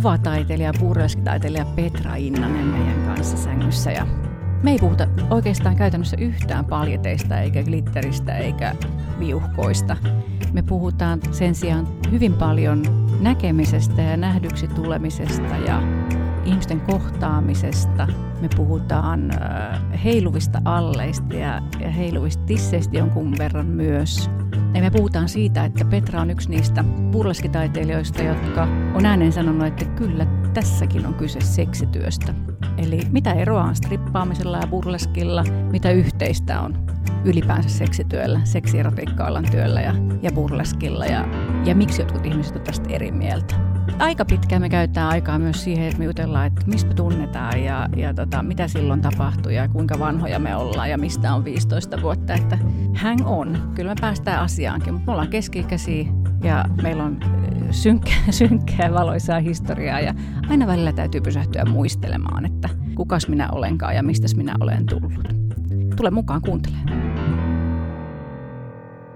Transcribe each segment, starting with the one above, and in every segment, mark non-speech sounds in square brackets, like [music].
kuvataiteilija, burleskitaiteilija Petra Innanen meidän kanssa sängyssä. Ja me ei puhuta oikeastaan käytännössä yhtään paljeteista, eikä glitteristä, eikä viuhkoista. Me puhutaan sen sijaan hyvin paljon näkemisestä ja nähdyksi tulemisesta ja ihmisten kohtaamisesta. Me puhutaan heiluvista alleista ja heiluvista tisseistä jonkun verran myös. Ja me puhutaan siitä, että Petra on yksi niistä burleskitaiteilijoista, jotka on ääneen sanonut, että kyllä tässäkin on kyse seksityöstä. Eli mitä eroa on strippaamisella ja burleskilla, mitä yhteistä on ylipäänsä seksityöllä, seksierotiikka työllä ja, ja burleskilla ja, ja miksi jotkut ihmiset ovat tästä eri mieltä. Aika pitkään me käytetään aikaa myös siihen, että me jutellaan, että mistä tunnetaan ja, ja tota, mitä silloin tapahtui ja kuinka vanhoja me ollaan ja mistä on 15 vuotta. Että hang on, kyllä me päästään asiaankin, mutta me ollaan keski-ikäisiä ja meillä on synkkää, [laughs] synkkää valoisaa historiaa ja aina välillä täytyy pysähtyä muistelemaan, että kukas minä olenkaan ja mistä minä olen tullut. Tule mukaan kuuntelemaan.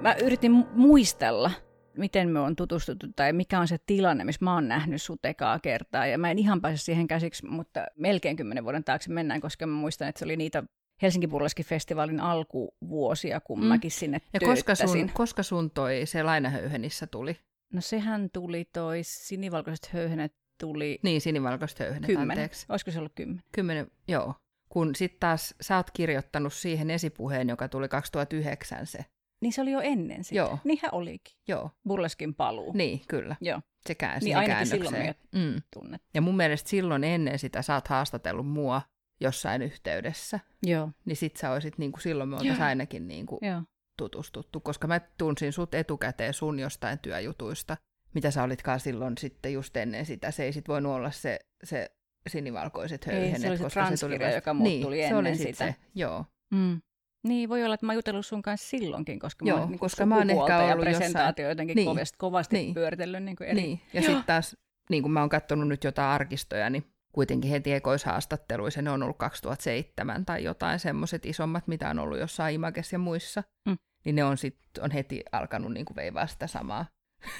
Mä yritin muistella, miten me on tutustuttu tai mikä on se tilanne, missä mä oon nähnyt sut ekaa kertaa. Ja mä en ihan pääse siihen käsiksi, mutta melkein kymmenen vuoden taakse mennään, koska mä muistan, että se oli niitä Helsinki Burleski-festivaalin alkuvuosia, kun mm. mäkin sinne Ja koska sun, koska sun toi se lainahöyhenissä tuli? No sehän tuli toi sinivalkoiset höyhenet tuli... Niin, sinivalkoiset höyhenet, kymmenen. anteeksi. Olisiko se ollut kymmenen? Kymmenen, joo. Kun sitten taas sä oot kirjoittanut siihen esipuheen, joka tuli 2009 se. Niin se oli jo ennen sitä. Joo. Niinhän olikin. Joo. Burleskin paluu. Niin, kyllä. Joo. Se käänsi Niin ainakin silloin mm. tunnet. Ja mun mielestä silloin ennen sitä sä oot haastatellut mua jossain yhteydessä. Joo. Niin sit sä olisit, niin kuin silloin me oltaisiin ainakin niin kuin Joo. tutustuttu, koska mä tunsin sut etukäteen sun jostain työjutuista, mitä sä olitkaan silloin sitten just ennen sitä. Se ei sit voinut olla se, se sinivalkoiset höyhenet. Ei, se oli se koska se tuli vasta... joka muut niin, tuli se ennen oli sitä. Se, joo. Mm. Niin, voi olla, että mä oon jutellut sun kanssa silloinkin, koska Joo, mä oon niin koska mä oon ehkä ja ollut presentaatio jossain- jotenkin Niin. kovasti, kovasti Niin. pyöritellyt niin kuin eri... Niin, ja sitten taas, niin kuin mä oon katsonut nyt jotain arkistoja, niin kuitenkin heti ekoishaastatteluissa ne on ollut 2007 tai jotain semmoiset isommat, mitä on ollut jossain Images ja muissa, Mm. niin ne on sitten on heti alkanut niin kuin veivaa sitä samaa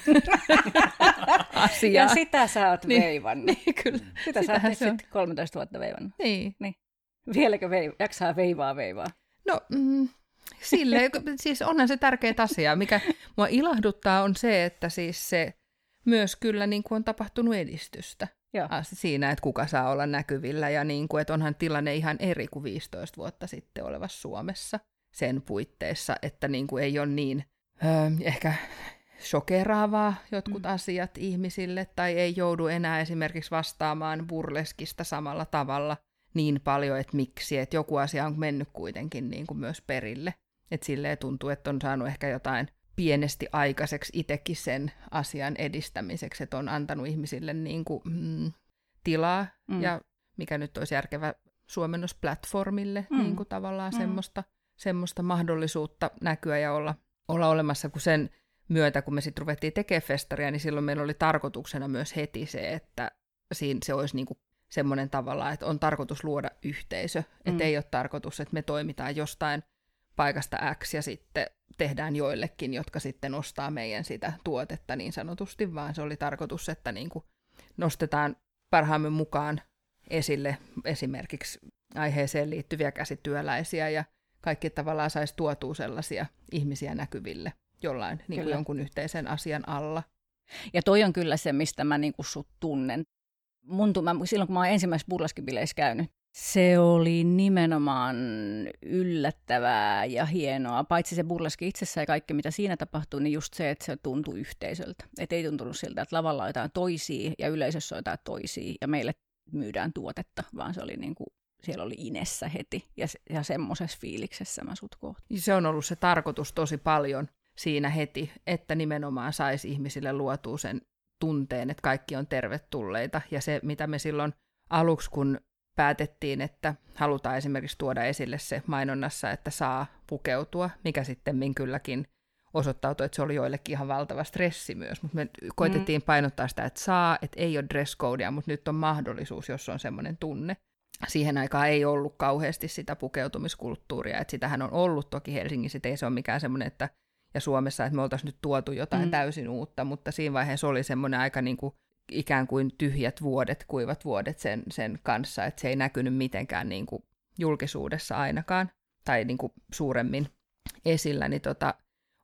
[laughs] asiaa. Ja sitä sä oot Niin. veivannut. niin, kyllä. Sitä sä Sitähän oot on. sitten 13 vuotta veivannut. Niin. Vieläkö vei, jaksaa veivaa veivaa? No, mm, sille, siis onhan se tärkeä asia. Mikä mua ilahduttaa on se, että siis se myös kyllä niin kuin on tapahtunut edistystä. Joo. Ah, Siinä, että kuka saa olla näkyvillä ja niin kuin, että onhan tilanne ihan eri kuin 15 vuotta sitten olevassa Suomessa sen puitteissa, että niin kuin ei ole niin öö, ehkä shokeraavaa jotkut mm. asiat ihmisille tai ei joudu enää esimerkiksi vastaamaan burleskista samalla tavalla niin paljon, että miksi, että joku asia on mennyt kuitenkin niin kuin myös perille. Että silleen tuntuu, että on saanut ehkä jotain pienesti aikaiseksi itsekin sen asian edistämiseksi, että on antanut ihmisille niin kuin, mm, tilaa Mm. ja mikä nyt olisi järkevä suomennos platformille Mm. niin kuin tavallaan mm. semmoista, semmoista mahdollisuutta näkyä ja olla, olla olemassa, kun sen myötä, kun me sitten ruvettiin tekemään festaria, niin silloin meillä oli tarkoituksena myös heti se, että siinä se olisi niin kuin semmoinen tavalla, että on tarkoitus luoda yhteisö, mm. että ei ole tarkoitus, että me toimitaan jostain paikasta X ja sitten tehdään joillekin, jotka sitten ostaa meidän sitä tuotetta niin sanotusti, vaan se oli tarkoitus, että niin kuin nostetaan parhaamme mukaan esille esimerkiksi aiheeseen liittyviä käsityöläisiä ja kaikki tavallaan saisi tuotua sellaisia ihmisiä näkyville jollain niin kuin jonkun yhteisen asian alla. Ja toi on kyllä se, mistä mä niinku sut tunnen. Mun, mä, silloin kun mä oon ensimmäisessä burleskibileissä käynyt, se oli nimenomaan yllättävää ja hienoa. Paitsi se burleski itsessään ja kaikki, mitä siinä tapahtui, niin just se, että se tuntui yhteisöltä. Että ei tuntunut siltä, että lavalla on jotain toisia ja yleisössä on jotain toisia ja meille myydään tuotetta, vaan se oli niin kuin, siellä oli inessä heti ja, ja semmoisessa fiiliksessä mä sut kohtaan. Se on ollut se tarkoitus tosi paljon siinä heti, että nimenomaan saisi ihmisille luotua sen tunteen, että kaikki on tervetulleita. Ja se, mitä me silloin aluksi, kun päätettiin, että halutaan esimerkiksi tuoda esille se mainonnassa, että saa pukeutua, mikä sitten kylläkin osoittautui, että se oli joillekin ihan valtava stressi myös, mutta me koitettiin painottaa sitä, että saa, että ei ole dress codea, mutta nyt on mahdollisuus, jos on semmoinen tunne. Siihen aikaan ei ollut kauheasti sitä pukeutumiskulttuuria, että sitähän on ollut toki Helsingissä, ei se ole mikään semmoinen, että ja Suomessa, että me oltaisiin nyt tuotu jotain mm. täysin uutta, mutta siinä vaiheessa oli semmoinen aika niin kuin ikään kuin tyhjät vuodet, kuivat vuodet sen, sen kanssa, että se ei näkynyt mitenkään niin kuin julkisuudessa ainakaan, tai niin kuin suuremmin esillä, niin tota,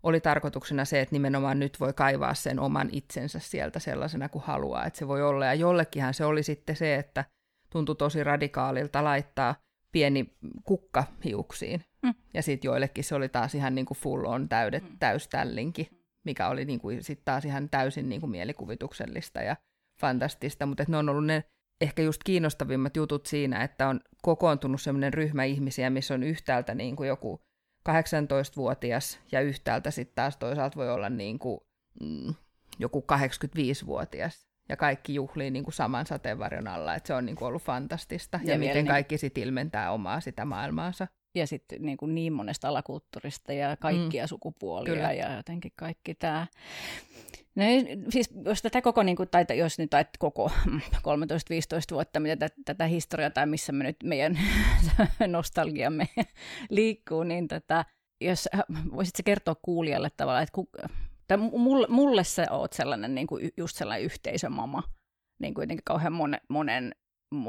oli tarkoituksena se, että nimenomaan nyt voi kaivaa sen oman itsensä sieltä sellaisena kuin haluaa, että se voi olla. Ja jollekinhan se oli sitten se, että tuntui tosi radikaalilta laittaa pieni kukka hiuksiin. Mm. Ja sitten joillekin se oli taas ihan niin kuin full on täydet, mm. täyställinki, mikä oli niin kuin sit taas ihan täysin niin kuin mielikuvituksellista ja fantastista. Mutta ne on ollut ne ehkä just kiinnostavimmat jutut siinä, että on kokoontunut sellainen ryhmä ihmisiä, missä on yhtäältä niin kuin joku 18-vuotias ja yhtäältä sitten taas toisaalta voi olla niin kuin, mm, joku 85-vuotias ja kaikki juhlii niin kuin saman sateenvarjon alla, että se on niin kuin ollut fantastista ja, ja miten niin... kaikki sitten ilmentää omaa sitä maailmaansa. Ja sitten niin, kuin niin monesta alakulttuurista ja kaikkia mm. sukupuolia Kyllä. ja jotenkin kaikki tämä. No, siis jos tätä koko, niin kuin, tai jos nyt tai koko [laughs] 13-15 vuotta, mitä tätä, tätä historiaa tai missä me nyt meidän [laughs] nostalgiamme liikkuu, niin tätä, jos voisitko kertoa kuulijalle tavallaan, että ku, tai mulle, mulle sä oot sellainen niin kuin, just sellainen yhteisömama, niin kuin jotenkin kauhean monen, monen,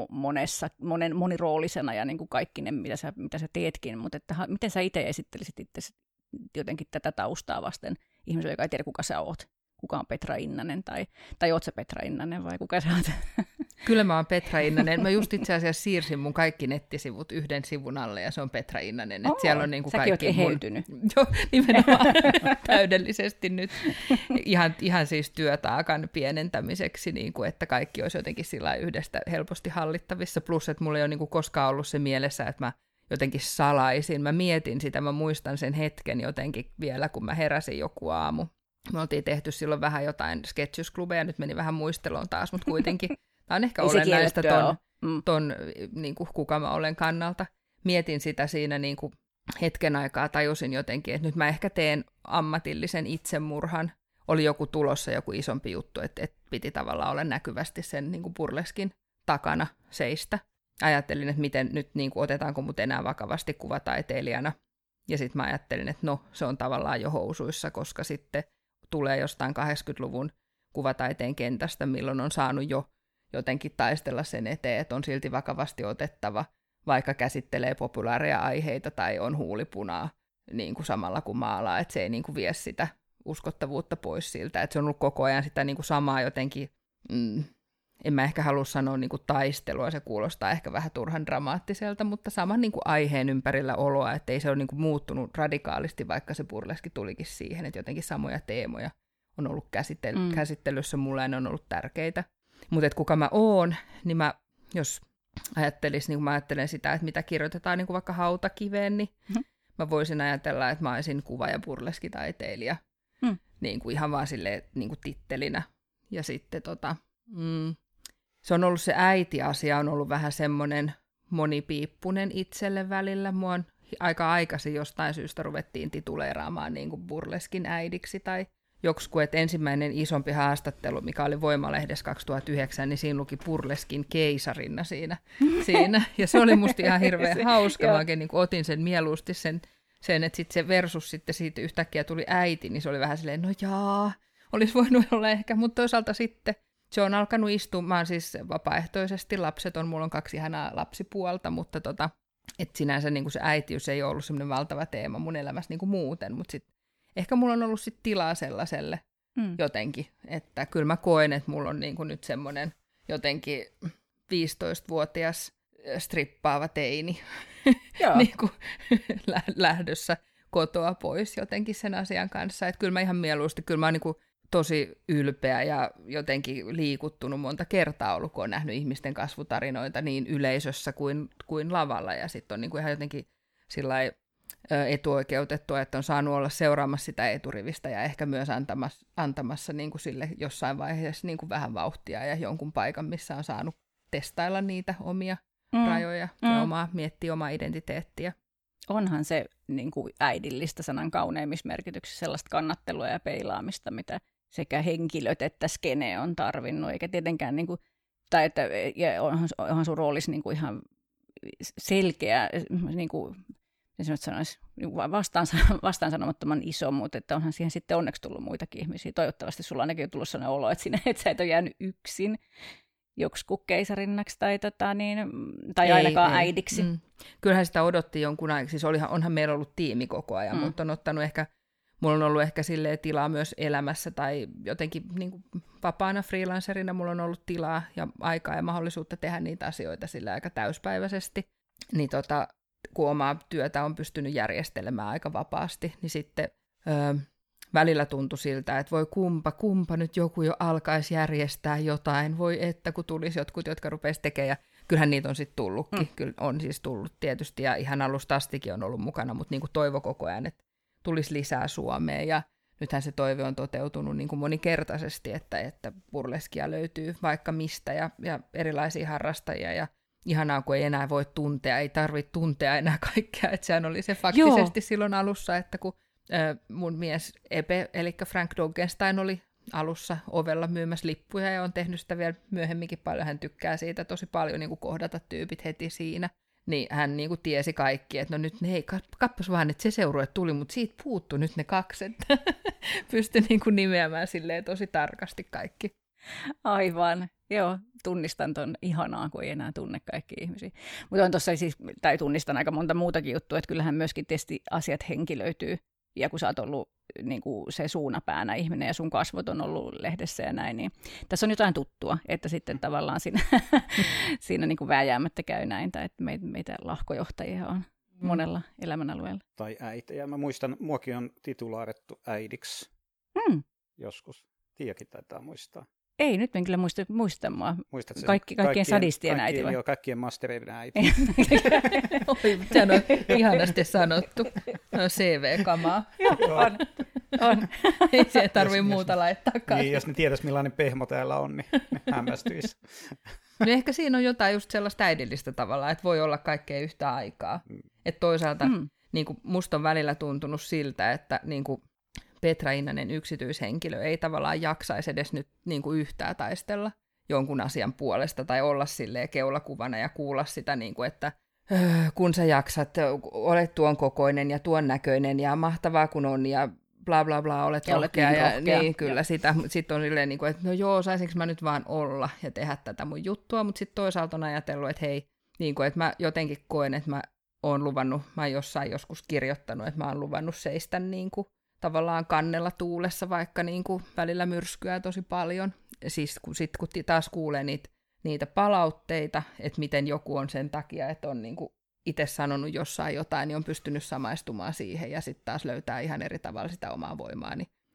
monessa, monen, moniroolisena ja niin kuin kaikki ne, mitä sä, mitä sä teetkin, mutta että, miten sä itse esittelisit itse jotenkin tätä taustaa vasten ihmiselle, joka ei tiedä, kuka sä oot? kuka on Petra Innanen, tai, tai oot sä Petra Innanen vai kuka sä oot? [laughs] Kyllä mä oon Petra Innanen. Mä just itse asiassa siirsin mun kaikki nettisivut yhden sivun alle, ja se on Petra Innanen. Oh, siellä on niin kuin kaikki oot. Mun... [laughs] Joo, nimenomaan [laughs] täydellisesti nyt. Ihan, ihan siis työtaakan pienentämiseksi, niin kuin, että kaikki olisi jotenkin sillä yhdestä helposti hallittavissa. Plus, että mulla ei ole niin kuin koskaan ollut se mielessä, että mä jotenkin salaisin. Mä mietin sitä, mä muistan sen hetken jotenkin vielä, kun mä heräsin joku aamu me oltiin tehty silloin vähän jotain sketchusklubeja, nyt meni vähän muisteloon taas, mutta kuitenkin [laughs] tämä on ehkä Ei olennaista ton, mm. ton niin kuin, kuka mä olen kannalta. Mietin sitä siinä niin kuin, hetken aikaa, tajusin jotenkin, että nyt mä ehkä teen ammatillisen itsemurhan. Oli joku tulossa, joku isompi juttu, että, että piti tavallaan olla näkyvästi sen niin kuin burleskin takana seistä. Ajattelin, että miten nyt niin kuin, otetaanko mut enää vakavasti kuvataiteilijana. Ja sitten mä ajattelin, että no, se on tavallaan jo housuissa, koska sitten tulee jostain 80-luvun kuvataiteen kentästä, milloin on saanut jo jotenkin taistella sen eteen, että on silti vakavasti otettava, vaikka käsittelee populaaria aiheita tai on huulipunaa niin kuin samalla kuin maalaa, että se ei niin kuin vie sitä uskottavuutta pois siltä, että se on ollut koko ajan sitä niin kuin samaa jotenkin, mm, en mä ehkä halua sanoa niin kuin taistelua, se kuulostaa ehkä vähän turhan dramaattiselta, mutta saman niin kuin aiheen ympärillä oloa, että ei se ole niin kuin muuttunut radikaalisti, vaikka se purleski tulikin siihen, että jotenkin samoja teemoja on ollut käsittely- mm. käsittelyssä mulle ja ne on ollut tärkeitä. Mutta että kuka mä oon, niin mä, jos ajattelisin, niin mä ajattelen sitä, että mitä kirjoitetaan niin kuin vaikka hautakiveen, niin mm. mä voisin ajatella, että mä olisin kuva- ja burleskitaiteilija. Mm. Niin kuin ihan vaan silleen, niin kuin tittelinä. Ja sitten tota, mm, se on ollut se äiti-asia, on ollut vähän semmoinen monipiippunen itselle välillä. Mua on aika aikaisin jostain syystä ruvettiin tituleeraamaan niin kuin burleskin äidiksi tai joksiku, että ensimmäinen isompi haastattelu, mikä oli Voimalehdessä 2009, niin siinä luki Burleskin keisarinna siinä. [laughs] siinä. Ja se oli musta ihan hirveän [laughs] hauska. Mä oikein niin otin sen mieluusti sen, sen että sitten se versus sitten siitä yhtäkkiä tuli äiti, niin se oli vähän silleen, no jaa, olisi voinut olla ehkä, mutta toisaalta sitten se on alkanut istumaan siis vapaaehtoisesti, lapset on, mulla on kaksi ihanaa lapsipuolta, mutta tota, et sinänsä niin kuin se äitiys ei ollut semmoinen valtava teema mun elämässä niin kuin muuten, mutta sit, ehkä mulla on ollut sit tilaa sellaiselle mm. jotenkin, että kyllä mä koen, että mulla on niin kuin nyt semmoinen jotenkin 15-vuotias strippaava teini [laughs] niin kuin [laughs] lähdössä kotoa pois jotenkin sen asian kanssa. Että kyllä mä ihan mieluusti, kyllä mä oon niin kuin tosi ylpeä ja jotenkin liikuttunut monta kertaa ollut, kun on nähnyt ihmisten kasvutarinoita niin yleisössä kuin, kuin lavalla. Ja sitten on niin kuin ihan jotenkin sillä etuoikeutettua, että on saanut olla seuraamassa sitä eturivistä ja ehkä myös antamassa, antamassa niin kuin sille jossain vaiheessa niin kuin vähän vauhtia ja jonkun paikan, missä on saanut testailla niitä omia mm. rajoja mm. ja omaa, miettiä omaa identiteettiä. Onhan se niin kuin äidillistä sanan kauneimmissa merkityksissä sellaista kannattelua ja peilaamista, mitä sekä henkilöt että skene on tarvinnut, eikä tietenkään, niin kuin, tai että ja onhan, onhan sun roolissa niin kuin ihan selkeä niin kuin en nyt sanoisi, niin vastaan, [laughs] vastaan sanomattoman iso, mutta että onhan siihen sitten onneksi tullut muitakin ihmisiä. Toivottavasti sulla ainakin on tullut sellainen olo, että, sinne, [laughs] että sä et ole jäänyt yksin joksikin keisarinnaksi tai, tota, niin, tai ei, ainakaan ei. äidiksi. Mm. Kyllähän sitä odotti jonkun aikaa, siis olihan, onhan meillä ollut tiimi koko ajan, mm. mutta on ottanut ehkä, mulla on ollut ehkä silleen tilaa myös elämässä tai jotenkin niin kuin vapaana freelancerina mulla on ollut tilaa ja aikaa ja mahdollisuutta tehdä niitä asioita sillä aika täyspäiväisesti. Niin tota, kun omaa työtä on pystynyt järjestelemään aika vapaasti, niin sitten öö, välillä tuntui siltä, että voi kumpa, kumpa nyt joku jo alkaisi järjestää jotain, voi että kun tulisi jotkut, jotka rupesi tekemään, ja kyllähän niitä on sitten tullutkin, mm. kyllä on siis tullut tietysti, ja ihan alusta astikin on ollut mukana, mutta niin kuin toivo koko ajan, että tulisi lisää Suomeen, ja nythän se toive on toteutunut niin kuin monikertaisesti, että, että burleskia löytyy vaikka mistä, ja, ja erilaisia harrastajia, ja ihanaa, kun ei enää voi tuntea, ei tarvitse tuntea enää [laughs] kaikkea, että sehän oli se faktisesti Joo. silloin alussa, että kun äh, mun mies Epe, eli Frank Doggenstein oli alussa ovella myymässä lippuja ja on tehnyt sitä vielä myöhemminkin paljon, hän tykkää siitä tosi paljon niin kuin kohdata tyypit heti siinä, niin hän niin kuin tiesi kaikki, että no nyt ne, hei, kappas vaan, että se seurue tuli, mutta siitä puuttu nyt ne kaksi, että [laughs] pystyi niin kuin nimeämään silleen tosi tarkasti kaikki. Aivan, joo, tunnistan ton ihanaa, kun ei enää tunne kaikki ihmisiä. Mutta on tuossa siis, tai tunnistan aika monta muutakin juttua, että kyllähän myöskin testi asiat henkilöityy. Ja kun sä oot ollut niin kuin se suunapäänä ihminen ja sun kasvot on ollut lehdessä ja näin, niin tässä on jotain tuttua, että sitten tavallaan siinä, [laughs] siinä niin kuin vääjäämättä käy näin, tai että meitä, meitä lahkojohtajia on mm. monella elämänalueella. Tai äitejä. Mä muistan, muakin on titulaarettu äidiksi mm. joskus. Tiiäkin taitaa muistaa. Ei, nyt en kyllä muista, muista mua. Muistatko Kaikki, kaikkien, kaikkien sadistien kaikkien, äiti vai? Joo, kaikkien mastereiden äiti. [laughs] Oi, sehän on ihanasti sanottu. No CV-kamaa. Joo, on. on. [laughs] Ei se tarvitse muuta laittaa Niin, jos ne tietäisi millainen pehmo täällä on, niin ne hämmästyisi. No ehkä siinä on jotain just sellaista äidillistä tavalla, että voi olla kaikkea yhtä aikaa. Mm. Että toisaalta mm. niin kuin musta on välillä tuntunut siltä, että niin kuin Petra Innanen yksityishenkilö ei tavallaan jaksaisi edes nyt niin kuin yhtään taistella jonkun asian puolesta tai olla silleen keulakuvana ja kuulla sitä, niin kuin, että öö, kun sä jaksat, olet tuon kokoinen ja tuon näköinen ja mahtavaa kun on ja bla bla bla, olet ja rohkea. Niin, ja, rohkea. niin kyllä, sitä. Sitten on silleen, niin kuin, että no joo, saisinko mä nyt vaan olla ja tehdä tätä mun juttua, mutta sitten toisaalta on ajatellut, että hei, niin kuin, että mä jotenkin koen, että mä oon luvannut, mä oon jossain joskus kirjoittanut, että mä oon luvannut seistä niin kuin tavallaan kannella tuulessa, vaikka niin kuin välillä myrskyää tosi paljon. Siis kun, sit, kun taas kuulee niitä, niitä palautteita, että miten joku on sen takia, että on niin kuin itse sanonut jossain jotain, niin on pystynyt samaistumaan siihen ja sitten taas löytää ihan eri tavalla sitä omaa voimaa.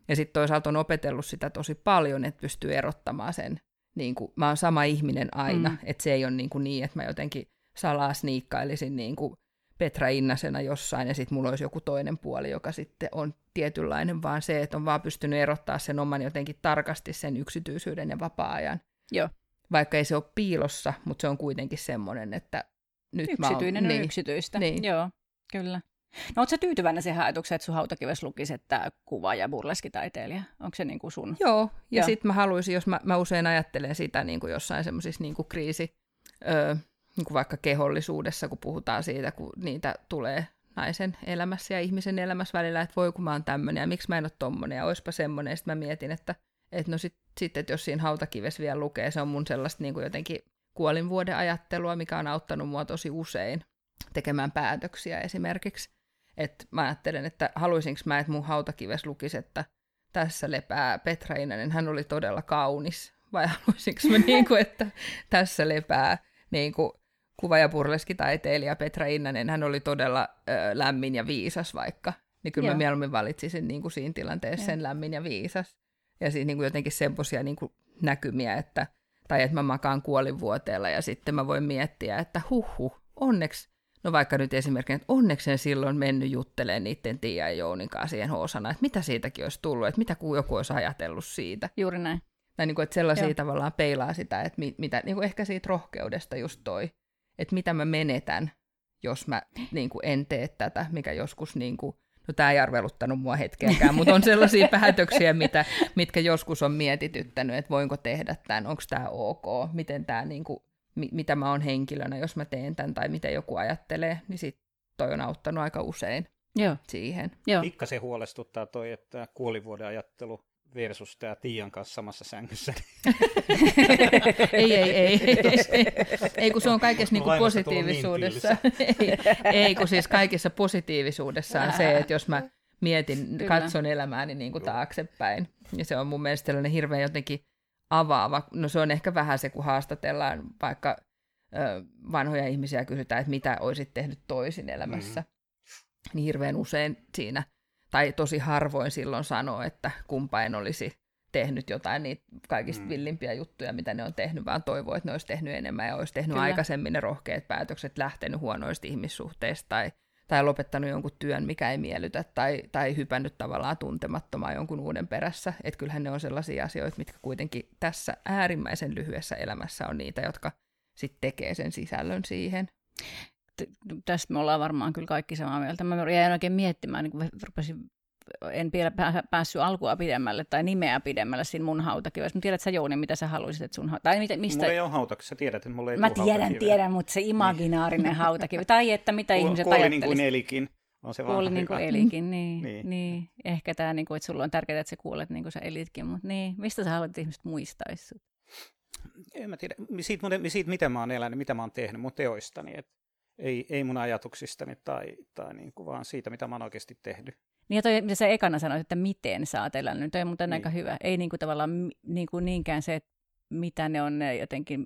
Ja sitten toisaalta on opetellut sitä tosi paljon, että pystyy erottamaan sen. Niin kuin, mä oon sama ihminen aina, mm. että se ei ole niin, kuin niin, että mä jotenkin salaa sniikkailisin niin kuin Petra Innasena jossain ja sitten mulla olisi joku toinen puoli, joka sitten on tietynlainen, vaan se, että on vaan pystynyt erottaa sen oman jotenkin tarkasti sen yksityisyyden ja vapaa-ajan. Joo. Vaikka ei se ole piilossa, mutta se on kuitenkin semmoinen, että nyt Yksityinen mä oon, on niin, yksityistä. Niin. Joo, kyllä. No ootko tyytyväinen siihen ajatukseen, että sun hautakivessä lukisi, että kuva- ja burleskitaiteilija? Onko se niin kuin sun? Joo, ja sitten mä haluaisin, jos mä, mä usein ajattelen sitä niin kuin jossain semmoisissa niin kriisi, öö, niin kuin vaikka kehollisuudessa, kun puhutaan siitä, kun niitä tulee naisen elämässä ja ihmisen elämässä välillä, että voi kun mä oon tämmöinen ja miksi mä en ole tommonen ja oispa semmoinen. Sitten mä mietin, että, että no sitten, sit, että jos siinä hautakivessä vielä lukee, se on mun sellaista niin kuin jotenkin kuolinvuoden ajattelua, mikä on auttanut mua tosi usein tekemään päätöksiä esimerkiksi. Että mä ajattelen, että haluaisinko mä, että mun hautakives lukisi, että tässä lepää Petra Inänen, hän oli todella kaunis. Vai haluaisinko mä, [laughs] niin kuin, että tässä lepää niin kuin, kuva- ja burleskitaiteilija Petra Innänen, hän oli todella ö, lämmin ja viisas vaikka. Niin kyllä Joo. mä mieluummin valitsisin niin kuin siinä tilanteessa Joo. sen lämmin ja viisas. Ja siis niin kuin jotenkin semmoisia niin kuin näkymiä, että, tai että mä makaan kuolinvuoteella ja sitten mä voin miettiä, että huhu, onneksi, no vaikka nyt esimerkiksi, että onneksi en silloin mennyt juttelemaan niiden Tiia ja Jounin kanssa siihen hoosana, että mitä siitäkin olisi tullut, että mitä joku olisi ajatellut siitä. Juuri näin. Tai niin kuin, että sellaisia Joo. tavallaan peilaa sitä, että mitä, niin kuin ehkä siitä rohkeudesta just toi, että mitä mä menetän, jos mä niin kuin en tee tätä, mikä joskus, niin kuin, no tämä ei arveluttanut mua hetkeäkään, mutta on sellaisia [laughs] päätöksiä, mitä, mitkä joskus on mietityttänyt, että voinko tehdä tämän, onko tämä ok, miten tämä, niin kuin, mi, mitä mä oon henkilönä, jos mä teen tämän, tai mitä joku ajattelee, niin sit toi on auttanut aika usein Joo. siihen. Joo. Pikkasen huolestuttaa toi, että kuolivuoden ajattelu versus tämä Tiian kanssa samassa sängyssä. [laughs] ei, ei, ei, ei, [laughs] ei, kun se on kaikessa niinku niin positiivisuudessa. ei, [laughs] ei, kun siis kaikessa positiivisuudessaan se, että jos mä mietin, Kyllä. katson elämääni niin kuin taaksepäin, ja se on mun mielestä sellainen hirveän jotenkin avaava. No se on ehkä vähän se, kun haastatellaan vaikka ö, vanhoja ihmisiä kysytään, että mitä olisit tehnyt toisin elämässä. Mm-hmm. Niin hirveän usein siinä – tai tosi harvoin silloin sanoo, että kumpain olisi tehnyt jotain niitä kaikista mm. villimpiä juttuja, mitä ne on tehnyt, vaan toivoo, että ne olisi tehnyt enemmän ja olisi tehnyt Kyllä. aikaisemmin ne rohkeat päätökset, lähtenyt huonoista ihmissuhteista tai, tai lopettanut jonkun työn, mikä ei miellytä, tai, tai hypännyt tavallaan tuntemattomaan jonkun uuden perässä. Että kyllähän ne on sellaisia asioita, mitkä kuitenkin tässä äärimmäisen lyhyessä elämässä on niitä, jotka sitten tekee sen sisällön siihen tästä me ollaan varmaan kyllä kaikki samaa mieltä. Mä jäin oikein miettimään, niin kun rupesin, en vielä päässyt alkua pidemmälle tai nimeä pidemmälle siinä mun hautakivessä. Mä tiedät sä Jouni, mitä sä haluaisit, että sun tai mitä, mistä... Mulla ei ole hautakivi, sä tiedät, että mulla ei Mä tiedän, tiedän, mutta se imaginaarinen [laughs] niin. hautakivi. Tai että mitä Kuul, ihmiset kuoli niin kuin elikin. On se kuoli niin kuin elikin, [laughs] niin, niin. niin. Ehkä tämä, niin kuin, että sulla on tärkeää, että sä kuolet niin kuin sä elitkin, mutta niin. Mistä sä haluat, että ihmiset muistaisi En mä tiedä. Siitä, siitä, mitä mä oon elänyt, mitä mä oon tehnyt mun teoistani. Että ei, ei mun ajatuksistani tai, tai niin kuin vaan siitä, mitä mä oon oikeasti tehnyt. Niin ja toi, mitä sä ekana sanoit, että miten sä oot elänyt, toi on muuten niin. aika hyvä. Ei niin kuin tavallaan niin kuin niinkään se, että mitä ne on ne jotenkin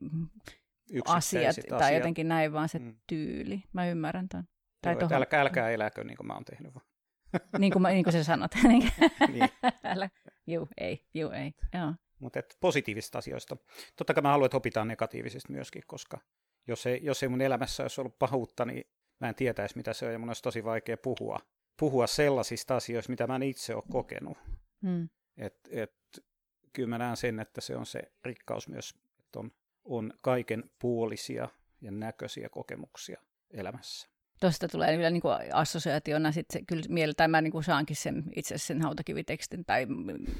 asiat, asiat tai jotenkin näin, vaan se mm. tyyli. Mä ymmärrän ton. Tai Joo, älkää, älkää eläkö niin kuin mä oon tehnyt vaan. [laughs] niin, kuin, mä, niin kuin sä sanot. [laughs] niin. Älä, juu, ei, juu, ei. Joo. Mutta positiivisista asioista. Totta kai mä haluan, että opitaan negatiivisista myöskin, koska jos ei, jos ei mun elämässä olisi ollut pahuutta, niin mä en tietäisi, mitä se on, ja mun olisi tosi vaikea puhua, puhua sellaisista asioista, mitä mä en itse ole kokenut. Hmm. Et, et, kyllä mä näen sen, että se on se rikkaus myös, että on, on kaiken puolisia ja näköisiä kokemuksia elämässä. Tuosta tulee kyllä niin kuin assosiaationa sitten kyllä mieleen, tai mä niin kuin saankin sen, itse sen hautakivitekstin tai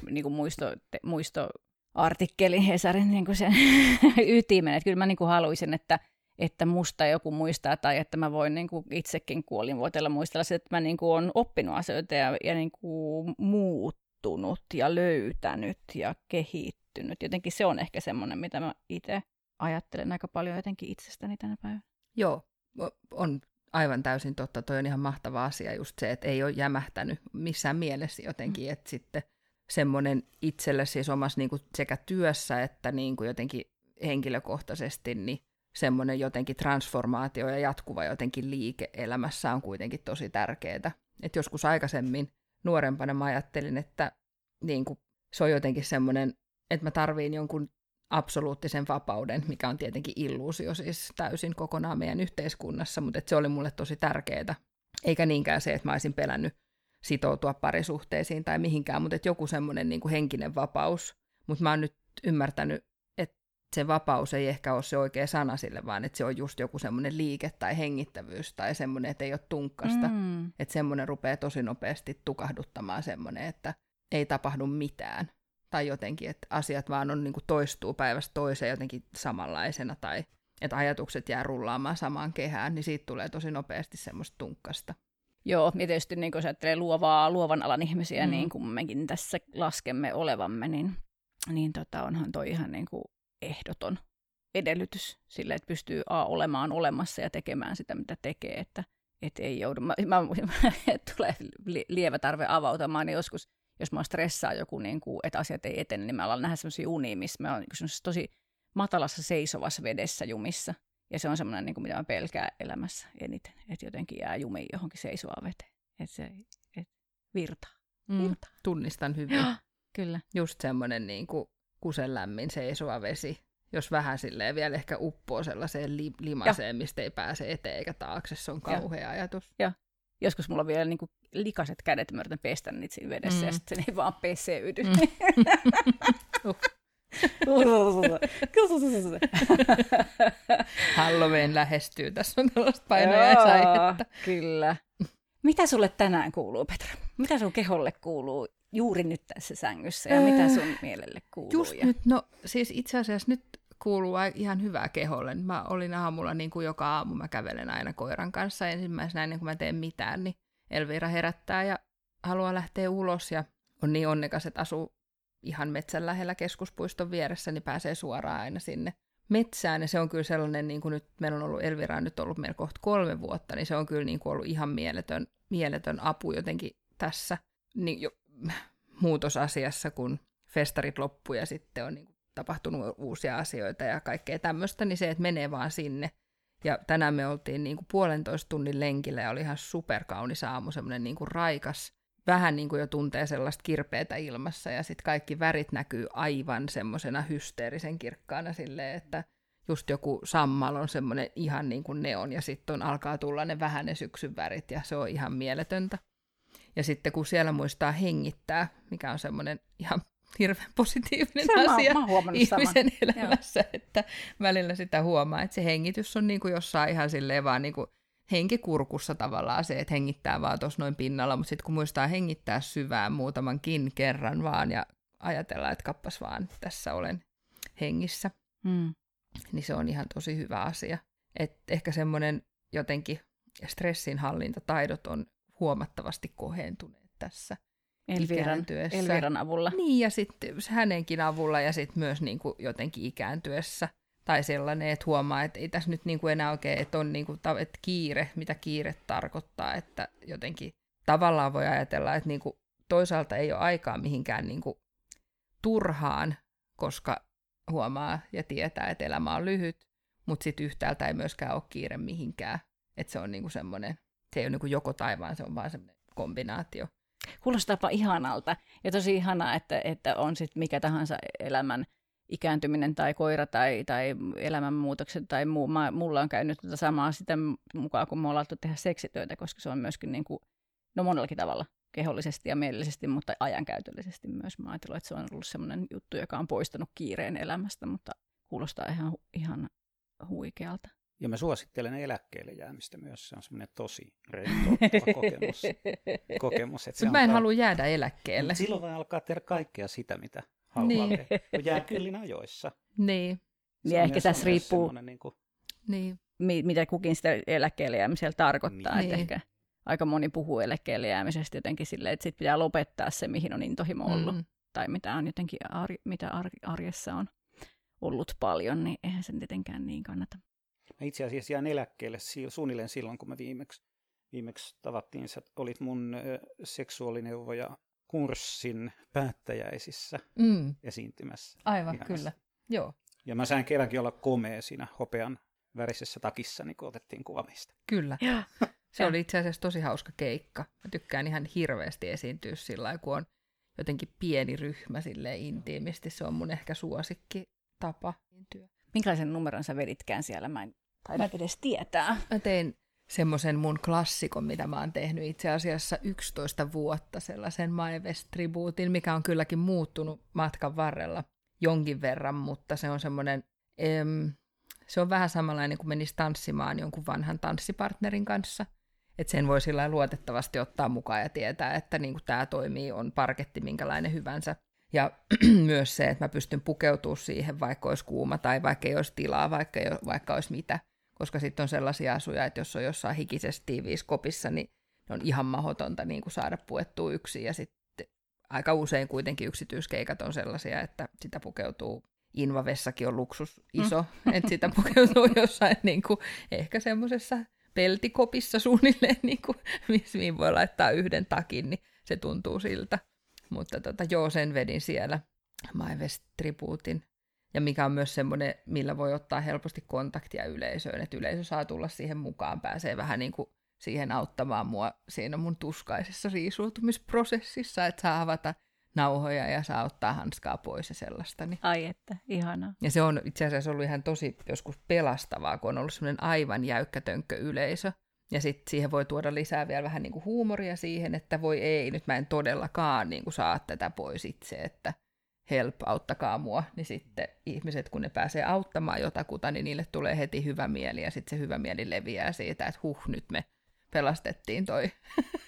niin kuin muisto, te, muisto artikkelin Hesarin niin kuin sen [laughs] ytimen. Että kyllä mä niin kuin haluaisin, että että musta joku muistaa tai että mä voin niin kuin itsekin kuolinvuotella muistella se, että mä niin kuin olen oppinut asioita ja, ja niin kuin muuttunut ja löytänyt ja kehittynyt. Jotenkin se on ehkä semmoinen, mitä mä itse ajattelen aika paljon jotenkin itsestäni tänä päivänä. Joo, on aivan täysin totta. Toi on ihan mahtava asia just se, että ei ole jämähtänyt missään mielessä jotenkin, mm. että sitten semmoinen itselle siis omassa niin kuin sekä työssä että niin kuin jotenkin henkilökohtaisesti, niin semmoinen jotenkin transformaatio ja jatkuva jotenkin liike elämässä on kuitenkin tosi tärkeää. Et joskus aikaisemmin nuorempana mä ajattelin, että niin kuin, se on jotenkin semmoinen, että mä tarviin jonkun absoluuttisen vapauden, mikä on tietenkin illuusio siis täysin kokonaan meidän yhteiskunnassa, mutta se oli mulle tosi tärkeää. Eikä niinkään se, että mä olisin pelännyt sitoutua parisuhteisiin tai mihinkään, mutta että joku semmoinen niin kuin henkinen vapaus. Mutta mä oon nyt ymmärtänyt se vapaus ei ehkä ole se oikea sana sille, vaan että se on just joku semmoinen liike tai hengittävyys tai semmoinen, että ei ole tunkkasta. Mm. Että semmoinen rupeaa tosi nopeasti tukahduttamaan semmoinen, että ei tapahdu mitään. Tai jotenkin, että asiat vaan on, niin kuin toistuu päivästä toiseen jotenkin samanlaisena tai että ajatukset jää rullaamaan samaan kehään, niin siitä tulee tosi nopeasti semmoista tunkkasta. Joo, ja tietysti niin jos ajattelee luovaa, luovan alan ihmisiä, mm. niin kuin mekin tässä laskemme olevamme, niin, niin tota, onhan toi ihan niin kuin ehdoton edellytys sille, että pystyy A, olemaan olemassa ja tekemään sitä, mitä tekee, että et ei joudu, mä, mä, [laughs] tulee lievä tarve avautumaan, niin joskus, jos mä stressaa joku, niin kuin, että asiat ei etene, niin mä alan nähdä sellaisia unia, missä mä oon tosi matalassa seisovassa vedessä jumissa. Ja se on semmoinen, niin kuin, mitä mä pelkään elämässä eniten, että jotenkin jää jumiin johonkin seisovaan veteen. Että se et virtaa. Mm, virtaa. tunnistan hyvin. [gasps] Kyllä. Just semmoinen niin kuin kusen lämmin seisova vesi, jos vähän silleen vielä ehkä uppoo sellaiseen li- limaseen, ja. mistä ei pääse eteen eikä taakse, se on kauhea ja. ajatus. Ja. Joskus mulla on vielä niinku likaset kädet, mä yritän pestä niitä siinä vedessä, mm. ja sitten se ei vaan peseydy. Mm. [laughs] uh. [laughs] Halloween lähestyy, tässä on tällaista painajaisaihetta. Kyllä. Mitä sulle tänään kuuluu, Petra? Mitä sun keholle kuuluu juuri nyt tässä sängyssä ja öö, mitä sun mielelle kuuluu? Just ja... nyt, no siis itse asiassa nyt kuuluu ihan hyvää keholle. Mä olin aamulla niin kuin joka aamu, mä kävelen aina koiran kanssa ensimmäisenä ennen kuin mä teen mitään, niin Elvira herättää ja haluaa lähteä ulos ja on niin onnekas, että asuu ihan metsän lähellä keskuspuiston vieressä, niin pääsee suoraan aina sinne metsään. Ja se on kyllä sellainen, niin kuin nyt meillä on ollut Elvira on nyt ollut meillä kohta kolme vuotta, niin se on kyllä niin kuin ollut ihan mieletön, mieletön apu jotenkin tässä niin jo, muutosasiassa, kun festarit loppu ja sitten on niin kuin tapahtunut uusia asioita ja kaikkea tämmöistä, niin se, että menee vaan sinne. Ja tänään me oltiin niin kuin puolentoista tunnin lenkillä ja oli ihan superkaunis aamu, semmoinen niin kuin raikas, vähän niin kuin jo tuntee sellaista kirpeätä ilmassa ja sitten kaikki värit näkyy aivan semmoisena hysteerisen kirkkaana silleen, että just joku sammal on semmoinen ihan niin kuin neon ja sitten alkaa tulla ne vähän ne syksyn värit ja se on ihan mieletöntä. Ja sitten kun siellä muistaa hengittää, mikä on semmoinen ihan hirveän positiivinen Sama, asia mä ihmisen saman. elämässä, Joo. että välillä sitä huomaa, että se hengitys on niin kuin jossain ihan silleen vaan niin kuin henkikurkussa tavallaan se, että hengittää vaan tuossa noin pinnalla, mutta sitten kun muistaa hengittää syvään muutamankin kerran vaan ja ajatella, että kappas vaan, tässä olen hengissä, Mm. niin se on ihan tosi hyvä asia. Et ehkä semmoinen jotenkin stressinhallintataidot on huomattavasti kohentuneet tässä Elviran, ikääntyessä. Elviran avulla. Niin, ja sitten hänenkin avulla ja sitten myös niin kuin jotenkin ikääntyessä. Tai sellainen, että huomaa, että ei tässä nyt niin kuin enää oikein, että on niin kuin, että kiire, mitä kiire tarkoittaa, että jotenkin tavallaan voi ajatella, että niin kuin toisaalta ei ole aikaa mihinkään niin kuin turhaan, koska huomaa ja tietää, että elämä on lyhyt, mutta sitten yhtäältä ei myöskään ole kiire mihinkään. Että se on niinku semmoinen, se ei ole niinku joko taivaan, se on vaan semmoinen kombinaatio. Kuulostaapa ihanalta. Ja tosi ihanaa, että, että on sitten mikä tahansa elämän ikääntyminen tai koira tai, tai elämänmuutokset tai muu. Mä, mulla on käynyt tätä samaa sitä mukaan, kun me ollaan tehdä seksityötä, koska se on myöskin niin kuin, no monellakin tavalla kehollisesti ja mielellisesti, mutta ajankäytöllisesti myös. Mä ajattelin, että se on ollut sellainen juttu, joka on poistanut kiireen elämästä, mutta kuulostaa ihan, ihan huikealta. Ja mä suosittelen eläkkeelle jäämistä myös. Se on semmoinen tosi rentouttava kokemus. [laughs] kokemus että se mä en antaa- halua jäädä eläkkeelle. Silloin voi alkaa tehdä kaikkea sitä, mitä haluaa Niin. tehdä. Kun jää kyllin ajoissa. Niin, Niin on ehkä tässä riippuu- semmoinen Niin kuin, niin. mi- mitä kukin sitä eläkkeelle jäämisellä tarkoittaa. Niin. Että ehkä aika moni puhuu eläkkeelle jäämisestä jotenkin silleen, että sit pitää lopettaa se, mihin on intohimo ollut. Mm. Tai mitä on jotenkin ar- mitä ar- arjessa on ollut paljon, niin eihän sen tietenkään niin kannata. Mä itse asiassa jään eläkkeelle si- suunnilleen silloin, kun me viimeksi, viimeksi tavattiin. Sä olit mun seksuaalineuvoja kurssin päättäjäisissä Mm. esiintymässä. Aivan, Ihan kyllä. Joo, Ja mä sain kerrankin olla komea siinä hopean värisessä takissa, niin kun otettiin kuva meistä. kyllä. Ja. Se oli itse asiassa tosi hauska keikka. Mä tykkään ihan hirveästi esiintyä sillä lailla, kun on jotenkin pieni ryhmä sille intiimisti. Se on mun ehkä suosikki tapa esiintyä. Minkälaisen numeron sä veditkään siellä? Mä en taida edes tietää. Mä tein semmoisen mun klassikon, mitä mä oon tehnyt itse asiassa 11 vuotta, sellaisen My West-tribuutin, mikä on kylläkin muuttunut matkan varrella jonkin verran, mutta se on semmoinen, em, se on vähän samanlainen kuin menisi tanssimaan jonkun vanhan tanssipartnerin kanssa. Että sen voi sillä luotettavasti ottaa mukaan ja tietää, että niin tämä toimii, on parketti minkälainen hyvänsä. Ja [clears throat] myös se, että mä pystyn pukeutumaan siihen, vaikka olisi kuuma tai vaikka ei olisi tilaa, vaikka, ei, vaikka olisi mitä. Koska sitten on sellaisia asuja, että jos on jossain hikisessä tiiviissä kopissa, niin on ihan mahdotonta niin kuin saada puettua yksin. Ja sitten aika usein kuitenkin yksityiskeikat on sellaisia, että sitä pukeutuu invavessakin on luksus iso, mm. että sitä pukeutuu [laughs] jossain niin kuin, ehkä semmoisessa peltikopissa suunnilleen, niin kuin, mihin voi laittaa yhden takin, niin se tuntuu siltä. Mutta tota, joo, sen vedin siellä My West Tributin. Ja mikä on myös semmoinen, millä voi ottaa helposti kontaktia yleisöön, että yleisö saa tulla siihen mukaan, pääsee vähän niin kuin siihen auttamaan mua siinä mun tuskaisessa riisuutumisprosessissa, että saa avata nauhoja ja saa ottaa hanskaa pois ja sellaista. Niin. Ai että, ihanaa. Ja se on itse asiassa ollut ihan tosi joskus pelastavaa, kun on ollut semmoinen aivan jäykkä tönkkö yleisö. Ja sitten siihen voi tuoda lisää vielä vähän niin kuin huumoria siihen, että voi ei, nyt mä en todellakaan niin kuin saa tätä pois itse, että help, auttakaa mua. Niin sitten ihmiset, kun ne pääsee auttamaan jotakuta, niin niille tulee heti hyvä mieli ja sitten se hyvä mieli leviää siitä, että huh, nyt me pelastettiin toi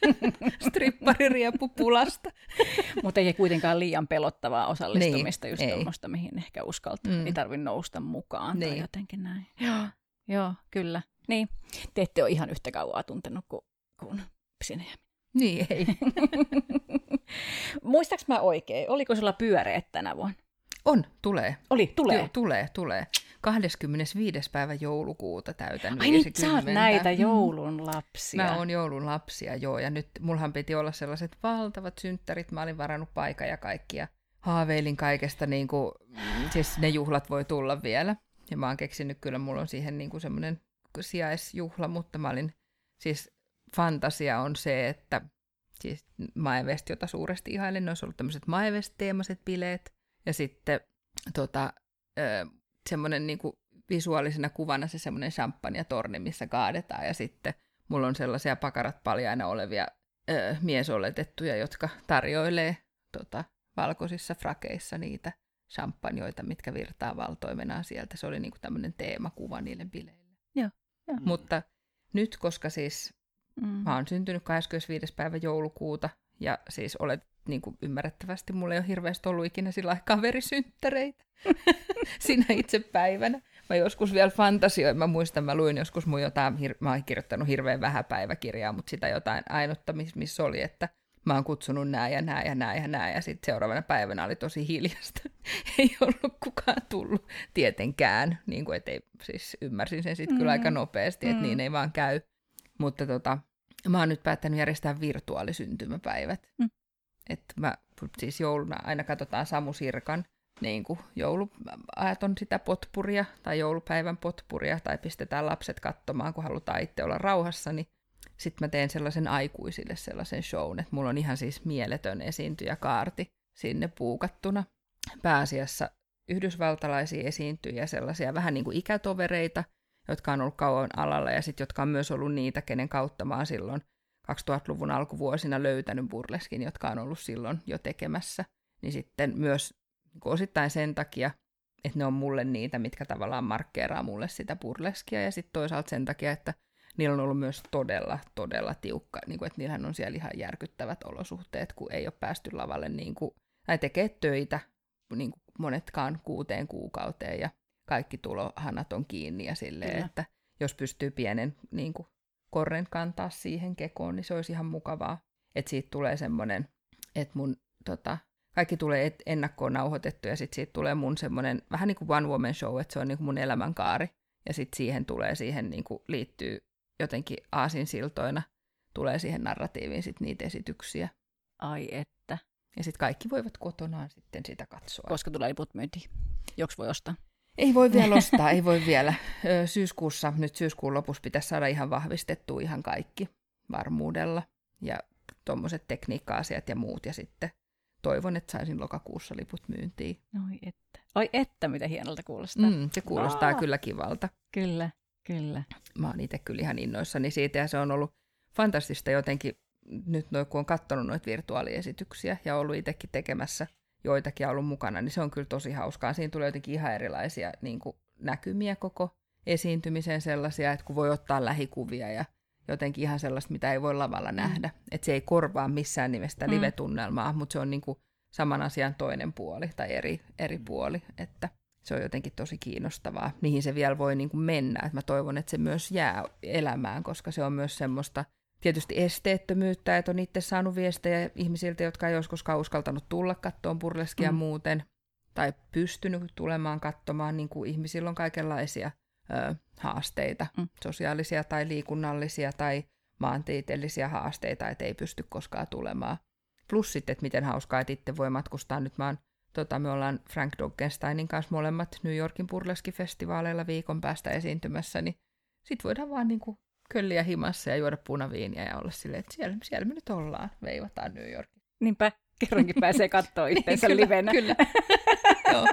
[laughs] strippaririepu pulasta. [laughs] Mutta ei kuitenkaan liian pelottavaa osallistumista, Niin, just tuommoista, mihin ehkä uskaltaa. Mm. Ei tarvitse nousta mukaan tai Niin. jotenkin näin. Joo, joo, kyllä. Niin, te ette ole ihan yhtä kauaa tuntenut kuin, kuin sinä ja Niin, ei. [laughs] Muistaaks mä oikein, oliko sulla pyöreät tänä vuonna? On, tulee. Oli, tulee. Joo, tulee, tulee. 25. päivä joulukuuta täytän Ai niin, sä oot 50. näitä Mm. joulun lapsia. Mä oon joulun lapsia, joo, ja nyt mulhan piti olla sellaiset valtavat synttärit, mä olin varannut paikan ja kaikkia. Haaveilin kaikesta, niin kuin, siis ne juhlat voi tulla vielä. Ja mä oon keksinyt, kyllä mulla on siihen niin kuin semmoinen sijaisjuhla, mutta mä olin, siis fantasia on se, että siis Maevest, jota suuresti ihailen, ne olisi ollut tämmöiset Maevest-teemaiset bileet, ja sitten tota, semmoinen niin visuaalisena kuvana se semmoinen champagne-torni, missä kaadetaan, ja sitten mulla on sellaisia pakarat paljaina olevia ö, miesoletettuja, jotka tarjoilee tota, valkoisissa frakeissa niitä champagnoita, mitkä virtaa valtoimenaan sieltä. Se oli niinku tämmöinen teemakuva niille bileille. Joo, joo. Mutta nyt, koska siis Mm. mä oon syntynyt 25. päivä joulukuuta, ja siis olet niin kuin ymmärrettävästi, mulla ei ole hirveästi ollut ikinä sillä kaverisynttäreitä [laughs] sinä itse päivänä. Mä joskus vielä fantasioin, mä muistan, mä luin joskus mun jotain, hir- mä oon kirjoittanut hirveän vähän päiväkirjaa, mutta sitä jotain ainutta, miss- missä oli, että mä oon kutsunut nää ja nää ja nää ja nää, ja sitten seuraavana päivänä oli tosi hiljasta. [laughs] ei ollut kukaan tullut tietenkään, niin kuin, et ei, siis ymmärsin sen sitten mm. kyllä aika nopeasti, että Mm. niin ei vaan käy. Mutta tota, mä oon nyt päättänyt järjestää virtuaalisyntymäpäivät. Mm. Että mä siis jouluna aina katsotaan Samu Sirkan niin kuin jouluajat on sitä potpuria tai joulupäivän potpuria tai pistetään lapset katsomaan, kun halutaan itse olla rauhassa, niin sitten mä teen sellaisen aikuisille sellaisen shown, että mulla on ihan siis mieletön esiintyjäkaarti sinne puukattuna. Pääasiassa yhdysvaltalaisia esiintyjiä, sellaisia vähän niin kuin ikätovereita, jotka on ollut kauan alalla ja sitten jotka on myös ollut niitä, kenen kautta mä oon silloin 2000-luvun alkuvuosina löytänyt burleskin, jotka on ollut silloin jo tekemässä. Niin sitten myös osittain sen takia, että ne on mulle niitä, mitkä tavallaan markkeeraa mulle sitä burleskia, ja sitten toisaalta sen takia, että niillä on ollut myös todella, todella tiukka, niin kuin, että niillähän on siellä ihan järkyttävät olosuhteet, kun ei ole päästy lavalle niin kuin, tai tekee töitä niin kuin monetkaan kuuteen kuukauteen, ja kaikki tulohanat on kiinni, ja silleen, Kyllä. että jos pystyy pienen niin kuin, korren kantaa siihen kekoon, niin se olisi ihan mukavaa. Että siitä tulee semmoinen, että mun tota, kaikki tulee et- ennakkoon nauhoitettu ja sitten siitä tulee mun semmoinen vähän niin kuin one woman show, että se on niin kuin mun elämänkaari. Ja sitten siihen tulee, siihen niin kuin liittyy jotenkin aasinsiltoina, tulee siihen narratiiviin sitten niitä esityksiä. Ai että. Ja sitten kaikki voivat kotonaan sitten sitä katsoa. Koska tulee liput myyntiin. Joks voi ostaa? Ei voi vielä ostaa, ei voi vielä. Syyskuussa, nyt syyskuun lopussa pitäisi saada ihan vahvistettua ihan kaikki varmuudella. Ja tuommoiset tekniikka-asiat ja muut. Ja sitten toivon, että saisin lokakuussa liput myyntiin. Ai että. Ai että, mitä hienolta kuulostaa. Mm, se kuulostaa Aa. kyllä kivalta. Kyllä, kyllä. Mä oon itse kyllä ihan innoissani siitä ja se on ollut fantastista jotenkin nyt noin, kun on katsonut noita virtuaaliesityksiä ja ollut itsekin tekemässä joitakin ollut mukana, niin se on kyllä tosi hauskaa. Siinä tulee jotenkin ihan erilaisia niin kuin, näkymiä koko esiintymiseen sellaisia, että kun voi ottaa lähikuvia ja jotenkin ihan sellaista, mitä ei voi lavalla nähdä. Että se ei korvaa missään nimestä Mm. live-tunnelmaa, mutta se on niin kuin saman asian toinen puoli tai eri, eri puoli, että se on jotenkin tosi kiinnostavaa, mihin se vielä voi niin kuin mennä. Et mä toivon, että se myös jää elämään, koska se on myös semmoista tietysti esteettömyyttä, että on itse saanut viestejä ihmisiltä, jotka ei joskus uskaltanut tulla kattoon burleskia Mm. muuten, tai pystynyt tulemaan katsomaan, niin kuin ihmisillä on kaikenlaisia ö, haasteita, Mm. sosiaalisia tai liikunnallisia tai maantieteellisiä haasteita, että ei pysty koskaan tulemaan. Plus sitten, että miten hauskaa, että itse voi matkustaa. Nyt mä oon, tota, me ollaan Frank Doggensteinin kanssa molemmat New Yorkin burleski-festivaaleilla viikon päästä esiintymässä, niin sit voidaan vaan niinku kölliä himassa ja juoda punaviiniä ja olla silleen, että siellä, siellä me nyt ollaan, veivataan New Yorkin. Niinpä, kerrankin pääsee katsoa [laughs] itseensä Kyllä, livenä. Kyllä, [laughs] joo.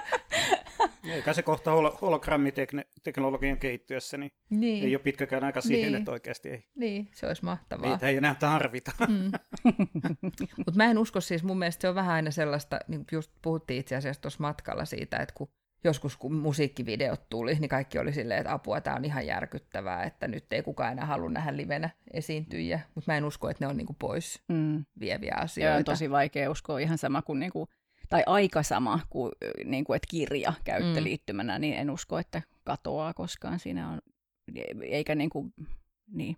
Eikä se kohta holo- hologrammiteknologian kehittyessä, niin, Niin, ei ole pitkäkään aika siihen, Niin. että oikeasti ei. niin, se olisi mahtavaa. Niitä ei enää tarvita. Mm. [laughs] Mutta mä en usko siis, mun mielestä se on vähän aina sellaista, niin just puhuttiin itse asiassa tuossa matkalla siitä, että kun joskus kun musiikkivideot tuli, niin kaikki oli silleen, että apua, tämä on ihan järkyttävää, että nyt ei kukaan enää halua nähdä livenä esiintyjiä, mutta mä en usko, että ne on niinku pois mm. vieviä asioita. Joo, on tosi vaikea uskoa ihan sama kuin, niinku, tai aika sama kuin, niinku, että kirja käyttöliittymänä, mm. niin en usko, että katoaa koskaan. Siinä on, eikä niinku, niin,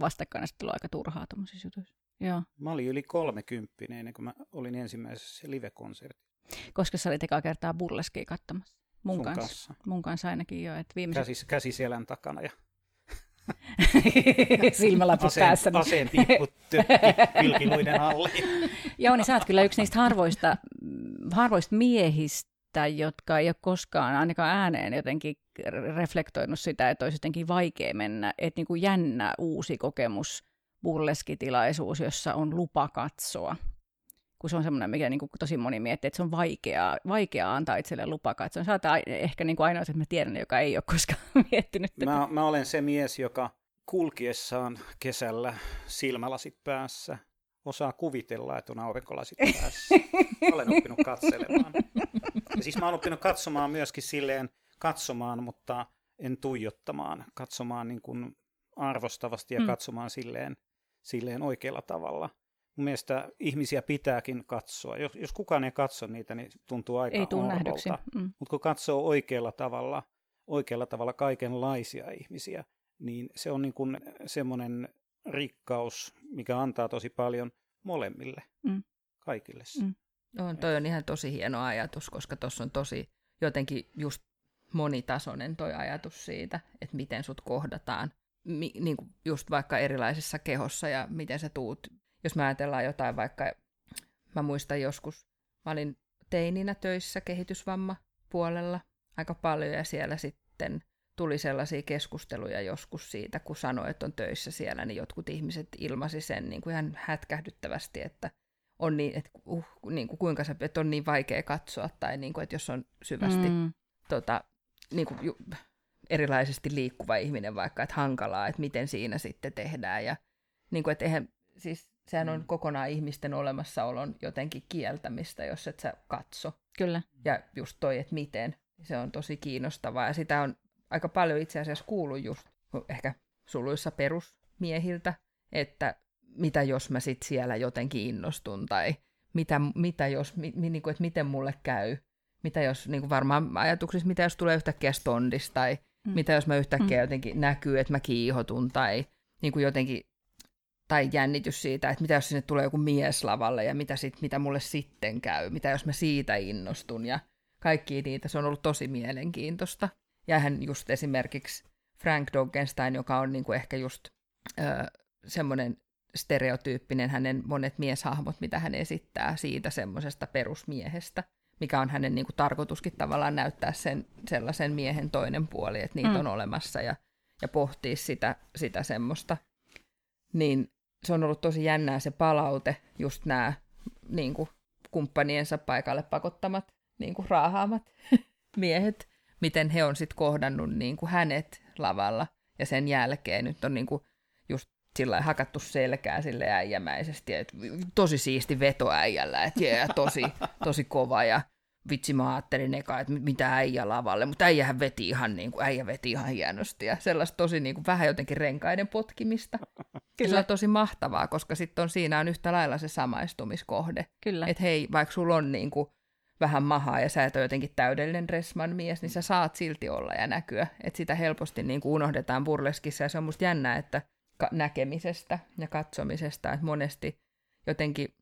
vastakkainasettelu aika turhaa tuommoisissa jutuissa. Joo. Mä olin yli kolmekymppinen ennen kuin mä olin ensimmäisessä live-konsertissa. Koska sä olit ekaa kertaa burleskia katsomassa? Mun Sun kanssa. kanssa. Mun kanssa ainakin jo. Että viimeiset... käsi, käsi selän takana ja [laughs] silmälaput aseen, päässä. Aseen pipput pilkiluiden alle. [laughs] Joo, niin sä oot kyllä yksi niistä harvoista, harvoista miehistä, jotka ei ole koskaan ainakaan ääneen jotenkin reflektoinut sitä, että olisi jotenkin vaikea mennä, että niin kuin jännä uusi kokemus, burleskitilaisuus, jossa on lupa katsoa kun se on semmoinen, mikä niin kuin tosi moni miettii, että se on vaikeaa, vaikeaa antaa itselle lupa katsoa. Sä oot ehkä niin kuin ainoa, että mä tiedän, joka ei ole koskaan [laughs] miettinyt tätä. Mä, mä olen se mies, joka kulkiessaan kesällä silmälasit päässä osaa kuvitella, että on aurinkolasit päässä. Olen oppinut katselemaan. Ja siis mä olen oppinut katsomaan myöskin silleen, katsomaan, mutta en tuijottamaan, katsomaan niin kuin arvostavasti ja mm. katsomaan silleen, silleen oikealla tavalla mun mielestä ihmisiä pitääkin katsoa. Jos, jos kukaan ei katso niitä, niin tuntuu aika ei nähdyksi. Mm. Mutta kun katsoo oikealla tavalla, oikealla tavalla kaikenlaisia ihmisiä, niin se on niin kuin semmoinen rikkaus, mikä antaa tosi paljon molemmille, mm. kaikille. Mm. On, toi on ihan tosi hieno ajatus, koska tuossa on tosi jotenkin just monitasoinen toi ajatus siitä, että miten sut kohdataan, mi, niin kuin just vaikka erilaisessa kehossa ja miten sä tuut jos mä ajatellaan jotain vaikka, mä muistan joskus, mä olin teininä töissä kehitysvamma puolella aika paljon ja siellä sitten tuli sellaisia keskusteluja joskus siitä, kun sanoi, että on töissä siellä, niin jotkut ihmiset ilmasi sen niin kuin ihan hätkähdyttävästi, että on niin, että, uh, niin kuin kuinka se, että on niin vaikea katsoa, tai niin kuin, että jos on syvästi mm. tota, niin kuin, ju, erilaisesti liikkuva ihminen vaikka, että hankalaa, että miten siinä sitten tehdään, ja niin kuin, että eihän, siis sehän on mm. kokonaan ihmisten olemassaolon jotenkin kieltämistä, jos et sä katso. Kyllä. Ja just toi, että miten, se on tosi kiinnostavaa. Ja sitä on aika paljon itse asiassa kuullut just ehkä suluissa perusmiehiltä, että mitä jos mä sit siellä jotenkin innostun, tai mitä, mitä jos, mi, niin kuin, että miten mulle käy, mitä jos, niin kuin varmaan ajatuksissa, mitä jos tulee yhtäkkiä stondis, tai mm. mitä jos mä yhtäkkiä mm. jotenkin näkyy, että mä kiihotun, tai niin kuin jotenkin tai jännitys siitä, että mitä jos sinne tulee joku mies lavalle ja mitä, sit, mitä mulle sitten käy, mitä jos mä siitä innostun ja kaikki niitä, se on ollut tosi mielenkiintoista. Ja hän just esimerkiksi Frank Doggenstein, joka on niinku ehkä just ö, semmoinen stereotyyppinen hänen monet mieshahmot, mitä hän esittää siitä semmoisesta perusmiehestä, mikä on hänen niinku tarkoituskin tavallaan näyttää sen sellaisen miehen toinen puoli, että niitä mm. on olemassa ja, ja pohtia sitä, sitä semmoista. Niin se on ollut tosi jännää se palaute, just nämä niin kuin, kumppaniensa paikalle pakottamat, niin kuin, raahaamat [laughs] miehet, miten he on sitten kohdannut niin kuin, hänet lavalla. Ja sen jälkeen nyt on niin kuin, just sillä hakattu selkää sille äijämäisesti, että tosi siisti veto äijällä, että yeah, tosi, [laughs] tosi kova ja vitsi mä ajattelin eka, että mitä äijä lavalle, mutta äijähän veti ihan, niin kuin, äijä veti ihan hienosti ja sellaista tosi niin kuin, vähän jotenkin renkaiden potkimista. [laughs] Kyllä. Se on tosi mahtavaa, koska sitten on siinä on yhtä lailla se samaistumiskohde. Kyllä. Että hei, vaikka sulla on niin kuin, vähän mahaa ja sä et ole jotenkin täydellinen Dressman mies, niin sä saat silti olla ja näkyä. Että sitä helposti niin kuin unohdetaan burleskissa ja se on musta jännää, että näkemisestä ja katsomisesta, että monesti jotenkin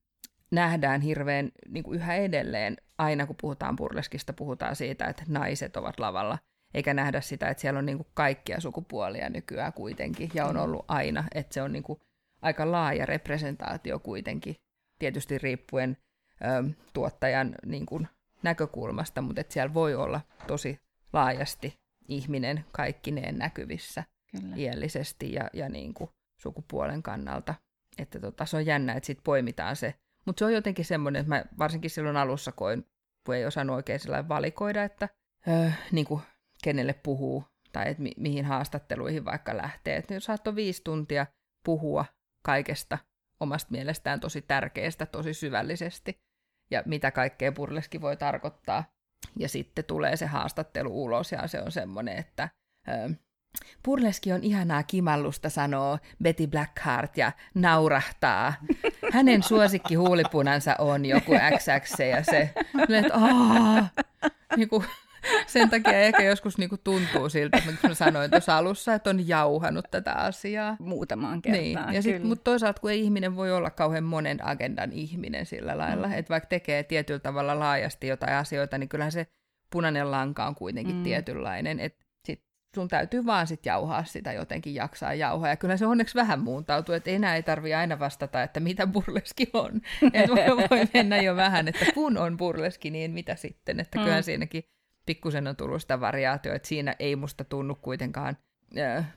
nähdään hirveän niin kuin yhä edelleen, aina kun puhutaan burleskista, puhutaan siitä, että naiset ovat lavalla, eikä nähdä sitä, että siellä on niin kuin kaikkia sukupuolia nykyään kuitenkin, ja on mm. ollut aina, että se on niin kuin aika laaja representaatio kuitenkin, tietysti riippuen ö, tuottajan niin kuin näkökulmasta, mutta että siellä voi olla tosi laajasti ihminen kaikkineen näkyvissä Kyllä. iällisesti ja, ja niin kuin sukupuolen kannalta. Että tota, se on jännä, että sitten poimitaan se mutta se on jotenkin semmoinen, että mä varsinkin silloin alussa koin, kun ei osannut oikein valikoida, että öö, niin kuin kenelle puhuu tai että mi- mihin haastatteluihin vaikka lähtee. Että jos saattoi viisi tuntia puhua kaikesta omasta mielestään tosi tärkeästä, tosi syvällisesti ja mitä kaikkea burleski voi tarkoittaa, Ja sitten tulee se haastattelu ulos ja se on semmoinen, että ö, Purleski on ihanaa kimallusta, sanoo Betty Blackheart ja naurahtaa. Hänen suosikki huulipunansa on joku XX ja se, että aah, niin kuin, sen takia ehkä joskus niinku tuntuu siltä, että mä sanoin tuossa alussa, että on jauhanut tätä asiaa. Muutamaan kertaan, niin. ja sit, Mutta toisaalta kun ei ihminen voi olla kauhean monen agendan ihminen sillä lailla, mm. että vaikka tekee tietyllä tavalla laajasti jotain asioita, niin kyllähän se punainen lanka on kuitenkin mm. tietynlainen, sit sun täytyy vaan sit jauhaa sitä jotenkin jaksaa jauhaa. Ja kyllä se onneksi vähän muuntautuu, että enää ei tarvi aina vastata, että mitä burleski on. [laughs] että voi mennä jo vähän, että kun on burleski, niin mitä sitten. Että mm. kyllä siinäkin pikkusen on tullut sitä variaatioa, että siinä ei musta tunnu kuitenkaan,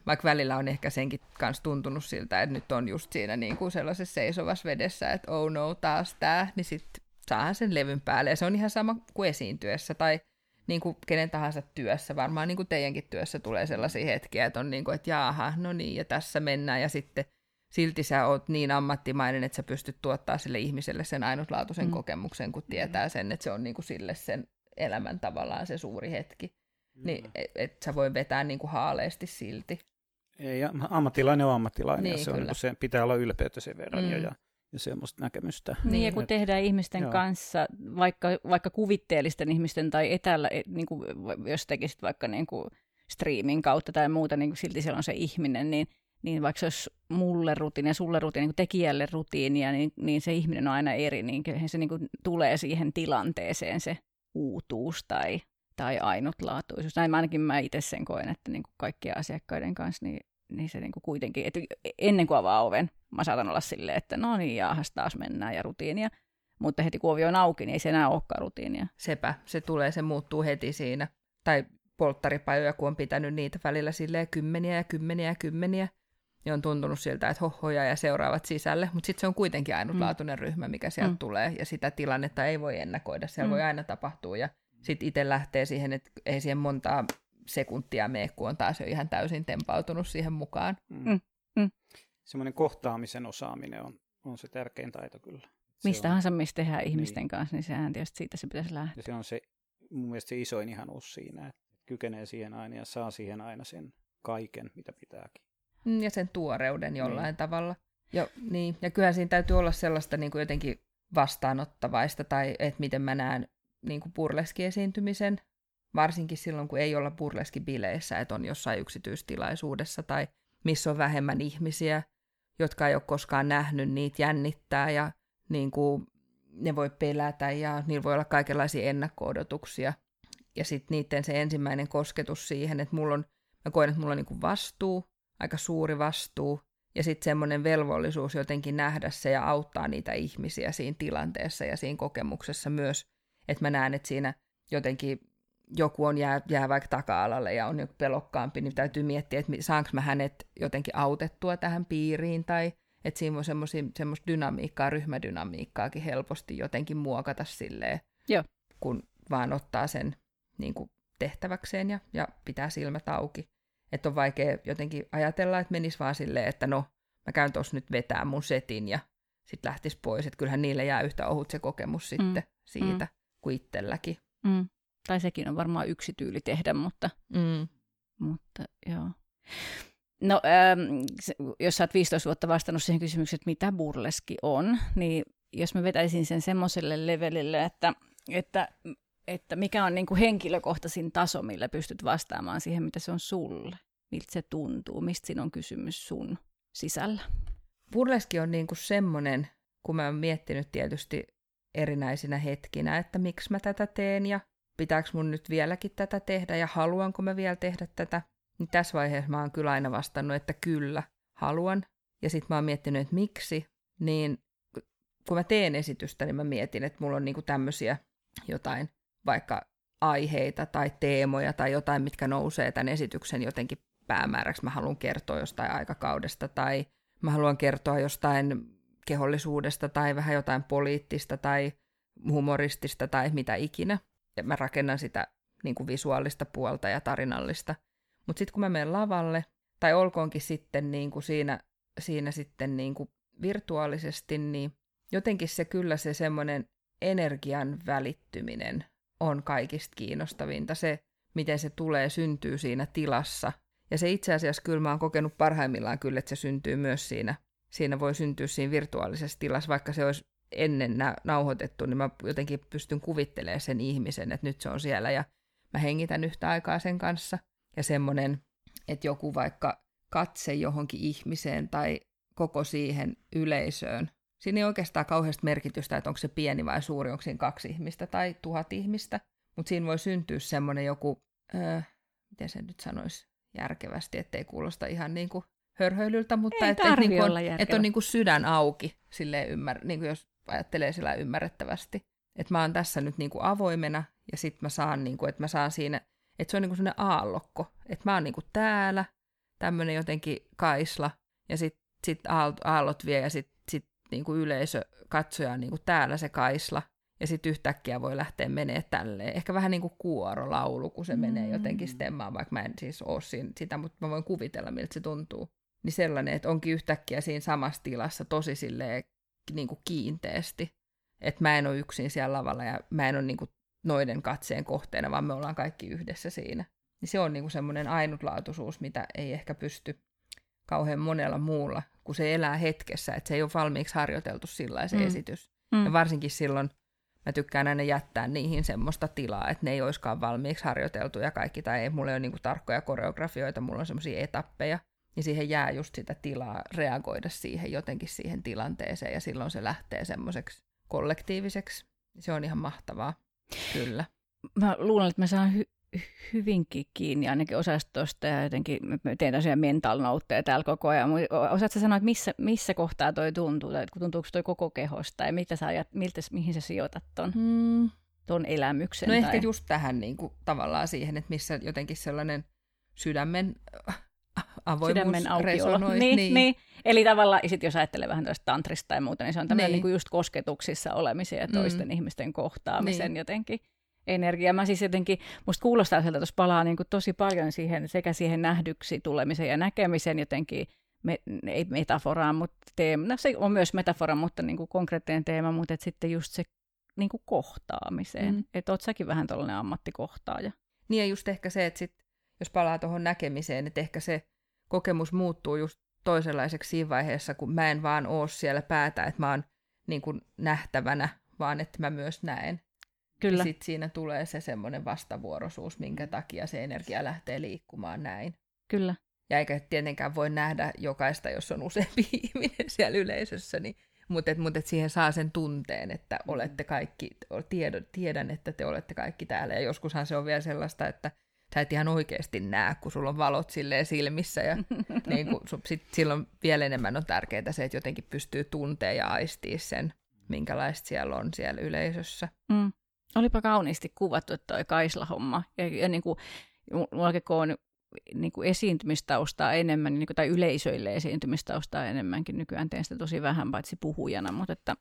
vaikka välillä on ehkä senkin kanssa tuntunut siltä, että nyt on just siinä niin kuin sellaisessa seisovassa vedessä, että oh no, taas tämä, niin sitten saahan sen levyn päälle. Ja se on ihan sama kuin esiintyessä tai niin kuin kenen tahansa työssä, varmaan niin kuin teidänkin työssä tulee sellaisia hetkiä, että on niin kuin, että jaaha, no niin, ja tässä mennään, ja sitten silti sä oot niin ammattimainen, että sä pystyt tuottaa sille ihmiselle sen ainutlaatuisen mm. kokemuksen, kun tietää sen, että se on niin kuin sille sen elämän tavallaan se suuri hetki. Mm. Niin, et, et sä voi vetää niin kuin haaleesti silti. Ei, ammattilainen on ammattilainen niin, ja se on, niin se pitää olla ylpeyttä sen verran mm. ja, ja semmoista näkemystä. Niin, ja kun et, tehdään ihmisten joo. kanssa, vaikka, vaikka kuvitteellisten ihmisten tai etäällä, niin kuin, jos tekisit vaikka niin kuin striimin kautta tai muuta, niin silti siellä on se ihminen, niin, niin vaikka se olisi mulle rutiini ja sulle rutiini, niin tekijälle rutiinia, niin, niin se ihminen on aina eri, niin se niin kuin tulee siihen tilanteeseen se uutuus tai, tai ainutlaatuisuus. Näin mä ainakin mä itse sen koen, että niin kuin kaikkien asiakkaiden kanssa, niin, niin se niin kuin kuitenkin, että ennen kuin avaa oven, mä saatan olla silleen, että no niin, jaahas taas mennään ja rutiinia. Mutta heti kun ovi on auki, niin ei se enää olekaan rutiinia. Sepä, se tulee, se muuttuu heti siinä. Tai polttaripajoja, kun on pitänyt niitä välillä silleen kymmeniä ja kymmeniä ja kymmeniä, niin on tuntunut siltä, että hohoja ja seuraavat sisälle, mutta sitten se on kuitenkin ainutlaatuinen mm. ryhmä, mikä sieltä mm. tulee, ja sitä tilannetta ei voi ennakoida, siellä mm. voi aina tapahtua, ja sitten itse lähtee siihen, että ei siihen montaa sekuntia mene, kun on taas jo ihan täysin tempautunut siihen mukaan. Mm. Mm. mm. Semmoinen kohtaamisen osaaminen on, on se tärkein taito kyllä. Mistä tahansa, mistä tehdään ihmisten niin. kanssa, niin sehän tietysti siitä se pitäisi lähteä. Ja se on se mun mielestä se isoin ihanuus siinä, että kykenee siihen aina ja saa siihen aina sen kaiken, mitä pitääkin. Mm, ja sen tuoreuden jollain niin. tavalla. Ja, niin. ja kyllähän siinä täytyy olla sellaista niin kuin jotenkin vastaanottavaista, tai että miten mä näen niin kuin burleski-esiintymisen, varsinkin silloin, kun ei olla burleski-bileissä, että on jossain yksityistilaisuudessa tai missä on vähemmän ihmisiä, jotka ei ole koskaan nähnyt niitä jännittää ja niin kuin, ne voi pelätä ja niillä voi olla kaikenlaisia ennakko-odotuksia. Ja sitten niiden se ensimmäinen kosketus siihen, että mulla on, mä koen, että mulla on niin vastuu aika suuri vastuu ja sitten semmoinen velvollisuus jotenkin nähdä se ja auttaa niitä ihmisiä siinä tilanteessa ja siinä kokemuksessa myös, että mä näen, että siinä jotenkin joku on jää, jää vaikka taka-alalle ja on joku pelokkaampi, niin täytyy miettiä, että saanko mä hänet jotenkin autettua tähän piiriin tai että siinä on semmoista dynamiikkaa, ryhmädynamiikkaakin helposti jotenkin muokata silleen, Joo. kun vaan ottaa sen niin kuin tehtäväkseen ja, ja pitää silmät auki. Että on vaikea jotenkin ajatella, että menisi vaan silleen, että no, mä käyn tuossa nyt vetää mun setin ja sitten lähtisi pois. Että kyllähän niille jää yhtä ohut se kokemus sitten mm. siitä mm. kuin itselläkin. Mm. Tai sekin on varmaan yksi tyyli tehdä, mutta, mm. mutta joo. No, ähm, jos sä oot 15 vuotta vastannut siihen kysymykseen, että mitä burleski on, niin jos mä vetäisin sen semmoiselle levelille, että, että että mikä on niin kuin henkilökohtaisin taso, millä pystyt vastaamaan siihen, mitä se on sulle. Miltä se tuntuu, mistä siinä on kysymys sun sisällä. Burleski on niin kuin semmoinen, kun mä oon miettinyt tietysti erinäisinä hetkinä, että miksi mä tätä teen ja pitääkö mun nyt vieläkin tätä tehdä ja haluanko mä vielä tehdä tätä. Niin tässä vaiheessa mä oon kyllä aina vastannut, että kyllä, haluan. Ja sitten mä oon miettinyt, että miksi. Niin kun mä teen esitystä, niin mä mietin, että mulla on niinku tämmöisiä jotain vaikka aiheita tai teemoja tai jotain, mitkä nousee tämän esityksen jotenkin päämääräksi. Mä haluan kertoa jostain aikakaudesta tai mä haluan kertoa jostain kehollisuudesta tai vähän jotain poliittista tai humoristista tai mitä ikinä. Ja mä rakennan sitä niin kuin visuaalista puolta ja tarinallista. Mutta sitten kun mä menen lavalle, tai olkoonkin sitten niin kuin siinä, siinä sitten niin kuin virtuaalisesti, niin jotenkin se kyllä se semmoinen energian välittyminen on kaikista kiinnostavinta. Se, miten se tulee, syntyy siinä tilassa. Ja se itse asiassa kyllä mä oon kokenut parhaimmillaan kyllä, että se syntyy myös siinä. Siinä voi syntyä siinä virtuaalisessa tilassa, vaikka se olisi ennen nauhoitettu, niin mä jotenkin pystyn kuvittelemaan sen ihmisen, että nyt se on siellä ja mä hengitän yhtä aikaa sen kanssa. Ja semmoinen, että joku vaikka katse johonkin ihmiseen tai koko siihen yleisöön. Siinä ei oikeastaan kauheasti merkitystä, että onko se pieni vai suuri, onko siinä kaksi ihmistä tai tuhat ihmistä, mutta siinä voi syntyä semmoinen joku, öö, miten se nyt sanoisi järkevästi, ettei kuulosta ihan niin kuin hörhöilyltä, mutta että, että, niin on, että on niin kuin sydän auki, silleen ymmär, niin kuin jos ajattelee sillä ymmärrettävästi. Että mä oon tässä nyt niin kuin avoimena ja sitten mä saan, niin kuin, että mä saan siinä, että se on niin kuin sellainen aallokko, että mä oon niin kuin täällä, tämmöinen jotenkin kaisla, ja sitten sit aallot vie, ja sitten sit niin kuin yleisö, katsoja on niin kuin täällä se kaisla, ja sitten yhtäkkiä voi lähteä menee tälleen. Ehkä vähän niin kuin kuorolaulu, kun se mm. menee jotenkin stemmaan, vaikka mä en siis ole siinä, sitä, mutta mä voin kuvitella, miltä se tuntuu. Niin sellainen, että onkin yhtäkkiä siinä samassa tilassa tosi silleen niin kuin kiinteästi. Että mä en ole yksin siellä lavalla ja mä en ole niin kuin noiden katseen kohteena, vaan me ollaan kaikki yhdessä siinä. Niin se on niin kuin semmoinen ainutlaatuisuus, mitä ei ehkä pysty kauhean monella muulla, kun se elää hetkessä, että se ei ole valmiiksi harjoiteltu sillä se mm. esitys. Mm. Ja varsinkin silloin mä tykkään aina jättää niihin semmoista tilaa, että ne ei olisikaan valmiiksi harjoiteltu ja kaikki, tai ei mulla ole niin kuin tarkkoja koreografioita, mulla on semmoisia etappeja, niin siihen jää just sitä tilaa reagoida siihen jotenkin siihen tilanteeseen, ja silloin se lähtee semmoiseksi kollektiiviseksi. Se on ihan mahtavaa, kyllä. Mä luulen, että mä saan hy- hyvinkin kiinni ainakin osastosta ja jotenkin mä teen tosiaan mental noteja täällä koko ajan. Osaatko sanoa, että missä, missä kohtaa toi tuntuu, tai tuntuuko toi koko kehosta ja mitä sä ajat, miltä, mihin sä sijoitat ton, hmm. ton elämyksen? No tai... ehkä just tähän niin kuin, tavallaan siihen, että missä jotenkin sellainen sydämen avoimuus Sydämen resonoi. Niin, niin. niin. Eli tavallaan, sit jos ajattelee vähän tästä tantrista tai muuta, niin se on tämmöinen niin. niin just kosketuksissa olemisen ja toisten mm. ihmisten kohtaamisen niin. jotenkin energia. Mä siis jotenkin, musta kuulostaa sieltä, että palaa niin kuin tosi paljon siihen, sekä siihen nähdyksi tulemisen ja näkemisen jotenkin, me, ei metaforaan, mutta teema, no se on myös metafora, mutta niin kuin konkreettinen teema, mutta sitten just se niin kuin kohtaamiseen. Mm. Että oot säkin vähän tällainen ammattikohtaaja. Niin ja just ehkä se, että sit, jos palaa tuohon näkemiseen, että ehkä se kokemus muuttuu just toisenlaiseksi siinä vaiheessa, kun mä en vaan oo siellä päätä, että mä oon niin kuin nähtävänä, vaan että mä myös näen. Kyllä. Ja sitten siinä tulee se semmoinen vastavuoroisuus, minkä takia se energia lähtee liikkumaan näin. Kyllä. Ja eikä tietenkään voi nähdä jokaista, jos on useampi [laughs] ihminen siellä yleisössä, niin, mutta, et, mutta et siihen saa sen tunteen, että olette kaikki, tiedon, tiedän, että te olette kaikki täällä. Ja joskushan se on vielä sellaista, että sä et ihan oikeasti näe, kun sulla on valot silleen silmissä. Ja [laughs] niin kun, sit, silloin vielä enemmän on tärkeää se, että jotenkin pystyy tuntea ja aistii sen, minkälaista siellä on siellä yleisössä. Mm. Olipa kauniisti kuvattu toi Kaisla-homma. Ja, ja niin kuin, mulla on niin kuin esiintymistaustaa enemmän, niin kuin, tai yleisöille esiintymistaustaa enemmänkin. Nykyään teen sitä tosi vähän, paitsi puhujana, mutta että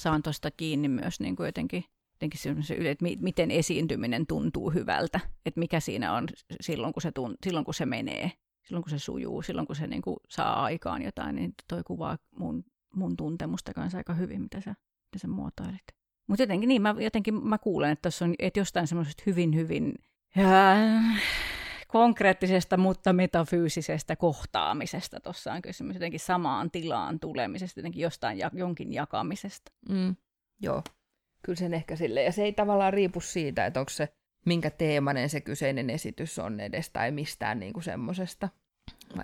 saan tuosta kiinni myös niin kuin jotenkin, jotenkin se, että miten esiintyminen tuntuu hyvältä, että mikä siinä on silloin, kun se, tunt, silloin, kun se menee, silloin, kun se sujuu, silloin, kun se niin kuin saa aikaan jotain, niin toi kuvaa mun, mun tuntemusta kanssa aika hyvin, mitä sä, mitä sä muotoilit. Mutta jotenkin niin, mä, jotenkin mä kuulen, että tuossa on että jostain semmoisesta hyvin, hyvin ja, konkreettisesta, mutta metafyysisestä kohtaamisesta tuossa on kysymys. Jotenkin samaan tilaan tulemisesta, jotenkin jostain ja, jonkin jakamisesta. Mm. Joo, kyllä sen ehkä sille. Ja se ei tavallaan riipu siitä, että onko se, minkä teemainen se kyseinen esitys on edes tai mistään niinku semmoisesta.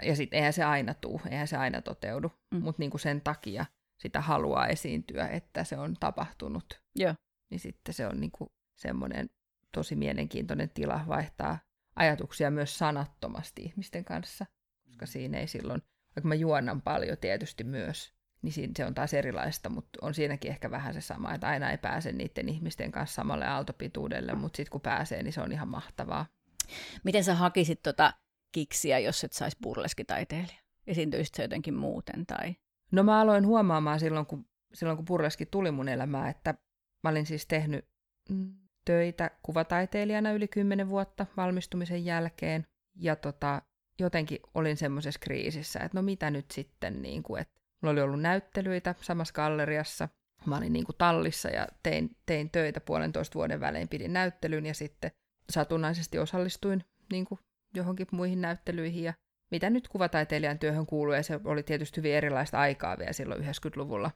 Ja sitten eihän se aina tuu, eihän se aina toteudu, mm. mutta niinku sen takia – sitä haluaa esiintyä, että se on tapahtunut. Joo. Niin sitten se on niinku semmoinen tosi mielenkiintoinen tila vaihtaa ajatuksia myös sanattomasti ihmisten kanssa, koska siinä ei silloin, vaikka mä juonan paljon tietysti myös, niin se on taas erilaista, mutta on siinäkin ehkä vähän se sama, että aina ei pääse niiden ihmisten kanssa samalle aaltopituudelle, mutta sitten kun pääsee, niin se on ihan mahtavaa. Miten sä hakisit tota kiksiä, jos et saisi burleskitaiteilija? Esiintyisit se jotenkin muuten tai No mä aloin huomaamaan silloin, kun, silloin kun purreski tuli mun elämää, että mä olin siis tehnyt mm, töitä kuvataiteilijana yli kymmenen vuotta valmistumisen jälkeen. Ja tota, jotenkin olin semmoisessa kriisissä, että no mitä nyt sitten, niin kuin, että mulla oli ollut näyttelyitä samassa galleriassa, mä olin niin kuin tallissa ja tein, tein töitä puolentoista vuoden välein, pidin näyttelyn ja sitten satunnaisesti osallistuin niin kuin johonkin muihin näyttelyihin ja mitä nyt kuvataiteilijan työhön kuuluu, ja se oli tietysti hyvin erilaista aikaa vielä silloin 90-luvulla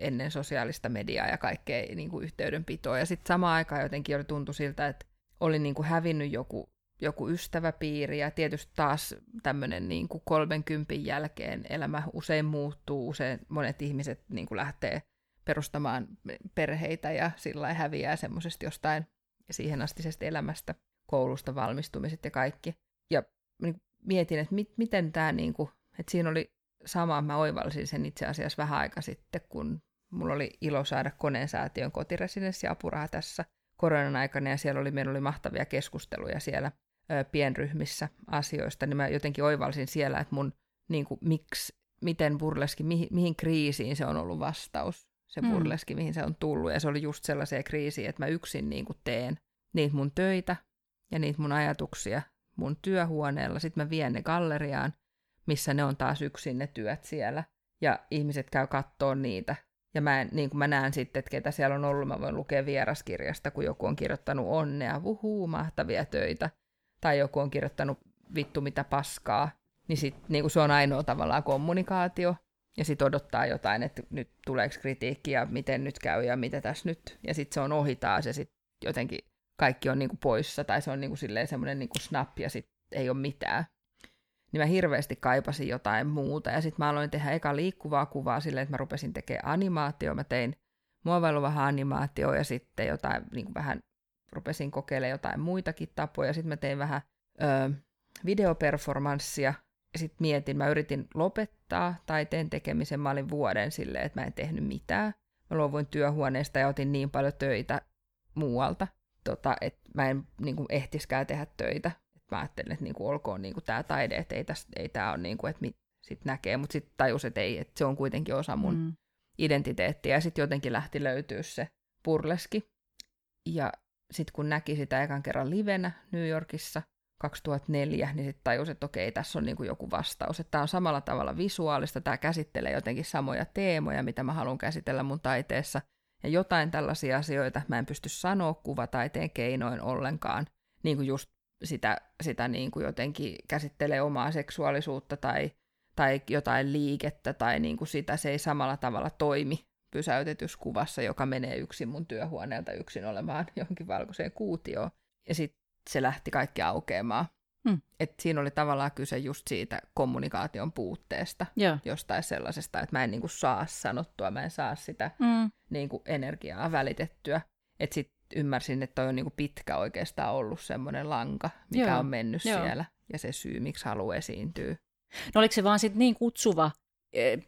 ennen sosiaalista mediaa ja kaikkea niin kuin yhteydenpitoa. Ja sitten samaan aikaan jotenkin oli tuntui siltä, että oli niin kuin hävinnyt joku, joku ystäväpiiri ja tietysti taas tämmöinen niin kuin 30 jälkeen elämä usein muuttuu, usein monet ihmiset niin kuin lähtee perustamaan perheitä ja sillä häviää semmoisesta jostain siihen astisesta elämästä, koulusta valmistumiset ja kaikki. Ja niin mietin, että mit, miten tämä, niin kuin, että siinä oli sama, mä oivalsin sen itse asiassa vähän aika sitten, kun mulla oli ilo saada koneen säätiön kotiresidenssiapuraha tässä koronan aikana, ja siellä oli, meillä oli mahtavia keskusteluja siellä ö, pienryhmissä asioista, niin mä jotenkin oivalsin siellä, että mun, niin kuin, miksi, miten burleski, mihin, mihin kriisiin se on ollut vastaus, se mm. burleski, mihin se on tullut, ja se oli just sellaisia kriisiä, että mä yksin niin kuin teen niitä mun töitä ja niitä mun ajatuksia mun työhuoneella, sitten mä vien ne galleriaan, missä ne on taas yksin ne työt siellä, ja ihmiset käy kattoon niitä. Ja mä, en, niin mä näen sitten, että ketä siellä on ollut, mä voin lukea vieraskirjasta, kun joku on kirjoittanut onnea, vuhuu, mahtavia töitä, tai joku on kirjoittanut vittu mitä paskaa, niin, sit, niin kuin se on ainoa tavallaan kommunikaatio, ja sitten odottaa jotain, että nyt tuleeko kritiikki ja miten nyt käy ja mitä tässä nyt, ja sitten se on ohi taas, ja sitten jotenkin kaikki on niinku poissa, tai se on niinku semmoinen niinku snap, ja sitten ei ole mitään niin mä hirveästi kaipasin jotain muuta. Ja sitten mä aloin tehdä eka liikkuvaa kuvaa silleen, että mä rupesin tekemään animaatio. Mä tein muovailu vähän animaatio ja sitten jotain, niin vähän rupesin kokeilemaan jotain muitakin tapoja. Sitten mä tein vähän ö, videoperformanssia ja sitten mietin, mä yritin lopettaa taiteen tekemisen. Mä olin vuoden silleen, että mä en tehnyt mitään. Mä luovuin työhuoneesta ja otin niin paljon töitä muualta, tota, että mä en niin kuin, ehtiskään tehdä töitä mä ajattelin, että niinku olkoon niinku tämä taide, että ei, tästä, ei tämä ole, niinku, että mit, sit näkee, mutta sitten tajus, että ei, että se on kuitenkin osa mun mm. identiteettiä, ja sitten jotenkin lähti löytyä se purleski. Ja sitten kun näki sitä ekan kerran livenä New Yorkissa 2004, niin sitten tajus, että okei, tässä on niinku joku vastaus. Että tämä on samalla tavalla visuaalista, tämä käsittelee jotenkin samoja teemoja, mitä mä haluan käsitellä mun taiteessa. Ja jotain tällaisia asioita mä en pysty sanoa kuvataiteen keinoin ollenkaan. Niin kuin just sitä, sitä niin kuin jotenkin käsittelee omaa seksuaalisuutta tai, tai jotain liikettä tai niin kuin sitä, se ei samalla tavalla toimi pysäytetyskuvassa, joka menee yksin mun työhuoneelta yksin olemaan [laughs] johonkin valkoiseen kuutioon. Ja sitten se lähti kaikki aukeamaan. Mm. Et siinä oli tavallaan kyse just siitä kommunikaation puutteesta, yeah. jostain sellaisesta, että mä en niinku saa sanottua, mä en saa sitä mm. niinku energiaa välitettyä. Että sitten ymmärsin, että toi on niin pitkä oikeastaan ollut semmoinen lanka, mikä Joo. on mennyt Joo. siellä, ja se syy, miksi haluaa esiintyä. No oliko se vaan sitten niin kutsuva,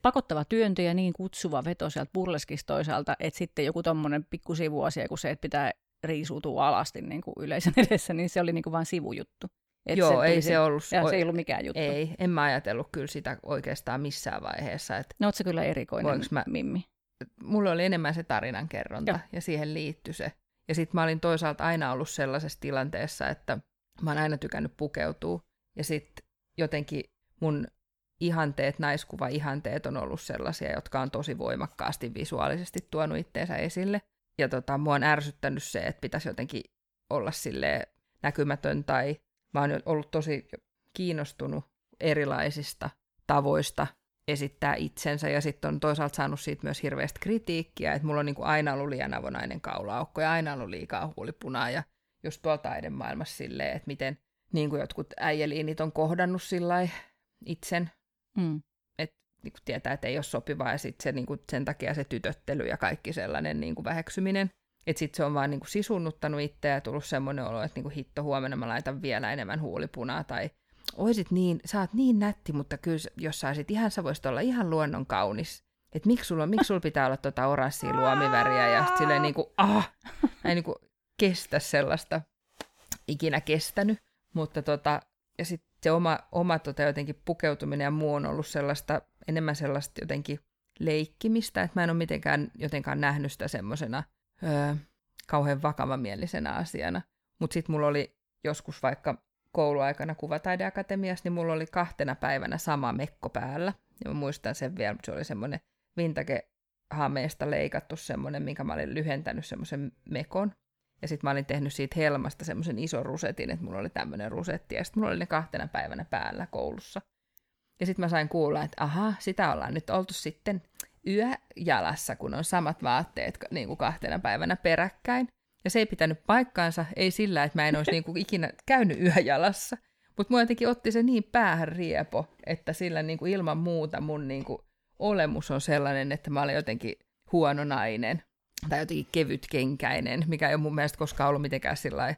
pakottava työntö ja niin kutsuva veto sieltä burleskista toisaalta, että sitten joku tommonen pikku sivuasia, kun se, että pitää riisuutua alasti niin kuin yleisön [laughs] edessä, niin se oli niin kuin vain sivujuttu. Et Joo, se ei se ollut... Ja se ei ollut mikään juttu. Ei, en mä ajatellut kyllä sitä oikeastaan missään vaiheessa. Että no se kyllä erikoinen, mä, Mimmi. Mulla oli enemmän se tarinankerronta Joo. ja siihen liittyi se ja sitten mä olin toisaalta aina ollut sellaisessa tilanteessa, että mä oon aina tykännyt pukeutua. Ja sitten jotenkin mun ihanteet, naiskuva-ihanteet on ollut sellaisia, jotka on tosi voimakkaasti visuaalisesti tuonut itteensä esille. Ja tota, mua on ärsyttänyt se, että pitäisi jotenkin olla sille näkymätön tai mä oon ollut tosi kiinnostunut erilaisista tavoista esittää itsensä ja sitten on toisaalta saanut siitä myös hirveästi kritiikkiä, että mulla on niin kuin aina ollut liian avonainen kaulaaukko ja aina ollut liikaa huulipunaa ja just tuolla taidemaailmassa silleen, että miten niin kuin jotkut äijäliinit on kohdannut sillä itsen, mm. että niin kuin tietää, että ei ole sopivaa ja sitten se, niin kuin, sen takia se tytöttely ja kaikki sellainen niin kuin väheksyminen. Että sitten se on vaan niin kuin sisunnuttanut itseä ja tullut semmoinen olo, että niin kuin hitto huomenna mä laitan vielä enemmän huulipunaa tai oisit niin, sä oot niin nätti, mutta kyllä jos sä olisit ihan, sä voisit olla ihan luonnon kaunis. Että miksi sulla, miksi sulla pitää olla tota oranssia luomiväriä ja silleen niin kuin, ah, ei kuin kestä sellaista, ikinä kestänyt. Mutta tota, ja sitten se oma, oma tota jotenkin pukeutuminen ja muu on ollut sellaista, enemmän sellaista jotenkin leikkimistä, että mä en ole mitenkään jotenkaan nähnyt sitä semmoisena öö, kauhean vakavamielisenä asiana. Mutta sitten mulla oli joskus vaikka kouluaikana kuvataideakatemiassa, niin mulla oli kahtena päivänä sama mekko päällä. Ja mä muistan sen vielä, mutta se oli semmoinen vintage hameesta leikattu semmoinen, minkä mä olin lyhentänyt semmoisen mekon. Ja sitten mä olin tehnyt siitä helmasta semmoisen ison rusetin, että mulla oli tämmöinen rusetti, ja sitten mulla oli ne kahtena päivänä päällä koulussa. Ja sitten mä sain kuulla, että aha, sitä ollaan nyt oltu sitten yöjalassa, kun on samat vaatteet niin kuin kahtena päivänä peräkkäin. Ja se ei pitänyt paikkaansa, ei sillä, että mä en olisi niin kuin ikinä käynyt yöjalassa. Mutta mua jotenkin otti se niin päähän riepo, että sillä niin kuin ilman muuta mun niin kuin olemus on sellainen, että mä olen jotenkin huono nainen tai jotenkin kevytkenkäinen, mikä ei ole mun mielestä koskaan ollut mitenkään sillä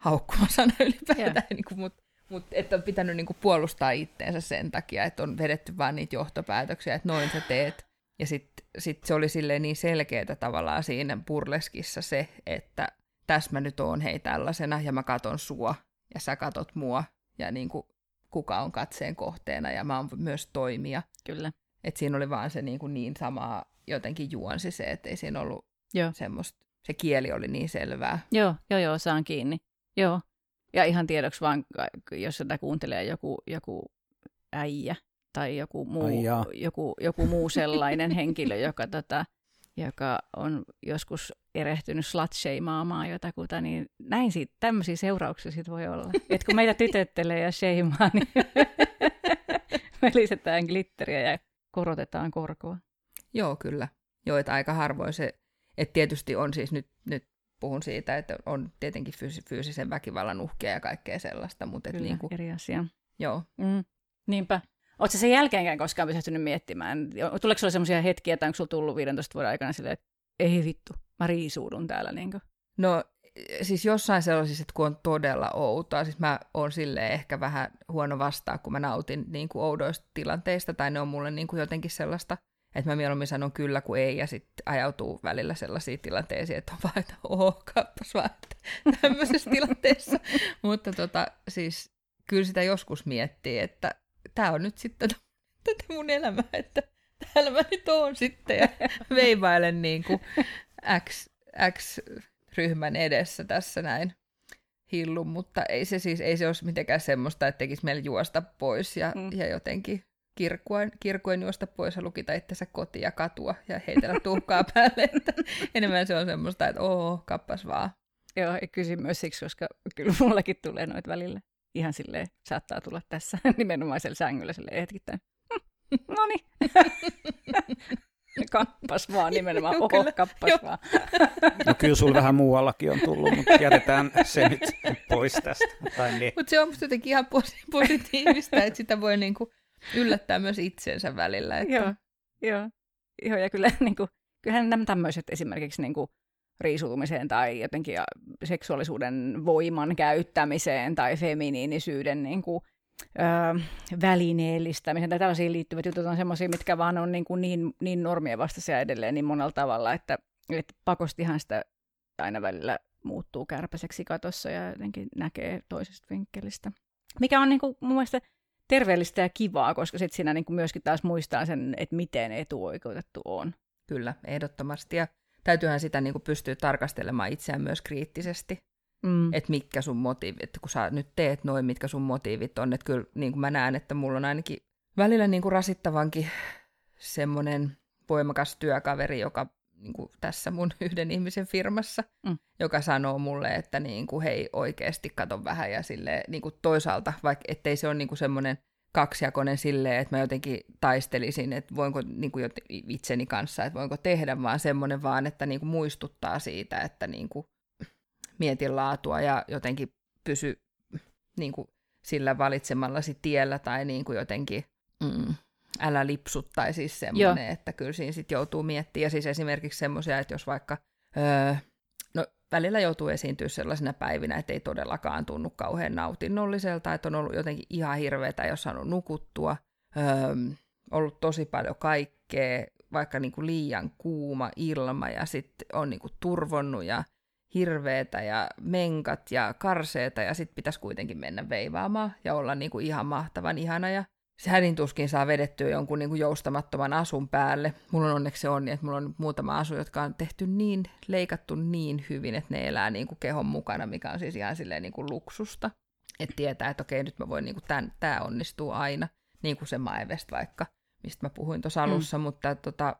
haukkuma sana [laughs] ylipäätään, yeah. niin kuin, mutta mut, että on pitänyt niin kuin puolustaa itteensä sen takia, että on vedetty vaan niitä johtopäätöksiä, että noin sä teet. Ja sitten sit se oli silleen niin selkeää tavallaan siinä purleskissa se, että tässä mä nyt oon hei tällaisena ja mä katon sua ja sä katot mua ja niin kuin kuka on katseen kohteena ja mä oon myös toimija. Kyllä. Et siinä oli vaan se niin, kuin niin samaa jotenkin juonsi se, että ei siinä ollut Joo. semmoista, se kieli oli niin selvää. Joo, joo, joo, saan kiinni. Joo. Ja ihan tiedoksi vaan, jos sitä kuuntelee joku, joku äijä tai joku muu, joku, joku muu sellainen [laughs] henkilö, joka, tota, joka on joskus erehtynyt slut jotakuta, niin näin siitä, tämmöisiä seurauksia siitä voi olla. [laughs] Et kun meitä tytöttelee ja shameaa, niin [laughs] me lisätään glitteriä ja korotetaan korkoa. Joo, kyllä. Joo, että aika harvoin se, että tietysti on siis nyt, nyt puhun siitä, että on tietenkin fyys- fyysisen väkivallan uhkia ja kaikkea sellaista, mutta Kyllä, niin kuin, eri asia. Joo. Mm. Niinpä. Oletko sen jälkeenkään koskaan pysähtynyt miettimään? Tuleeko sinulla sellaisia hetkiä, tai onko sinulla tullut 15 vuoden aikana silleen, että ei vittu, mä riisuudun täällä? Niin kuin? No siis jossain sellaisissa, että kun on todella outoa, siis mä oon silleen ehkä vähän huono vastaa, kun mä nautin niin kuin oudoista tilanteista, tai ne on mulle niin kuin jotenkin sellaista, että mä mieluummin sanon kyllä kuin ei, ja sitten ajautuu välillä sellaisiin tilanteisiin, että on vaan, että oho, kappas vaan, tämmöisessä tilanteessa. [laughs] Mutta tota, siis kyllä sitä joskus miettii, että tämä on nyt sitten [laughs] tätä mun elämää, että täällä mä nyt oon sitten ja [laughs] veivailen niin kuin X, X-ryhmän edessä tässä näin hillun, mutta ei se siis, ei se olisi mitenkään semmoista, että tekisi meillä juosta pois ja, mm. ja jotenkin kirkuen, kirkuen juosta pois ja lukita itsensä kotiin ja katua ja heitellä tuhkaa [laughs] päälle. Että enemmän se on semmoista, että oo, kappas vaan. Joo, ja kysyn myös siksi, koska kyllä mullakin tulee noita välillä. Ihan silleen saattaa tulla tässä [laughs] nimenomaisella sängyllä silleen hetkittäin. [laughs] no niin. kappas vaan nimenomaan, oho, kyllä, kappas jo. vaan. no kyllä sulla vähän muuallakin on tullut, mutta jätetään se nyt pois tästä. Niin. Mutta se on musta jotenkin ihan positiivista, että sitä voi niinku yllättää myös itsensä välillä. Että... Joo, joo. joo, ja kyllä, niin kuin, kyllähän nämä tämmöiset esimerkiksi niin kuin, riisuutumiseen tai jotenkin seksuaalisuuden voiman käyttämiseen tai feminiinisyyden niin kuin, öö, välineellistämiseen tai tällaisiin liittyvät jutut on semmoisia, mitkä vaan on niin, kuin niin, niin normien vastaisia edelleen niin monella tavalla, että, että pakostihan sitä aina välillä muuttuu kärpäiseksi katossa ja jotenkin näkee toisesta vinkkelistä. Mikä on niin kuin, mun mielestä terveellistä ja kivaa, koska sitten siinä niin kuin myöskin taas muistaa sen, että miten etuoikeutettu on. Kyllä, ehdottomasti. Ja täytyyhän sitä niin kuin pystyä tarkastelemaan itseään myös kriittisesti. Mm. Että mitkä sun motiivit, että kun sä nyt teet noin, mitkä sun motiivit on. Että kyllä niin kuin mä näen, että mulla on ainakin välillä niin kuin rasittavankin semmoinen voimakas työkaveri, joka niin kuin tässä mun [laughs] yhden ihmisen firmassa, mm. joka sanoo mulle, että niin kuin, hei oikeasti kato vähän ja sille niin kuin toisaalta, vaikka ettei se ole niin kuin semmoinen kaksijakoinen silleen, että mä jotenkin taistelisin, että voinko niin kuin itseni kanssa, että voinko tehdä, vaan semmoinen vaan, että niin kuin muistuttaa siitä, että niin kuin mietin laatua ja jotenkin pysy niin kuin sillä valitsemallasi tiellä tai niin kuin jotenkin mm, älä lipsut, tai siis semmoinen, että kyllä siinä sitten joutuu miettimään. Ja siis esimerkiksi semmoisia, että jos vaikka, öö, no välillä joutuu esiintyä sellaisena päivinä, että ei todellakaan tunnu kauhean nautinnolliselta, että on ollut jotenkin ihan hirveätä, jos saanut nukuttua, öö, ollut tosi paljon kaikkea, vaikka niin kuin liian kuuma ilma ja sitten on niin kuin turvonnut ja hirveetä ja menkat ja karseeta ja sitten pitäisi kuitenkin mennä veivaamaan ja olla niin kuin ihan mahtavan ihana ja se hädin tuskin saa vedettyä jonkun niin kuin joustamattoman asun päälle. Mulla on onneksi se onni, että mulla on muutama asu, jotka on tehty niin, leikattu niin hyvin, että ne elää niin kuin kehon mukana, mikä on siis ihan silleen niin kuin luksusta. Että tietää, että okei, nyt mä voin, niin kuin tämän, tämä onnistuu aina, niin kuin se Maevest vaikka, mistä mä puhuin tuossa mm. alussa, mm. mutta tota,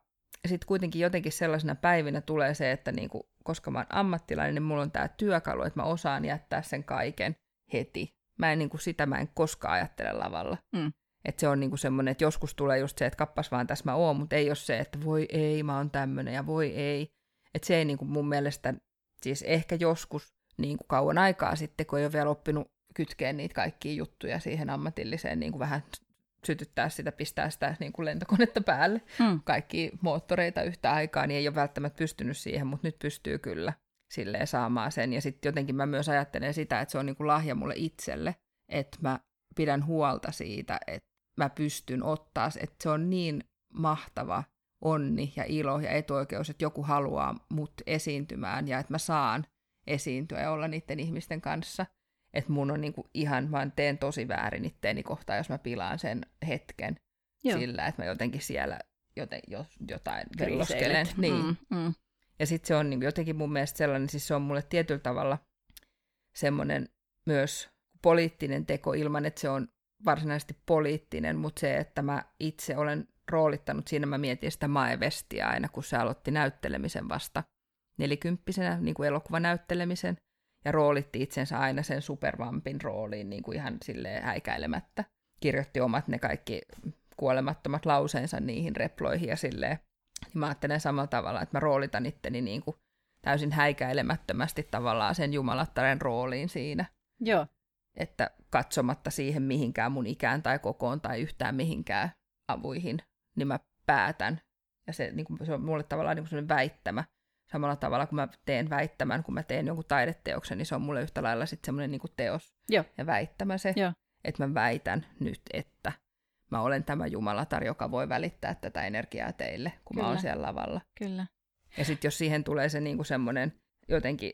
sitten kuitenkin jotenkin sellaisena päivinä tulee se, että niin kuin, koska mä oon ammattilainen, niin mulla on tämä työkalu, että mä osaan jättää sen kaiken heti. Mä en niin kuin, sitä mä en koskaan ajattele lavalla. Mm. Että se on niinku semmoinen, että joskus tulee just se, että kappas vaan tässä mä oon, mutta ei ole se, että voi ei, mä oon tämmöinen ja voi ei. Että se ei niinku mun mielestä, siis ehkä joskus niinku kauan aikaa sitten, kun ei ole vielä oppinut kytkeä niitä kaikkia juttuja siihen ammatilliseen, niinku vähän sytyttää sitä, pistää sitä niin kuin lentokonetta päälle, Mm. kaikki moottoreita yhtä aikaa, niin ei ole välttämättä pystynyt siihen, mutta nyt pystyy kyllä silleen saamaan sen. Ja sitten jotenkin mä myös ajattelen sitä, että se on niin kuin lahja mulle itselle, että mä pidän huolta siitä, että mä pystyn ottaa, että se on niin mahtava onni ja ilo ja etuoikeus, että joku haluaa mut esiintymään ja että mä saan esiintyä ja olla niiden ihmisten kanssa. Että mun on niinku ihan, mä teen tosi väärin itteeni kohtaan, jos mä pilaan sen hetken Joo. sillä, että mä jotenkin siellä joten, jo, jotain Kriiseilet. velloskelen. Niin. Mm, mm. Ja sitten se on niin jotenkin mun mielestä sellainen, siis se on mulle tietyllä tavalla semmoinen myös poliittinen teko ilman, että se on varsinaisesti poliittinen, mutta se, että mä itse olen roolittanut, siinä mä mietin sitä Mae Westia aina, kun se aloitti näyttelemisen vasta nelikymppisenä, niin kuin elokuvanäyttelemisen, ja roolitti itsensä aina sen supervampin rooliin niin kuin ihan silleen häikäilemättä. Kirjoitti omat ne kaikki kuolemattomat lauseensa niihin reploihin ja silleen. Niin mä ajattelen samalla tavalla, että mä roolitan itteni niin kuin täysin häikäilemättömästi tavallaan sen jumalattaren rooliin siinä. Joo. Että katsomatta siihen mihinkään mun ikään tai kokoon tai yhtään mihinkään avuihin, niin mä päätän. Ja se, niin kuin, se on mulle tavallaan niin kuin sellainen väittämä. Samalla tavalla kun mä teen väittämän, kun mä teen jonkun taideteoksen, niin se on mulle yhtä lailla sitten semmoinen niin kuin teos Joo. ja väittämä se, Joo. että mä väitän nyt, että mä olen tämä jumalatar, joka voi välittää tätä energiaa teille, kun mä Kyllä. oon siellä lavalla. Kyllä. Ja sitten jos siihen tulee se niinku semmoinen jotenkin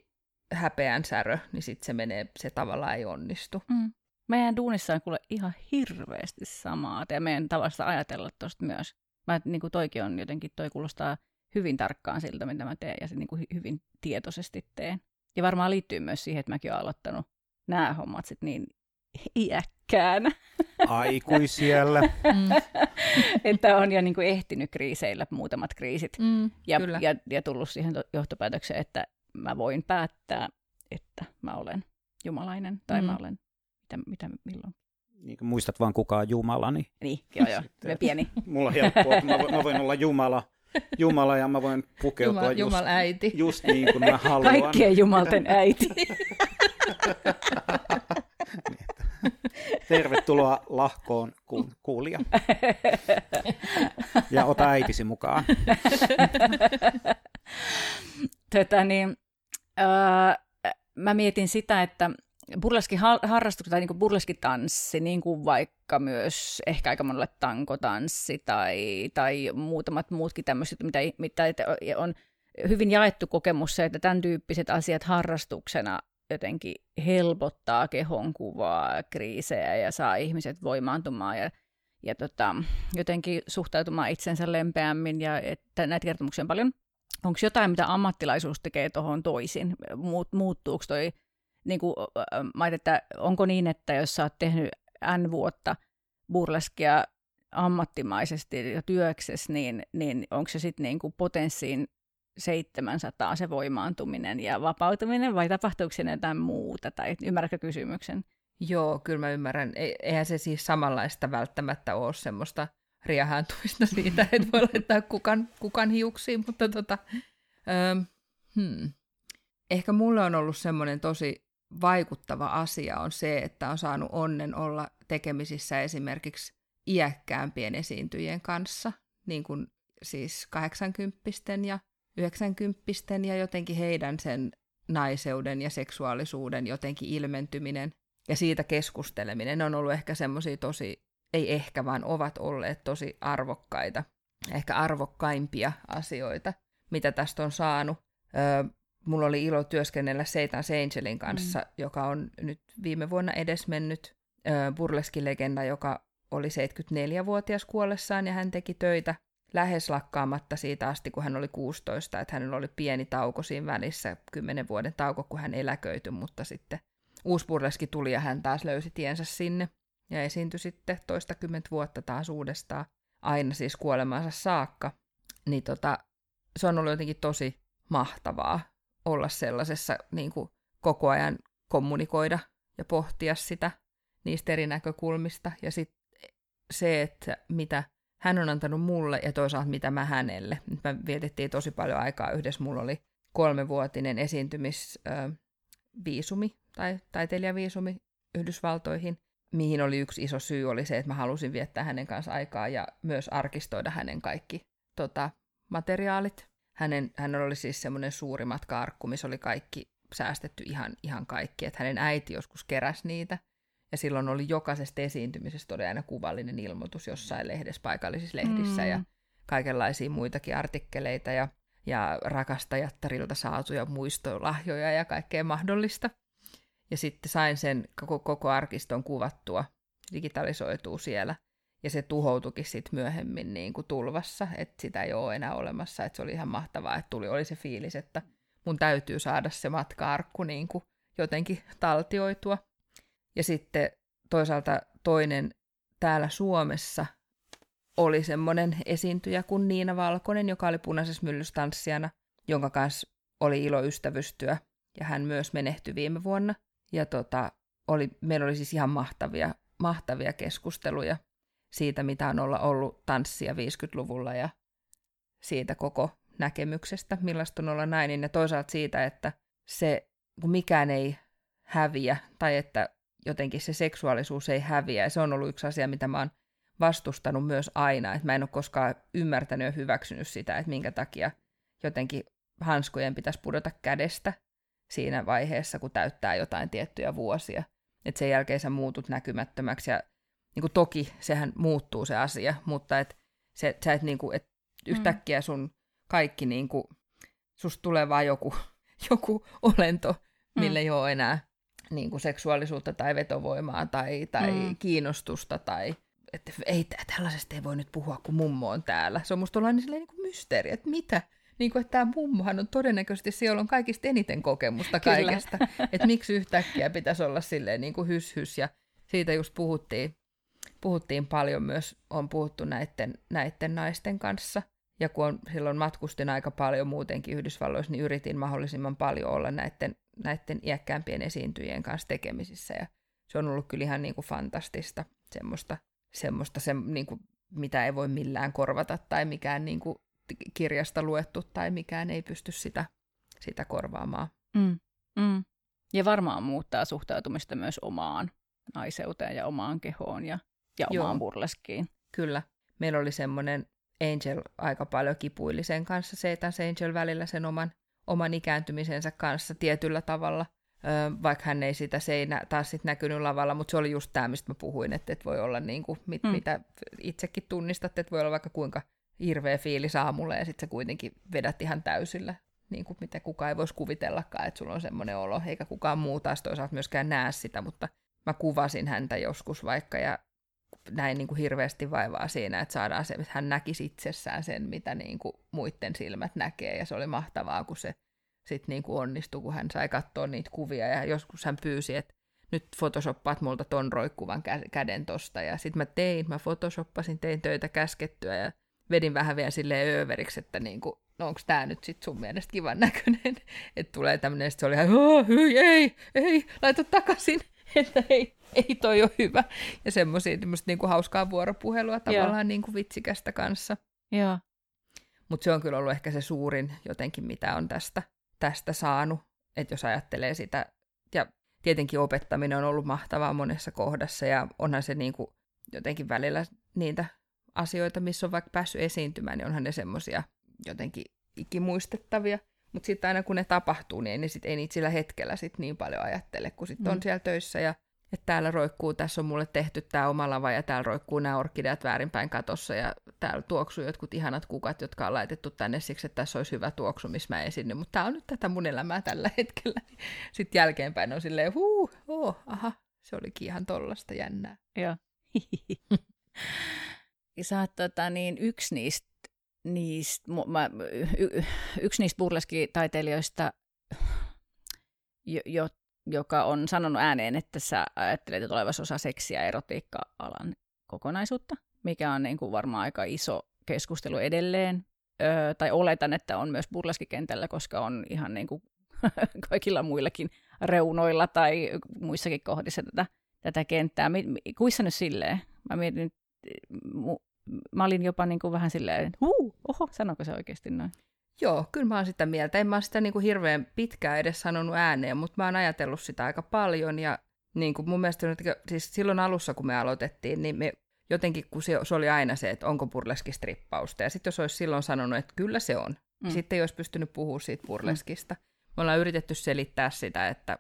häpeän särö, niin sitten se menee, se tavallaan ei onnistu. Mm. Meidän duunissa on kuule ihan hirveästi samaa, ja meidän tavasta ajatella tuosta myös. Mä, niin kuin toikin on jotenkin, toi kuulostaa hyvin tarkkaan siltä, mitä mä teen, ja se niin kuin hy- hyvin tietoisesti teen. Ja varmaan liittyy myös siihen, että mäkin olen aloittanut nämä hommat sit niin iäkkäänä, Aikuisiellä. Mm. [laughs] että on jo niin kuin ehtinyt kriiseillä muutamat kriisit. Mm, Ja, kyllä. ja, ja tullut siihen to- johtopäätökseen, että mä voin päättää, että mä olen jumalainen, tai Mm. mä olen, mitä, mitä milloin. Niin muistat vaan kuka on Jumala, niin Niin, joo joo, Sitten- pieni. [laughs] mulla on helppoa. Mä, voin, mä voin olla Jumala, Jumala ja mä voin pukeutua Jumal, just, Jumal äiti. just niin kuin mä haluan. Kaikkien jumalten [laughs] äiti. Tervetuloa lahkoon ku- kuulija. Ja ota äitisi mukaan. [laughs] Tätä, niin, öö, mä mietin sitä, että burleski harrastukset tai niin burleskitanssi, niin kuin vaikka myös ehkä aika monelle tankotanssi tai, tai muutamat muutkin tämmöiset, mitä, mitä on hyvin jaettu kokemus se, että tämän tyyppiset asiat harrastuksena jotenkin helpottaa kehonkuvaa, kriisejä ja saa ihmiset voimaantumaan ja, ja tota, jotenkin suhtautumaan itsensä lempeämmin ja että näitä kertomuksia on paljon. Onko jotain, mitä ammattilaisuus tekee tuohon toisin? Muut, muuttuuko toi, niin kuin, mä että onko niin, että jos sä oot tehnyt N vuotta burleskia ammattimaisesti ja työksessä, niin, niin onko se sitten niin kuin potenssiin 700 se voimaantuminen ja vapautuminen vai tapahtuuko siinä jotain muuta? Tai ymmärrätkö kysymyksen? Joo, kyllä mä ymmärrän. E- eihän se siis samanlaista välttämättä ole semmoista riahaantumista siitä, että voi laittaa kukan, kukan hiuksiin, mutta tota, öö, hmm. ehkä mulle on ollut semmoinen tosi vaikuttava asia on se, että on saanut onnen olla tekemisissä esimerkiksi iäkkäämpien esiintyjien kanssa, niin kuin siis 80 ja 90 ja jotenkin heidän sen naiseuden ja seksuaalisuuden jotenkin ilmentyminen ja siitä keskusteleminen. Ne on ollut ehkä semmoisia tosi, ei ehkä vaan ovat olleet tosi arvokkaita, ehkä arvokkaimpia asioita, mitä tästä on saanut. Öö, mulla oli ilo työskennellä Satan Angelin kanssa, mm. joka on nyt viime vuonna edesmennyt öö, burleskilegenda, joka oli 74-vuotias kuollessaan ja hän teki töitä lähes lakkaamatta siitä asti, kun hän oli 16, että hänellä oli pieni tauko siinä välissä, 10 vuoden tauko, kun hän eläköityi, mutta sitten uusi burleski tuli ja hän taas löysi tiensä sinne ja esiintyi sitten toistakymmentä vuotta taas uudestaan, aina siis kuolemansa saakka. niin tota, se on ollut jotenkin tosi mahtavaa olla sellaisessa niin kuin koko ajan kommunikoida ja pohtia sitä niistä eri näkökulmista. Ja sitten se, että mitä hän on antanut mulle ja toisaalta mitä mä hänelle. Nyt me vietettiin tosi paljon aikaa yhdessä. Mulla oli kolmevuotinen esiintymisviisumi tai taiteilijaviisumi Yhdysvaltoihin, mihin oli yksi iso syy oli se, että mä halusin viettää hänen kanssa aikaa ja myös arkistoida hänen kaikki tota, materiaalit. Hänen, hän oli siis semmoinen suuri matka-arkku, missä oli kaikki säästetty ihan, ihan kaikki. Että hänen äiti joskus keräsi niitä. Ja silloin oli jokaisesta esiintymisestä oli aina kuvallinen ilmoitus jossain lehdessä, paikallisissa lehdissä mm. ja kaikenlaisia muitakin artikkeleita ja, ja rakastajattarilta saatuja muistolahjoja ja kaikkea mahdollista. Ja sitten sain sen koko, koko arkiston kuvattua, digitalisoituu siellä. Ja se tuhoutukin sitten myöhemmin niin kuin tulvassa, että sitä ei ole enää olemassa. Että se oli ihan mahtavaa, että tuli, oli se fiilis, että mun täytyy saada se matka-arkku niin kuin jotenkin taltioitua. Ja sitten toisaalta toinen täällä Suomessa oli semmoinen esiintyjä kuin Niina Valkonen, joka oli punaisessa myllystanssijana, jonka kanssa oli ilo ystävystyä. Ja hän myös menehtyi viime vuonna. Ja tota, oli, meillä oli siis ihan mahtavia, mahtavia keskusteluja siitä, mitä on olla ollut tanssia 50-luvulla ja siitä koko näkemyksestä, millaista on olla nainen, ja toisaalta siitä, että se, kun mikään ei häviä, tai että jotenkin se seksuaalisuus ei häviä, ja se on ollut yksi asia, mitä mä oon vastustanut myös aina, että mä en ole koskaan ymmärtänyt ja hyväksynyt sitä, että minkä takia jotenkin hanskojen pitäisi pudota kädestä siinä vaiheessa, kun täyttää jotain tiettyjä vuosia. Että sen jälkeen sä muutut näkymättömäksi ja niin kuin toki sehän muuttuu se asia, mutta et se, sä et, niin kuin, et yhtäkkiä sun kaikki, niin kuin, susta tulee vaan joku, [laughs] joku olento, millä mm. ei ole enää niin kuin seksuaalisuutta tai vetovoimaa tai, tai mm. kiinnostusta tai että ei, tällaisesta ei voi nyt puhua, kun mummo on täällä. Se on musta niin, niin kuin mysteeri, että mitä? Niin kuin, että tämä mummohan on todennäköisesti, siellä on kaikista eniten kokemusta kaikesta. että miksi yhtäkkiä pitäisi olla silleen niin kuin hys, hys ja siitä just puhuttiin, puhuttiin paljon myös, on puhuttu näiden, näiden naisten kanssa. Ja kun on, silloin matkustin aika paljon muutenkin Yhdysvalloissa, niin yritin mahdollisimman paljon olla näiden, näiden iäkkäämpien esiintyjien kanssa tekemisissä. Ja se on ollut kyllä ihan niin kuin fantastista, semmoista, semmoista se, niin kuin, mitä ei voi millään korvata tai mikään niin kuin kirjasta luettu tai mikään ei pysty sitä, sitä korvaamaan. Mm, mm. Ja varmaan muuttaa suhtautumista myös omaan naiseuteen ja omaan kehoon ja, ja omaan burleskiin. Kyllä. Meillä oli semmoinen Angel aika paljon kipuili sen kanssa, se Angel välillä sen oman, oman ikääntymisensä kanssa tietyllä tavalla, öö, vaikka hän ei sitä se ei nä- taas sit näkynyt lavalla, mutta se oli just tämä, mistä mä puhuin, että, että voi olla niin kuin, mit, mm. mitä itsekin tunnistat, että voi olla vaikka kuinka hirveä fiilis aamulla ja sitten sä kuitenkin vedät ihan täysillä, niin kuin mitä kukaan ei voisi kuvitellakaan, että sulla on semmoinen olo, eikä kukaan muu taas toisaalta myöskään näe sitä, mutta mä kuvasin häntä joskus vaikka ja näin niin kuin hirveästi vaivaa siinä, että saadaan se, että hän näkisi itsessään sen, mitä niin kuin muiden silmät näkee, ja se oli mahtavaa, kun se sitten niin kuin onnistui, kun hän sai katsoa niitä kuvia, ja joskus hän pyysi, että nyt photoshoppaat multa ton roikkuvan käden tosta, ja sitten mä tein, mä photoshoppasin, tein töitä käskettyä, ja vedin vähän vielä silleen överiksi, että niin kuin, no onko tämä nyt sitten sun mielestä kivan näköinen, [laughs] että tulee tämmöinen, se oli ihan, ei, ei, ei, laita takaisin, [laughs] että ei, ei toi ole hyvä. Ja semmoisia niinku hauskaa vuoropuhelua tavallaan niinku vitsikästä kanssa. Mutta se on kyllä ollut ehkä se suurin jotenkin, mitä on tästä, tästä saanut. Että jos ajattelee sitä, ja tietenkin opettaminen on ollut mahtavaa monessa kohdassa, ja onhan se niinku jotenkin välillä niitä asioita, missä on vaikka päässyt esiintymään, niin onhan ne semmoisia jotenkin ikimuistettavia. Mutta sitten aina kun ne tapahtuu, niin ei, sit, ei niitä sillä hetkellä sit niin paljon ajattele, kun sitten mm. on siellä töissä ja että täällä roikkuu, tässä on mulle tehty tämä oma lava ja täällä roikkuu nämä orkideat väärinpäin katossa ja täällä tuoksuu jotkut ihanat kukat, jotka on laitettu tänne siksi, että tässä olisi hyvä tuoksu, missä mä esinnyn, mutta tämä on nyt tätä mun elämää tällä [laughs] hetkellä. Sitten jälkeenpäin on silleen, huu, oh, aha, se olikin ihan tollasta jännää. Joo. [laughs] Sä oot tota, niin, yksi niistä niistä, mä, y, yksi niistä burleskitaiteilijoista, jo, jo, joka on sanonut ääneen, että sä ajattelet tulevassa osa seksiä ja erotiikka-alan kokonaisuutta, mikä on niin kuin varmaan aika iso keskustelu edelleen ö, tai oletan, että on myös burleskikentällä, koska on ihan niin kuin [laughs] kaikilla muillakin reunoilla tai muissakin kohdissa tätä, tätä kenttää. Kuissa nyt silleen? Mä mietin, mä olin jopa niin kuin vähän silleen, huu, oho, sanoko se oikeasti noin? Joo, kyllä mä oon sitä mieltä. En mä oon sitä niin kuin hirveän pitkään edes sanonut ääneen, mutta mä oon ajatellut sitä aika paljon ja niin kuin mun mielestä siis silloin alussa, kun me aloitettiin, niin me jotenkin, kun se, se oli aina se, että onko burleski strippausta. Ja sitten jos olisi silloin sanonut, että kyllä se on, mm. niin sitten ei olisi pystynyt puhumaan siitä burleskista. Mm. Me ollaan yritetty selittää sitä, että,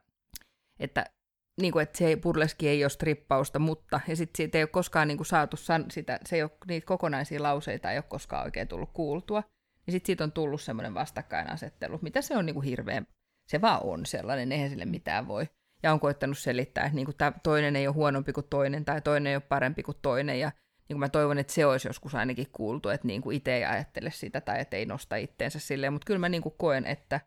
että, niin kuin, että se burleski ei ole strippausta, mutta, ja sitten siitä ei ole koskaan niin kuin saatu san, sitä, se ei ole, niitä kokonaisia lauseita ei ole koskaan oikein tullut kuultua. Ja sitten siitä on tullut semmoinen vastakkainasettelu, mitä se on niin kuin hirveän, se vaan on sellainen, eihän sille mitään voi. Ja on koittanut selittää, että niin kuin toinen ei ole huonompi kuin toinen tai toinen ei ole parempi kuin toinen. Ja niin kuin mä toivon, että se olisi joskus ainakin kuultu, että niin kuin itse ei ajattele sitä tai että ei nosta itteensä silleen, mutta kyllä mä niin kuin koen, että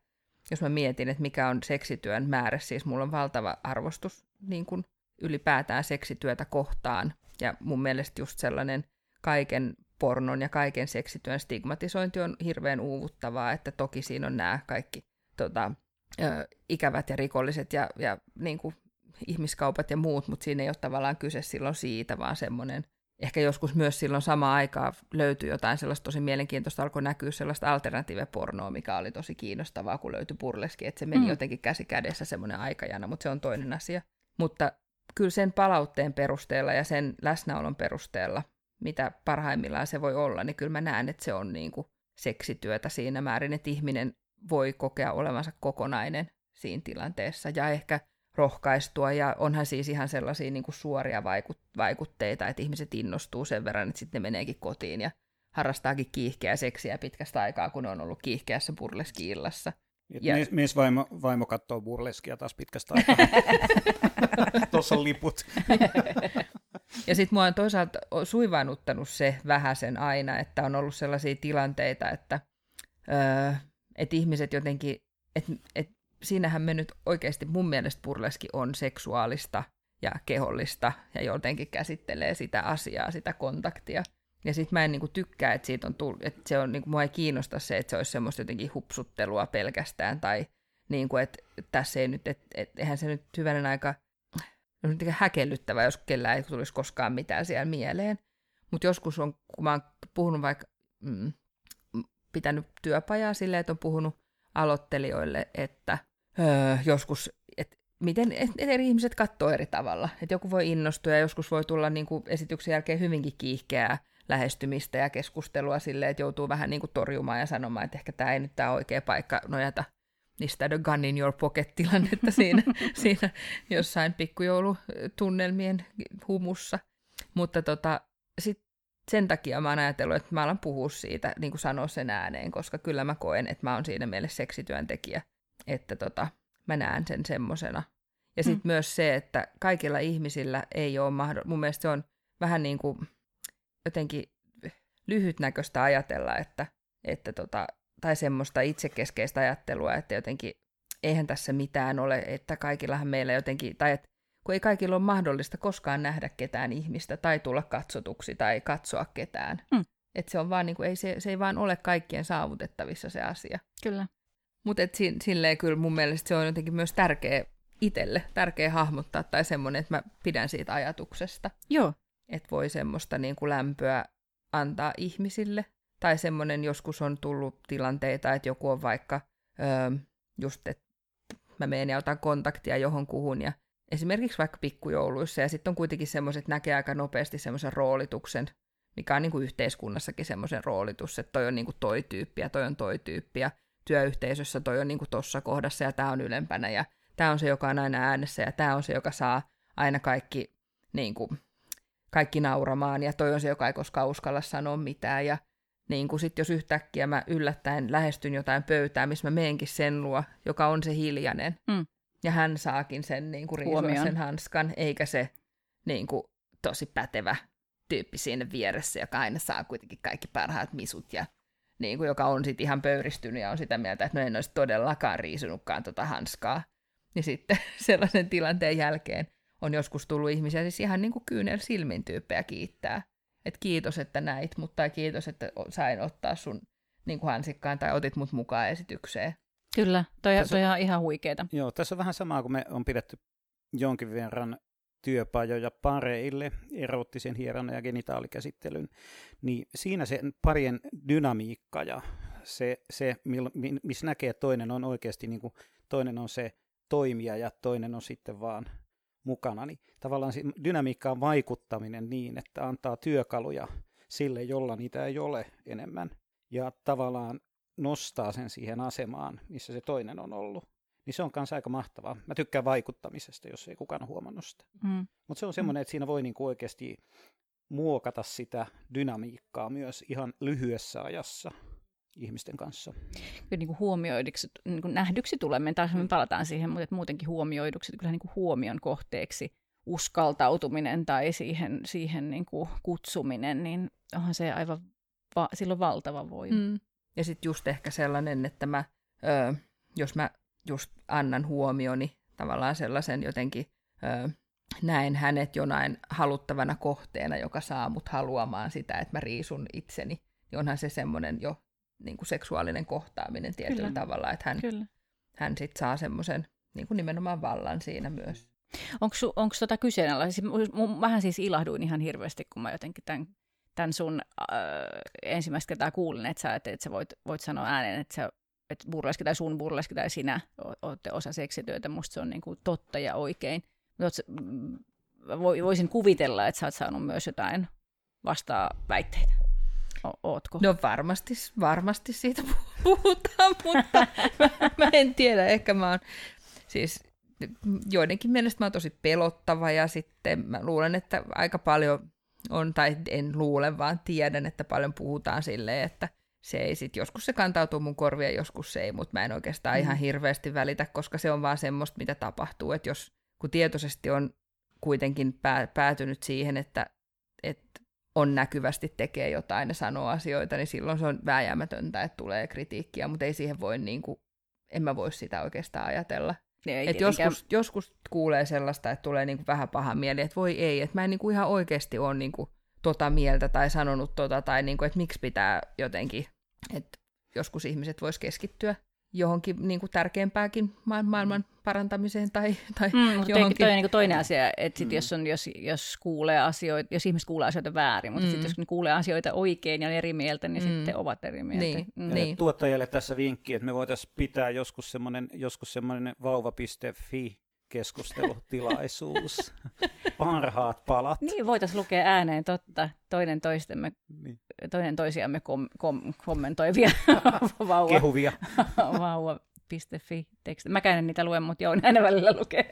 jos mä mietin, että mikä on seksityön määrä, siis mulla on valtava arvostus niin kuin ylipäätään seksityötä kohtaan. Ja mun mielestä just sellainen kaiken pornon ja kaiken seksityön stigmatisointi on hirveän uuvuttavaa, että toki siinä on nämä kaikki tota, ö, ikävät ja rikolliset ja, ja niin kuin ihmiskaupat ja muut, mutta siinä ei ole tavallaan kyse silloin siitä, vaan semmoinen, ehkä joskus myös silloin samaan aikaan löytyi jotain sellaista tosi mielenkiintoista, alkoi näkyä sellaista alternatiivepornoa, mikä oli tosi kiinnostavaa, kun löytyi burleski, että se meni mm. jotenkin käsi kädessä semmoinen aikajana, mutta se on toinen asia. Mutta kyllä sen palautteen perusteella ja sen läsnäolon perusteella, mitä parhaimmillaan se voi olla, niin kyllä mä näen, että se on niin kuin seksityötä siinä määrin, että ihminen voi kokea olevansa kokonainen siinä tilanteessa ja ehkä rohkaistua. Ja onhan siis ihan sellaisia niin kuin suoria vaikutteita, että ihmiset innostuu sen verran, että sitten ne meneekin kotiin ja harrastaakin kiihkeää seksiä pitkästä aikaa, kun on ollut kiihkeässä burleski-illassa. Ja... Mies, mies vaimo, vaimo katsoo burleskia taas pitkästä aikaa. [laughs] Tuossa on liput. [laughs] ja sitten mua on toisaalta suivaannuttanut se vähäsen aina, että on ollut sellaisia tilanteita, että öö, että ihmiset jotenkin, että et, siinähän me nyt oikeasti mun mielestä burleski on seksuaalista ja kehollista ja jotenkin käsittelee sitä asiaa, sitä kontaktia. Ja sitten mä en niinku tykkää, että siitä on tullut, että se on, niinku, mua ei kiinnosta se, että se olisi semmoista jotenkin hupsuttelua pelkästään tai niinku, että tässä ei nyt, että et, eihän se nyt hyvänen aika, on nyt häkellyttävä, jos kellään ei tulisi koskaan mitään siellä mieleen. Mutta joskus on, kun mä oon puhunut vaikka mm, pitänyt työpajaa silleen, että on puhunut aloittelijoille, että öö, joskus, että miten et, et eri ihmiset katsoo eri tavalla. Että joku voi innostua ja joskus voi tulla niin kuin esityksen jälkeen hyvinkin kiihkeää lähestymistä ja keskustelua silleen, että joutuu vähän niin kuin torjumaan ja sanomaan, että ehkä tämä ei nyt tämä oikea paikka nojata niistä the gun in your pocket tilannetta [laughs] siinä, siinä jossain pikkujoulutunnelmien humussa. Mutta tota, sitten sen takia mä oon ajatellut, että mä alan puhua siitä, niin kuin sanoa sen ääneen, koska kyllä mä koen, että mä oon siinä mielessä seksityöntekijä, että tota, mä näen sen semmosena. Ja sitten mm. myös se, että kaikilla ihmisillä ei ole mahdollista, mun mielestä se on vähän niin kuin jotenkin lyhytnäköistä ajatella, että, että tota, tai semmoista itsekeskeistä ajattelua, että jotenkin eihän tässä mitään ole, että kaikillahan meillä jotenkin, tai että kun ei kaikilla ole mahdollista koskaan nähdä ketään ihmistä tai tulla katsotuksi tai katsoa ketään. Mm. Et se, on vaan, niin kuin, ei, se, se ei vaan ole kaikkien saavutettavissa se asia. Kyllä. Mutta silleen kyllä mun mielestä se on jotenkin myös tärkeä itselle, tärkeä hahmottaa tai semmoinen, että mä pidän siitä ajatuksesta. Joo. Että voi semmoista niin kuin lämpöä antaa ihmisille. Tai semmoinen joskus on tullut tilanteita, että joku on vaikka öö, just, että mä menen ja otan kontaktia johon kuhun ja esimerkiksi vaikka pikkujouluissa, ja sitten on kuitenkin semmoiset, näkee aika nopeasti semmoisen roolituksen, mikä on niin kuin yhteiskunnassakin semmoisen roolitus, että toi on niin kuin toi tyyppi ja toi on toi tyyppi, ja työyhteisössä toi on niin kuin tossa kohdassa ja tämä on ylempänä, ja tämä on se, joka on aina äänessä, ja tämä on se, joka saa aina kaikki, niin kuin, kaikki nauramaan, ja toi on se, joka ei koskaan uskalla sanoa mitään, ja niin kuin sit jos yhtäkkiä mä yllättäen lähestyn jotain pöytää, missä mä meenkin sen luo, joka on se hiljainen, mm. Ja hän saakin sen niin kuin riisua sen hanskan, eikä se niin kuin, tosi pätevä tyyppi siinä vieressä, joka aina saa kuitenkin kaikki parhaat misut ja niin kuin, joka on sitten ihan pöyristynyt ja on sitä mieltä, että no en olisi todellakaan riisunutkaan tota hanskaa. Ja sitten [laughs] sellaisen tilanteen jälkeen on joskus tullut ihmisiä, siis ihan niin kuin kyynel silmin tyyppejä kiittää. Että kiitos, että näit, mutta kiitos, että sain ottaa sun niin kuin hansikkaan tai otit mut mukaan esitykseen. Kyllä, toi, Tässä- toi on ihan huikeeta. Joo, tässä on vähän samaa kuin me on pidetty jonkin verran työpajoja pareille, erottisen hieronnan ja genitaalikäsittelyn, niin siinä se parien dynamiikka ja se, se missä näkee, että toinen on oikeasti, niin kuin, toinen on se toimija ja toinen on sitten vaan mukana, niin tavallaan se dynamiikka on vaikuttaminen niin, että antaa työkaluja sille, jolla niitä ei ole enemmän, ja tavallaan nostaa sen siihen asemaan, missä se toinen on ollut. Niin se on kanssa aika mahtavaa. Mä tykkään vaikuttamisesta, jos ei kukaan huomannut sitä. Mm. Mutta se on semmoinen, että siinä voi niinku oikeasti muokata sitä dynamiikkaa myös ihan lyhyessä ajassa ihmisten kanssa. Kyllä niin kuin huomioiduksi, niin kuin nähdyksi tulemme, Mm. me palataan siihen, mutta että muutenkin huomioiduksi, että kyllä niin kuin huomion kohteeksi uskaltautuminen tai siihen, siihen niin kuin kutsuminen, niin onhan se aivan, va- sillä on valtava voima. Mm. Ja sitten just ehkä sellainen, että mä, ö, jos mä just annan huomioni tavallaan sellaisen jotenkin, ö, näen hänet jonain haluttavana kohteena, joka saa mut haluamaan sitä, että mä riisun itseni, niin onhan se semmoinen jo niin kuin seksuaalinen kohtaaminen tietyllä Kyllä. tavalla, että hän, Kyllä. hän sitten saa semmoisen niin kuin nimenomaan vallan siinä myös. Onko tota kyseenalaista? Siis, mu- mu- mähän siis ilahduin ihan hirveästi, kun mä jotenkin tämän, tämän sun äh, ensimmäistä kertaa kuulin, että sä, että, että sä voit, voit sanoa ääneen, että, sä, että burleski tai sun burleski tai sinä o- ootte osa seksityötä. Musta se on niin kuin totta ja oikein. Mutta mm, voisin kuvitella, että sä oot saanut myös jotain vastaa väitteitä. Ootko? No varmasti, varmasti siitä puhutaan, [laughs] mutta mä, mä en tiedä, ehkä mä oon siis joidenkin mielestä mä oon tosi pelottava ja sitten mä luulen, että aika paljon on, tai en luule, vaan tiedän, että paljon puhutaan silleen, että se ei sit, joskus se kantautuu mun korvien, joskus se ei, mutta mä en oikeastaan Mm. ihan hirveästi välitä, koska se on vaan semmoista, mitä tapahtuu, että jos kun tietoisesti on kuitenkin pää, päätynyt siihen, että, että on näkyvästi tekee jotain ja sanoo asioita, niin silloin se on vääjäämätöntä, että tulee kritiikkiä, mutta ei siihen voi, niin kuin, en mä voi sitä oikeastaan ajatella. Ei Et tietenkään- joskus, joskus kuulee sellaista, että tulee niin kuin vähän paha mieli, että voi ei, että mä en niin kuin ihan oikeasti ole niin kuin tota mieltä tai sanonut tota, tai niin kuin, että miksi pitää jotenkin, että joskus ihmiset vois keskittyä johonkin niin kuin tärkeämpääkin ma- maailman parantamiseen tai, tai Mm, johonkin. toi on niin toinen asia, että sit Mm. jos, on, jos, jos, kuulee asioita, jos ihmiset kuulee asioita väärin, mutta mm. Mm. sitten jos ne kuulee asioita oikein ja eri mieltä, niin Mm. sitten ovat eri mieltä. Niin, Mm. Niin. Tuottajille tässä vinkki, että me voitaisiin pitää joskus semmoinen, joskus semmoinen vauva.fi keskustelutilaisuus. [laughs] Parhaat palat. Niin, voitaisiin lukea ääneen totta, toinen, toistemme, Niin. toinen toisiamme kom, kom, kommentoivia [laughs] vauva, Kehuvia. [laughs] vauva.fi teksti. Mäkään en niitä lue, mutta joo, näin välillä lukee.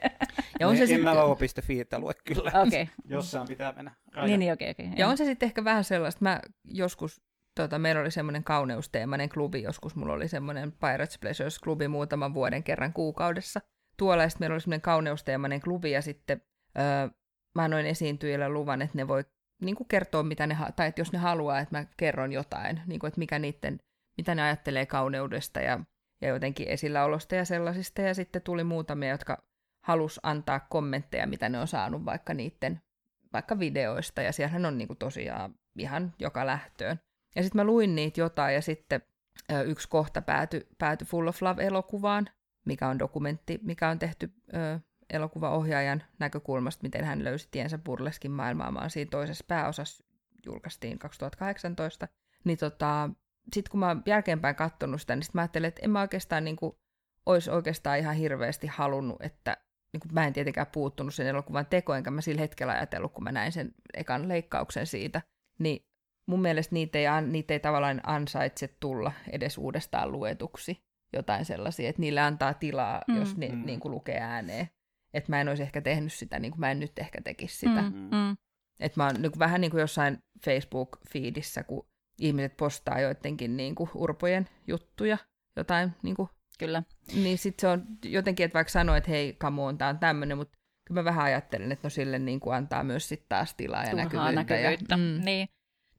Ja on se en sitten- mä vauva.fi lue kyllä. Okei, Jossain pitää mennä. raja. niin, niin okei, okei. Ja on se sitten ehkä vähän sellaista, mä joskus, tota, meillä oli semmoinen kauneusteemainen klubi, joskus mulla oli semmoinen Pirates Pleasures-klubi muutaman vuoden kerran kuukaudessa. Tuolla ja sitten meillä oli semmoinen kauneusteemainen klubi ja sitten öö, mä annoin esiintyjille luvan, että ne voi niin kuin kertoa, mitä ne, tai että jos ne haluaa, että mä kerron jotain, niin kuin, että mikä niiden, mitä ne ajattelee kauneudesta ja, ja jotenkin esilläolosta ja sellaisista. Ja sitten tuli muutamia, jotka halus antaa kommentteja, mitä ne on saanut vaikka niiden vaikka videoista, ja siellähän on niinku tosiaan ihan joka lähtöön. Ja sitten mä luin niitä jotain, ja sitten yksi kohta päätyi pääty Full of Love-elokuvaan, mikä on dokumentti, mikä on tehty ö, elokuvaohjaajan näkökulmasta, miten hän löysi tiensä burleskin maailmaan, vaan siinä toisessa pääosassa julkaistiin 2018. Niin tota, sitten kun mä oon jälkeenpäin katsonut sitä, niin sit mä ajattelin, että en mä oikeastaan niinku, olisi oikeastaan ihan hirveästi halunnut, että niin kuin mä en tietenkään puuttunut sen elokuvan tekoon, enkä mä sillä hetkellä ajatellut, kun mä näin sen ekan leikkauksen siitä, niin mun mielestä niitä ei, niitä ei tavallaan ansaitse tulla edes uudestaan luetuksi jotain sellaisia, että niille antaa tilaa, Mm. jos ne Mm. niin kuin lukee ääneen. Että mä en olisi ehkä tehnyt sitä, niin kuin mä en nyt ehkä tekisi sitä. Mm. Mm, mm. Että mä oon niin kuin, vähän niin kuin jossain Facebook-fiidissä, kun ihmiset postaa joidenkin niin kuin urpojen juttuja, jotain niin kuin Kyllä. niin sitten se on jotenkin, että vaikka sanoo, että hei, come on, tää on tämmöinen, mutta kyllä mä vähän ajattelen, että no sille niin kuin antaa myös sitten taas tilaa ja Turhaa näkyvyyttä. näkyvyyttä. Ja, Mm. Niin.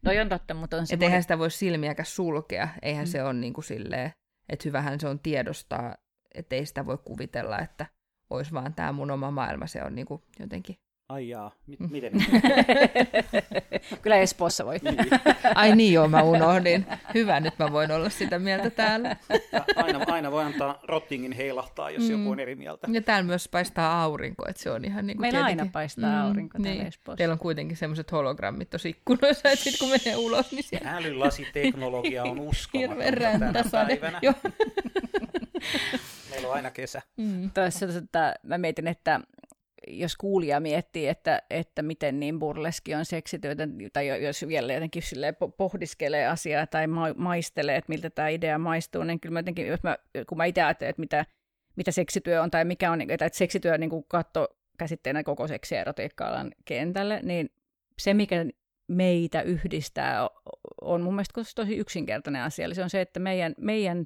Toi on totta, mutta on se... että eihän sitä voi silmiäkään sulkea, eihän mm. se ole niin kuin silleen, että hyvähän se on tiedostaa, että ei sitä voi kuvitella, että olisi vaan tämä mun oma maailma, se on niin kuin jotenkin Ai jaa, M- Mm. miten? [laughs] Kyllä Espoossa voi. niin. Ai niin joo, mä unohdin. Hyvä, nyt mä voin olla sitä mieltä täällä. Aina, aina voi antaa rottingin heilahtaa, jos Mm. joku on eri mieltä. Ja täällä myös paistaa aurinko, että se on ihan niin kuin Meillä tietenkin... aina paistaa aurinko täällä niin. Espoossa. Teillä on kuitenkin semmoiset hologrammit tuossa ikkunoissa, että sitten kun menee ulos, niin siellä Älylasiteknologia on uskomatonta [laughs] hirveän tänä päivänä. Joo. Meillä on aina kesä. Mm. Tuossa, tota, mä mietin, että kuulija miettii, että, että miten niin burleski on seksityötä, tai jos vielä jotenkin pohdiskelee asiaa tai ma- maistelee, että miltä tämä idea maistuu, niin kyllä mä jotenkin, jos mä, kun mä itse ajattelen, että mitä, mitä seksityö on, tai mikä on, että seksityö niin kuin katto käsitteenä koko seksi- ja erotiikka-alan kentälle, niin se, mikä meitä yhdistää, on mun mielestä tosi yksinkertainen asia. Eli se on se, että meidän, meidän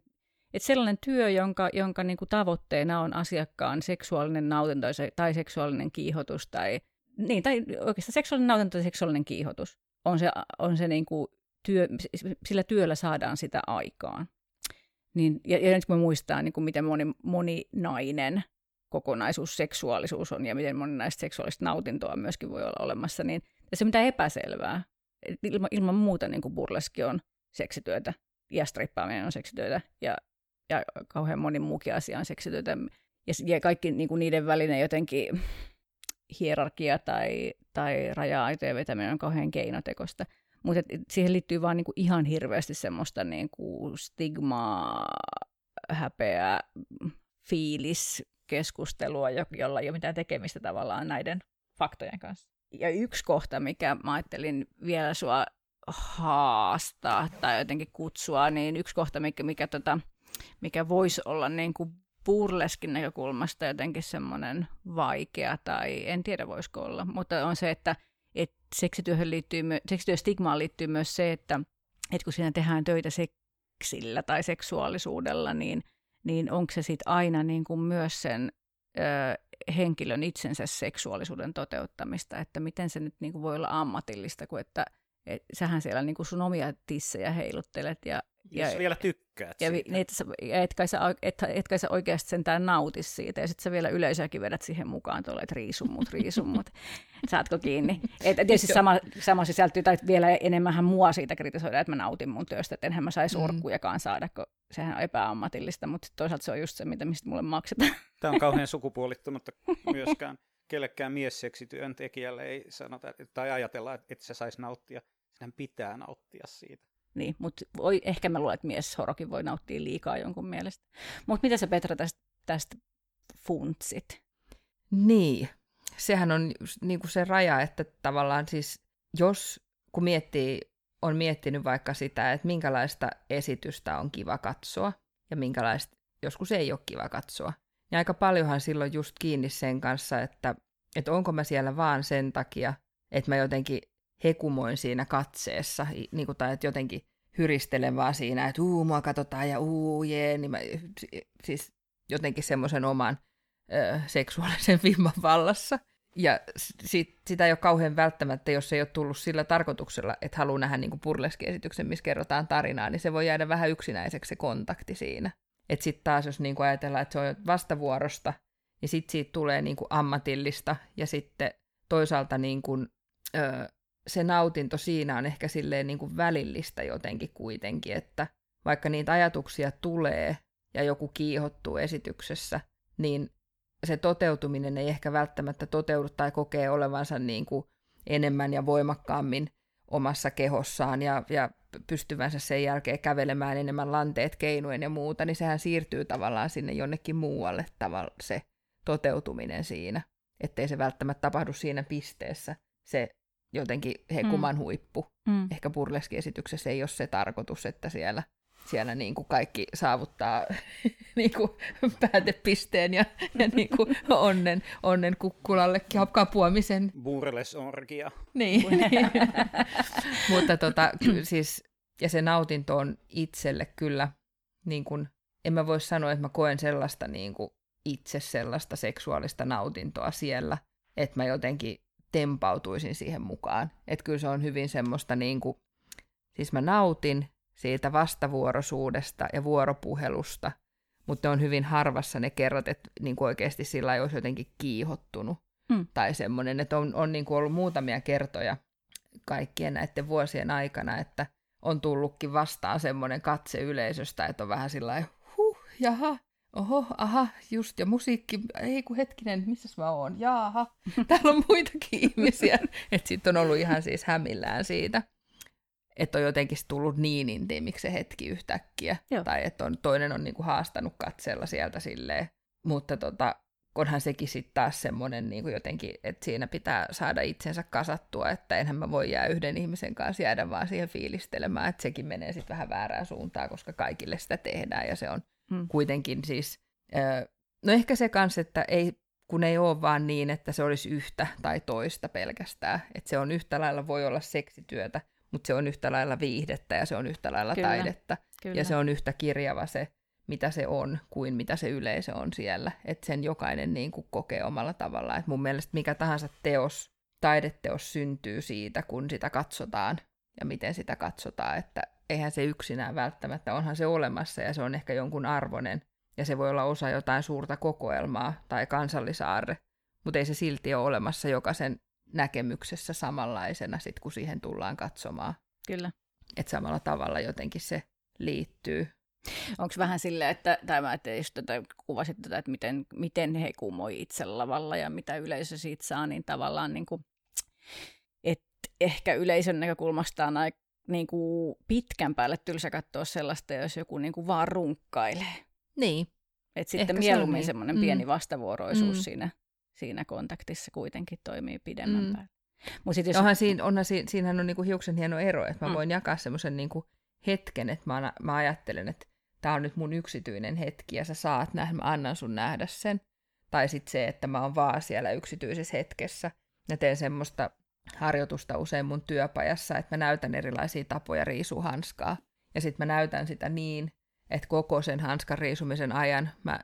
että sellainen työ, jonka, jonka niin kuin tavoitteena on asiakkaan seksuaalinen nautinto se- tai seksuaalinen kiihotus, tai, niin, tai oikeastaan seksuaalinen nautinto tai seksuaalinen kiihotus, on se, on se niin kuin työ, sillä työllä saadaan sitä aikaan. Niin, ja, ja nyt kun me muistaa, niin kuin miten moni, moninainen kokonaisuus seksuaalisuus on ja miten moninaista seksuaalista nautintoa myöskin voi olla olemassa, niin tässä on epäselvää. Et ilman, ilman muuta niin kuin burleski on seksityötä ja strippaaminen on seksityötä ja, ja kauhean moni muukin asia on seksityötä. Ja, ja kaikki niin kuin niiden välinen jotenkin hierarkia tai, tai raja-aitojen vetäminen on kauhean keinotekosta. Mutta siihen liittyy vaan niin kuin ihan hirveästi semmoista niin kuin stigmaa, häpeää, fiilis, keskustelua, jo- jolla ei ole mitään tekemistä tavallaan näiden faktojen kanssa. Ja yksi kohta, mikä mä ajattelin vielä sua haastaa tai jotenkin kutsua, niin yksi kohta, mikä, mikä, tota, mikä voisi olla niin kuin burleskin näkökulmasta jotenkin semmoinen vaikea, tai en tiedä voisiko olla, mutta on se, että et seksityöhön liittyy, seksityöstigmaan liittyy myös se, että et kun siinä tehdään töitä seksillä tai seksuaalisuudella, niin, niin onko se sitten aina niin kuin myös sen ö, henkilön itsensä seksuaalisuuden toteuttamista, että miten se nyt niin kuin voi olla ammatillista, kun että et sähän siellä niin kuin sun omia tissejä heiluttelet ja, Jos ja, vielä tykkäät ja, siitä. niin, et, sä- ja et, kai sä, et, et kai sä oikeasti sentään nauti siitä, ja sitten sä vielä yleisöäkin vedät siihen mukaan tuolla, että riisun mut, riisun mut, [laughs] saatko kiinni. Et, tietysti sama, sama sisältyy, tai vielä enemmänhän mua siitä kritisoidaan, että mä nautin mun työstä, että enhän mä saisi Mm. orkkujakaan saada, kun sehän on epäammatillista, mutta toisaalta se on just se, mitä, mistä mulle maksetaan. [laughs] Tämä on kauhean sukupuolittunutta [laughs] myöskään. Kellekään miesseksityöntekijälle ei sanota tai ajatella, että et se saisi nauttia. Sinän pitää nauttia siitä. Niin, mutta voi, ehkä mä luulen, että mies horokin voi nauttia liikaa jonkun mielestä. Mutta mitä sä Petra tästä, tästä funtsit? Niin, sehän on niin kuin se raja, että tavallaan siis jos kun miettii, on miettinyt vaikka sitä, että minkälaista esitystä on kiva katsoa ja minkälaista joskus ei ole kiva katsoa, niin aika paljonhan silloin just kiinni sen kanssa, että, että onko mä siellä vaan sen takia, että mä jotenkin hekumoin siinä katseessa, niin kuin, tai että jotenkin hyristelen vaan siinä, että uu, mua katsotaan ja uu, jee, niin mä, si- siis jotenkin semmoisen oman ö, seksuaalisen [laughs] vimman vallassa. Ja sit, sitä ei ole kauhean välttämättä, jos ei ole tullut sillä tarkoituksella, että haluaa nähdä niin burleskiesityksen, missä kerrotaan tarinaa, niin se voi jäädä vähän yksinäiseksi se kontakti siinä. Että sitten taas, jos niin kuin ajatellaan, että se on vastavuorosta, niin sitten siitä tulee niin kuin ammatillista, ja sitten toisaalta niin kuin, ö, se nautinto siinä on ehkä silleen niin kuin välillistä jotenkin kuitenkin, että vaikka niitä ajatuksia tulee ja joku kiihottuu esityksessä, niin se toteutuminen ei ehkä välttämättä toteudu tai kokee olevansa niin kuin enemmän ja voimakkaammin omassa kehossaan ja, ja pystyvänsä sen jälkeen kävelemään enemmän lanteet keinuen ja muuta, niin sehän siirtyy tavallaan sinne jonnekin muualle tavalla se toteutuminen siinä, ettei se välttämättä tapahdu siinä pisteessä se jotenkin hekuman mm. huippu. Mm. Ehkä burleskiesityksessä ei ole se tarkoitus, että siellä, siellä niin kuin kaikki saavuttaa [laughs] niin kuin päätepisteen ja, ja niin kuin onnen, onnen kukkulalle kapuamisen. Burlesorgia. Niin. [laughs] Mutta tota, ky- siis, ja se nautinto on itselle kyllä, niin kuin, en mä voi sanoa, että mä koen sellaista niin kuin itse sellaista seksuaalista nautintoa siellä, että mä jotenkin tempautuisin siihen mukaan. Että kyllä se on hyvin semmoista niin kuin, siis mä nautin siitä vastavuoroisuudesta ja vuoropuhelusta, mutta ne on hyvin harvassa ne kerrot, että niin kuin oikeasti sillä ei olisi jotenkin kiihottunut. mm. tai semmoinen, että on, on niin kuin ollut muutamia kertoja kaikkien näiden vuosien aikana, että on tullutkin vastaan semmoinen katse yleisöstä, että on vähän sillä huh, jaha, oho, aha, just, ja musiikki, ei kun hetkinen, missä mä oon, jaaha, [laughs] täällä on muitakin ihmisiä. [laughs] Että sitten on ollut ihan siis hämillään siitä, että on jotenkin tullut niin intiimiksi se hetki yhtäkkiä. Joo. Tai että on, toinen on niinku haastanut katsella sieltä silleen. Mutta tota, onhan sekin sitten taas semmoinen niin jotenkin, että siinä pitää saada itsensä kasattua, että enhän mä voi jää yhden ihmisen kanssa jäädä vaan siihen fiilistelemään, että sekin menee sitten vähän väärään suuntaan, koska kaikille sitä tehdään ja se on hmm. kuitenkin siis, no ehkä se kanssa, että ei, kun ei ole vaan niin, että se olisi yhtä tai toista pelkästään, että se on yhtä lailla, voi olla seksityötä, mutta se on yhtä lailla viihdettä ja se on yhtä lailla Kyllä. taidetta Kyllä. ja se on yhtä kirjava se mitä se on, kuin mitä se yleisö on siellä. Että sen jokainen niin kuin kokee omalla tavallaan. Et mun mielestä mikä tahansa teos, taideteos syntyy siitä, kun sitä katsotaan ja miten sitä katsotaan. Että eihän se yksinään välttämättä, onhan se olemassa ja se on ehkä jonkun arvoinen. Ja se voi olla osa jotain suurta kokoelmaa tai kansallisaarre, mutta ei se silti ole olemassa jokaisen näkemyksessä samanlaisena, sit, kun siihen tullaan katsomaan. Kyllä. Että samalla tavalla jotenkin se liittyy. Onko vähän silleen, että, tai mä että just tätä, kuvasit tätä, että miten, miten he kumoi itse lavalla ja mitä yleisö siitä saa, niin tavallaan niin kuin, että ehkä yleisön näkökulmasta on aika niin kuin pitkän päälle tylsä katsoa sellaista, jos joku niin kuin vaan runkkailee. Niin. Et sitten Ehkä mieluummin se niin. semmoinen mm. pieni vastavuoroisuus mm. siinä, siinä kontaktissa kuitenkin toimii pidemmän mm. päälle. Mut sit jos... onhan siinä, onhan siinä, siinähän on niinku hiuksen hieno ero, että mä mm. voin jakaa semmoisen niinku hetken, että mä, mä ajattelen, että tämä on nyt mun yksityinen hetki ja sä saat nähdä, mä annan sun nähdä sen. Tai sitten se, että mä oon vaan siellä yksityisessä hetkessä ja teen semmoista harjoitusta usein mun työpajassa, että mä näytän erilaisia tapoja riisua hanskaa. Ja sitten mä näytän sitä niin, että koko sen hanskan riisumisen ajan mä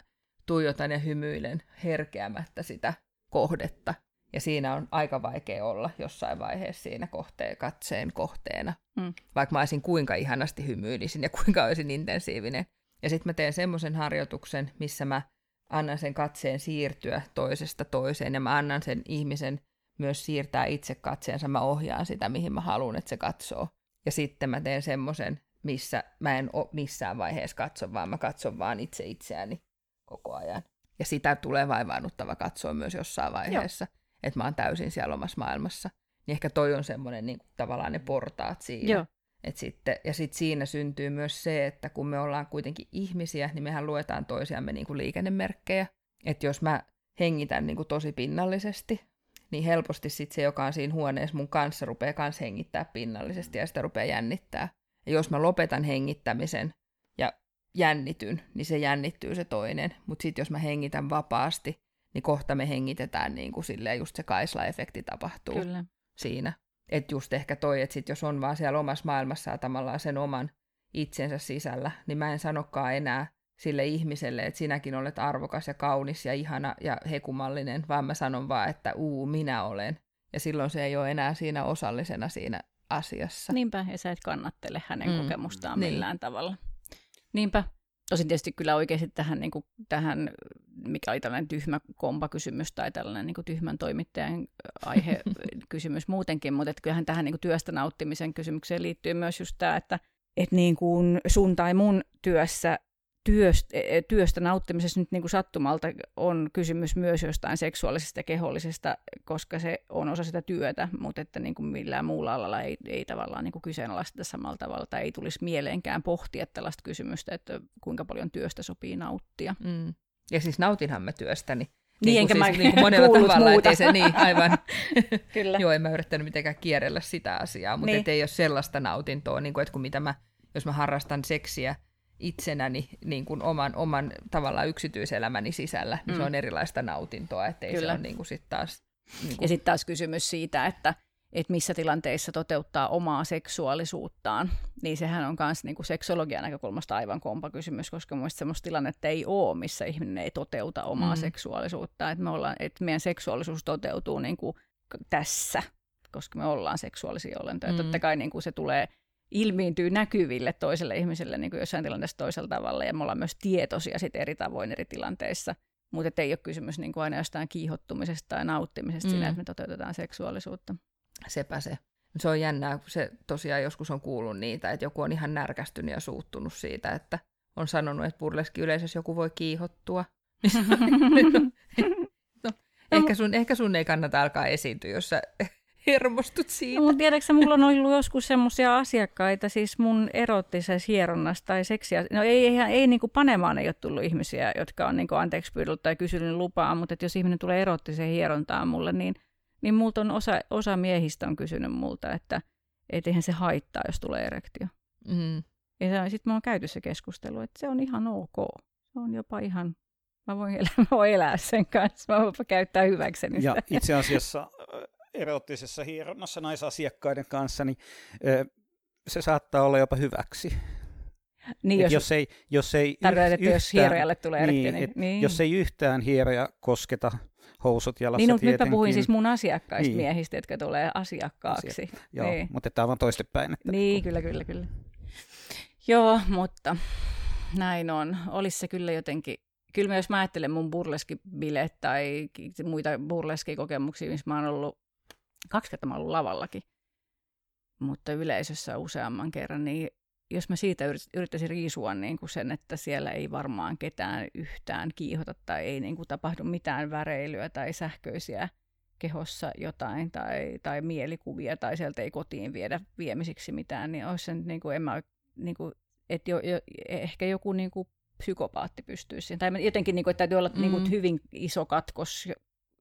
tuijotan ja hymyilen herkeämättä sitä kohdetta. Ja siinä on aika vaikea olla jossain vaiheessa siinä kohteen, katseen kohteena. Mm. Vaikka mä olisin kuinka ihanasti hymyilisin ja kuinka olisin intensiivinen. Ja sitten mä teen semmoisen harjoituksen, missä mä annan sen katseen siirtyä toisesta toiseen ja mä annan sen ihmisen myös siirtää itse katseensa. Mä ohjaan sitä, mihin mä haluan, että se katsoo. Ja sitten mä teen semmoisen, missä mä en ole missään vaiheessa katso, vaan mä katson vaan itse itseäni koko ajan. Ja sitä tulee vaivaannuttava katsoa myös jossain vaiheessa. Joo että mä oon täysin siellä omassa maailmassa. Niin ehkä toi on semmoinen niin tavallaan ne portaat siinä. Joo. Et sitten, ja sitten siinä syntyy myös se, että kun me ollaan kuitenkin ihmisiä, niin mehän luetaan toisiamme niin kuin liikennemerkkejä. Että jos mä hengitän niin kuin tosi pinnallisesti, niin helposti sitten se, joka on siinä huoneessa mun kanssa, rupeaa kans hengittää pinnallisesti ja sitä rupeaa jännittää. Ja jos mä lopetan hengittämisen ja jännityn, niin se jännittyy se toinen. Mutta sitten jos mä hengitän vapaasti niin kohta me hengitetään niin kuin silleen, just se kaisla-efekti tapahtuu Kyllä. siinä. Että just ehkä toi, että sit jos on vaan siellä omassa maailmassa ja tavallaan sen oman itsensä sisällä, niin mä en sanokaan enää sille ihmiselle, että sinäkin olet arvokas ja kaunis ja ihana ja hekumallinen, vaan mä sanon vaan, että uu, minä olen. Ja silloin se ei ole enää siinä osallisena siinä asiassa. Niinpä, ja sä et kannattele hänen mm. kokemustaan niin. millään tavalla. Niinpä. Tosin tietysti kyllä oikeasti tähän, niin kuin, tähän mikä oli tällainen tyhmä kompakysymys tai tällainen niin kuin tyhmän toimittajan [laughs] aihe kysymys muutenkin, mutta että kyllähän tähän niin kuin työstä nauttimisen kysymykseen liittyy myös just tämä, että että niin kuin sun tai mun työssä työstä, e, työstä nauttimisessa nyt niin kuin sattumalta on kysymys myös jostain seksuaalisesta ja kehollisesta, koska se on osa sitä työtä, mutta että niin kuin millään muulla alalla ei, ei tavallaan niin kuin kyseenalaisteta samalla tavalla tai ei tulisi mieleenkään pohtia tällaista kysymystä, että kuinka paljon työstä sopii nauttia. Mm. Ja siis nautinhan mä työstäni. Niin, niin enkä siis, mä niin kuin [laughs] monella tavalla, muuta. se niin, aivan. [laughs] Kyllä. Joo, en mä yrittänyt mitenkään kierrellä sitä asiaa, mutta niin. ei ole sellaista nautintoa, niin kuin, että kun mitä mä, jos mä harrastan seksiä itsenäni niin kuin oman, oman tavallaan yksityiselämäni sisällä, niin mm. se on erilaista nautintoa, ettei Kyllä. se ole niin kuin sit taas... Niin kuin... Ja sitten taas kysymys siitä, että että missä tilanteissa toteuttaa omaa seksuaalisuuttaan, niin sehän on myös niin seksologian näkökulmasta aivan kompa kysymys, koska mielestäni semmoista tilannetta ei ole, missä ihminen ei toteuta omaa mm. seksuaalisuutta. Että, me ollaan, että meidän seksuaalisuus toteutuu niin kuin tässä, koska me ollaan seksuaalisia olentoja. Mm. Totta kai niin kuin se tulee ilmiintyy näkyville toiselle ihmiselle niin kuin jossain tilanteessa toisella tavalla, ja me ollaan myös tietoisia sit eri tavoin eri tilanteissa mutta ei ole kysymys niin kuin aina jostain kiihottumisesta tai nauttimisesta mm. siinä, että me toteutetaan seksuaalisuutta. Sepä se. Se on jännää, kun se tosiaan joskus on kuullut niitä, että joku on ihan närkästynyt ja suuttunut siitä, että on sanonut, että burleski yleisössä joku voi kiihottua. [laughs] [laughs] no, [laughs] ehkä, sun, ehkä sun ei kannata alkaa esiintyä, jos sä hermostut siitä. No, mutta tiedätkö, mulla on ollut joskus semmoisia asiakkaita, siis mun erottisessa hieronnassa tai seksiä. No ei, ei, ei niin kuin panemaan ei ole tullut ihmisiä, jotka on niin kuin anteeksi pyydellyt tai kysynyt lupaa, mutta että jos ihminen tulee erottiseen hierontaan mulle, niin, niin multa on osa, osa miehistä on kysynyt multa, että et eihän se haittaa, jos tulee erektio. Mm. Ja sitten mä oon käyty se keskustelu, että se on ihan ok. Se on jopa ihan, mä voin elää, [laughs] mä voin elää sen kanssa, mä voin käyttää hyväkseni sitä. Ja itse asiassa erottisessa hieronnassa naisasiakkaiden kanssa, niin se saattaa olla jopa hyväksi. Niin, jos, jos ei, jos ei yhtään, että jos hierojalle tulee niin, niin, niin. Jos ei yhtään hieroja kosketa housut jalassa Niin, mutta nyt mä puhuin siis mun asiakkaista niin. miehistä, jotka tulee asiakkaaksi. Asia. Joo, niin. mutta tämä on toistepäin. Että niin, kyllä, kyllä, kyllä. Joo, mutta näin on. Olisi se kyllä jotenkin kyllä jos mä ajattelen mun burleskibileet tai muita burleskikokemuksia, missä mä oon ollut kaksi kertaa mä ollut lavallakin, mutta yleisössä useamman kerran, niin jos mä siitä yrittäisin riisua niin kuin sen, että siellä ei varmaan ketään yhtään kiihota tai ei niin kuin tapahdu mitään väreilyä tai sähköisiä kehossa jotain tai, tai mielikuvia tai sieltä ei kotiin viedä viemisiksi mitään, niin olisi se niin kuin, en mä, niin kuin, että jo, jo, ehkä joku niin kuin psykopaatti pystyisi siihen. Tai jotenkin, niin kuin, että täytyy olla mm. niin kuin, hyvin iso katkos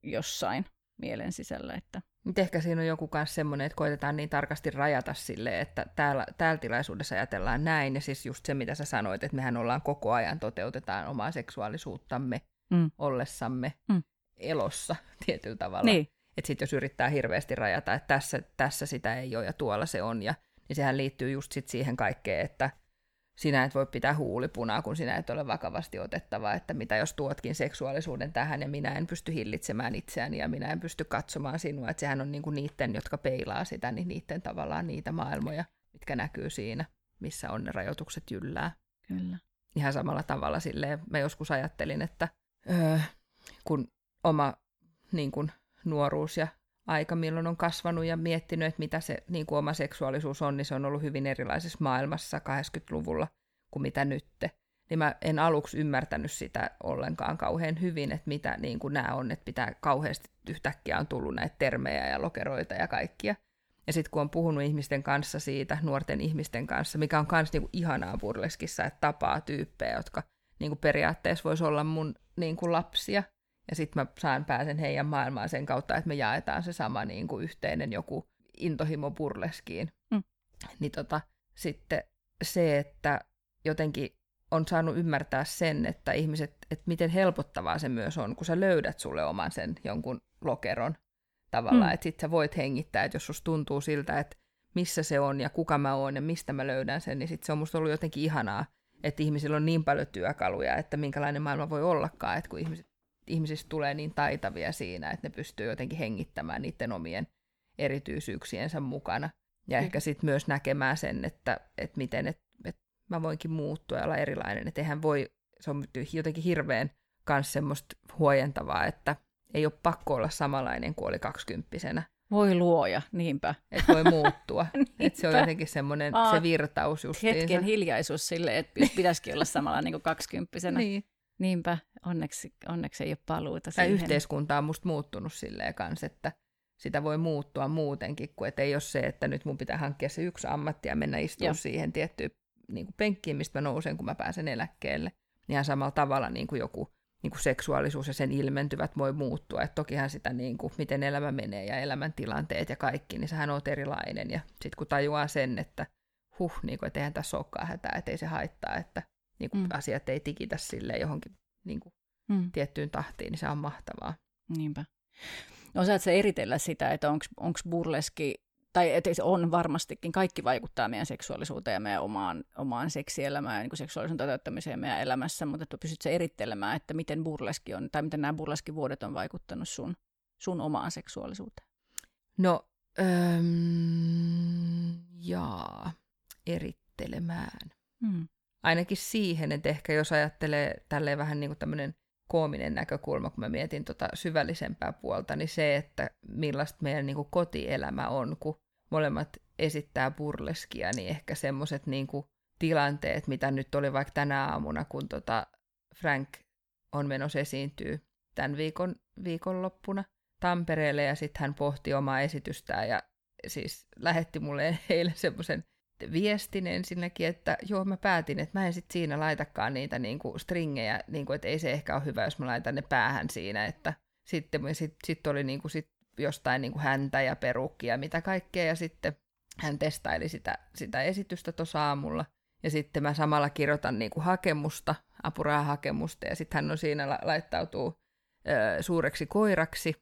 jossain mielen sisällä. Että. Nyt ehkä siinä on joku kanssa semmoinen, että koitetaan niin tarkasti rajata sille, että täällä, täällä tilaisuudessa ajatellaan näin, ja siis just se, mitä sä sanoit, että mehän ollaan koko ajan toteutetaan omaa seksuaalisuuttamme mm. ollessamme mm. elossa [laughs] tietyllä tavalla. Niin. Että sitten jos yrittää hirveästi rajata, että tässä, tässä sitä ei ole ja tuolla se on, ja, niin sehän liittyy just sit siihen kaikkeen, että sinä et voi pitää huulipunaa, kun sinä et ole vakavasti otettava, että mitä jos tuotkin seksuaalisuuden tähän ja minä en pysty hillitsemään itseäni ja minä en pysty katsomaan sinua, että sehän on niinku niiden, jotka peilaa sitä, niin niiden tavallaan niitä maailmoja, mitkä näkyy siinä, missä on ne rajoitukset jyllää. Kyllä. Ihan samalla tavalla silleen, mä joskus ajattelin, että öö, kun oma niin kuin, nuoruus ja aika, milloin on kasvanut ja miettinyt, että mitä se niin kuin oma seksuaalisuus on, niin se on ollut hyvin erilaisessa maailmassa 80-luvulla kuin mitä nytte. Niin mä en aluksi ymmärtänyt sitä ollenkaan kauhean hyvin, että mitä niin kuin nämä on, että pitää kauheasti yhtäkkiä on tullut näitä termejä ja lokeroita ja kaikkia. Ja sitten kun on puhunut ihmisten kanssa siitä, nuorten ihmisten kanssa, mikä on myös niinku ihanaa burleskissa, että tapaa tyyppejä, jotka niinku periaatteessa voisi olla mun niinku lapsia, ja sitten mä saan pääsen heidän maailmaan sen kautta, että me jaetaan se sama niin kuin yhteinen joku intohimo burleskiin. Mm. Niin tota, sitten se, että jotenkin on saanut ymmärtää sen, että ihmiset, että miten helpottavaa se myös on, kun sä löydät sulle oman sen jonkun lokeron tavallaan, mm. että sit sä voit hengittää, että jos susta tuntuu siltä, että missä se on ja kuka mä oon ja mistä mä löydän sen, niin sit se on musta ollut jotenkin ihanaa, että ihmisillä on niin paljon työkaluja, että minkälainen maailma voi ollakaan, että kun ihmiset ihmisistä tulee niin taitavia siinä, että ne pystyy jotenkin hengittämään niiden omien erityisyyksiensä mukana. Ja mm. ehkä sitten myös näkemään sen, että, että miten et, et mä voinkin muuttua ja olla erilainen. Että eihän voi, se on jotenkin hirveän myös semmoista huojentavaa, että ei ole pakko olla samanlainen kuin oli kaksikymppisenä. Voi luoja, niinpä. Että voi muuttua. [laughs] että se on jotenkin semmoinen se virtaus justiinsa. Hetken hiljaisuus sille, että pitäisikin olla samalla niin kuin kaksikymppisenä. niin. Niinpä, onneksi, onneksi ei ole paluuta siihen. Tämä yhteiskunta on musta muuttunut silleen kanssa, että sitä voi muuttua muutenkin, kuin että ei ole se, että nyt mun pitää hankkia se yksi ammatti ja mennä istumaan siihen tiettyyn niin kuin penkkiin, mistä mä nousen, kun mä pääsen eläkkeelle. Ihan samalla tavalla niin kuin joku niin kuin seksuaalisuus ja sen ilmentyvät voi muuttua. Et tokihan sitä, niin kuin, miten elämä menee ja elämäntilanteet ja kaikki, niin sehän on erilainen. Ja sitten kun tajuaa sen, että huh, niin kuin, että eihän tässä olekaan hätää, että ei se haittaa, että niin kuin mm. asiat ei tikitä sille johonkin niin kuin, mm. tiettyyn tahtiin, niin se on mahtavaa. Niinpä. Osaatko eritellä sitä, että onko burleski, tai että on varmastikin, kaikki vaikuttaa meidän seksuaalisuuteen ja meidän omaan, omaan seksielämään ja niin seksuaalisen toteuttamiseen meidän elämässä, mutta että pystytkö erittelemään, että miten burleski on, tai miten nämä burleskivuodet on vaikuttanut sun, sun omaan seksuaalisuuteen? No, öm, jaa, erittelemään. Hmm ainakin siihen, että ehkä jos ajattelee tälleen vähän niin kuin tämmöinen koominen näkökulma, kun mä mietin tota syvällisempää puolta, niin se, että millaista meidän niin kuin kotielämä on, kun molemmat esittää burleskia, niin ehkä semmoiset niin tilanteet, mitä nyt oli vaikka tänä aamuna, kun tota Frank on menossa esiintyä tämän viikon, viikonloppuna Tampereelle ja sitten hän pohti omaa esitystään ja siis lähetti mulle eilen semmoisen viestin ensinnäkin, että joo mä päätin, että mä en sitten siinä laitakaan niitä niinku stringejä, niinku, että ei se ehkä ole hyvä, jos mä laitan ne päähän siinä, että sitten sit, sit oli niinku sit jostain niinku häntä ja perukkia mitä kaikkea ja sitten hän testaili sitä, sitä esitystä tuossa aamulla. Ja sitten mä samalla kirjoitan niinku hakemusta, apurahahakemusta ja sitten hän on siinä la- laittautuu ö, suureksi koiraksi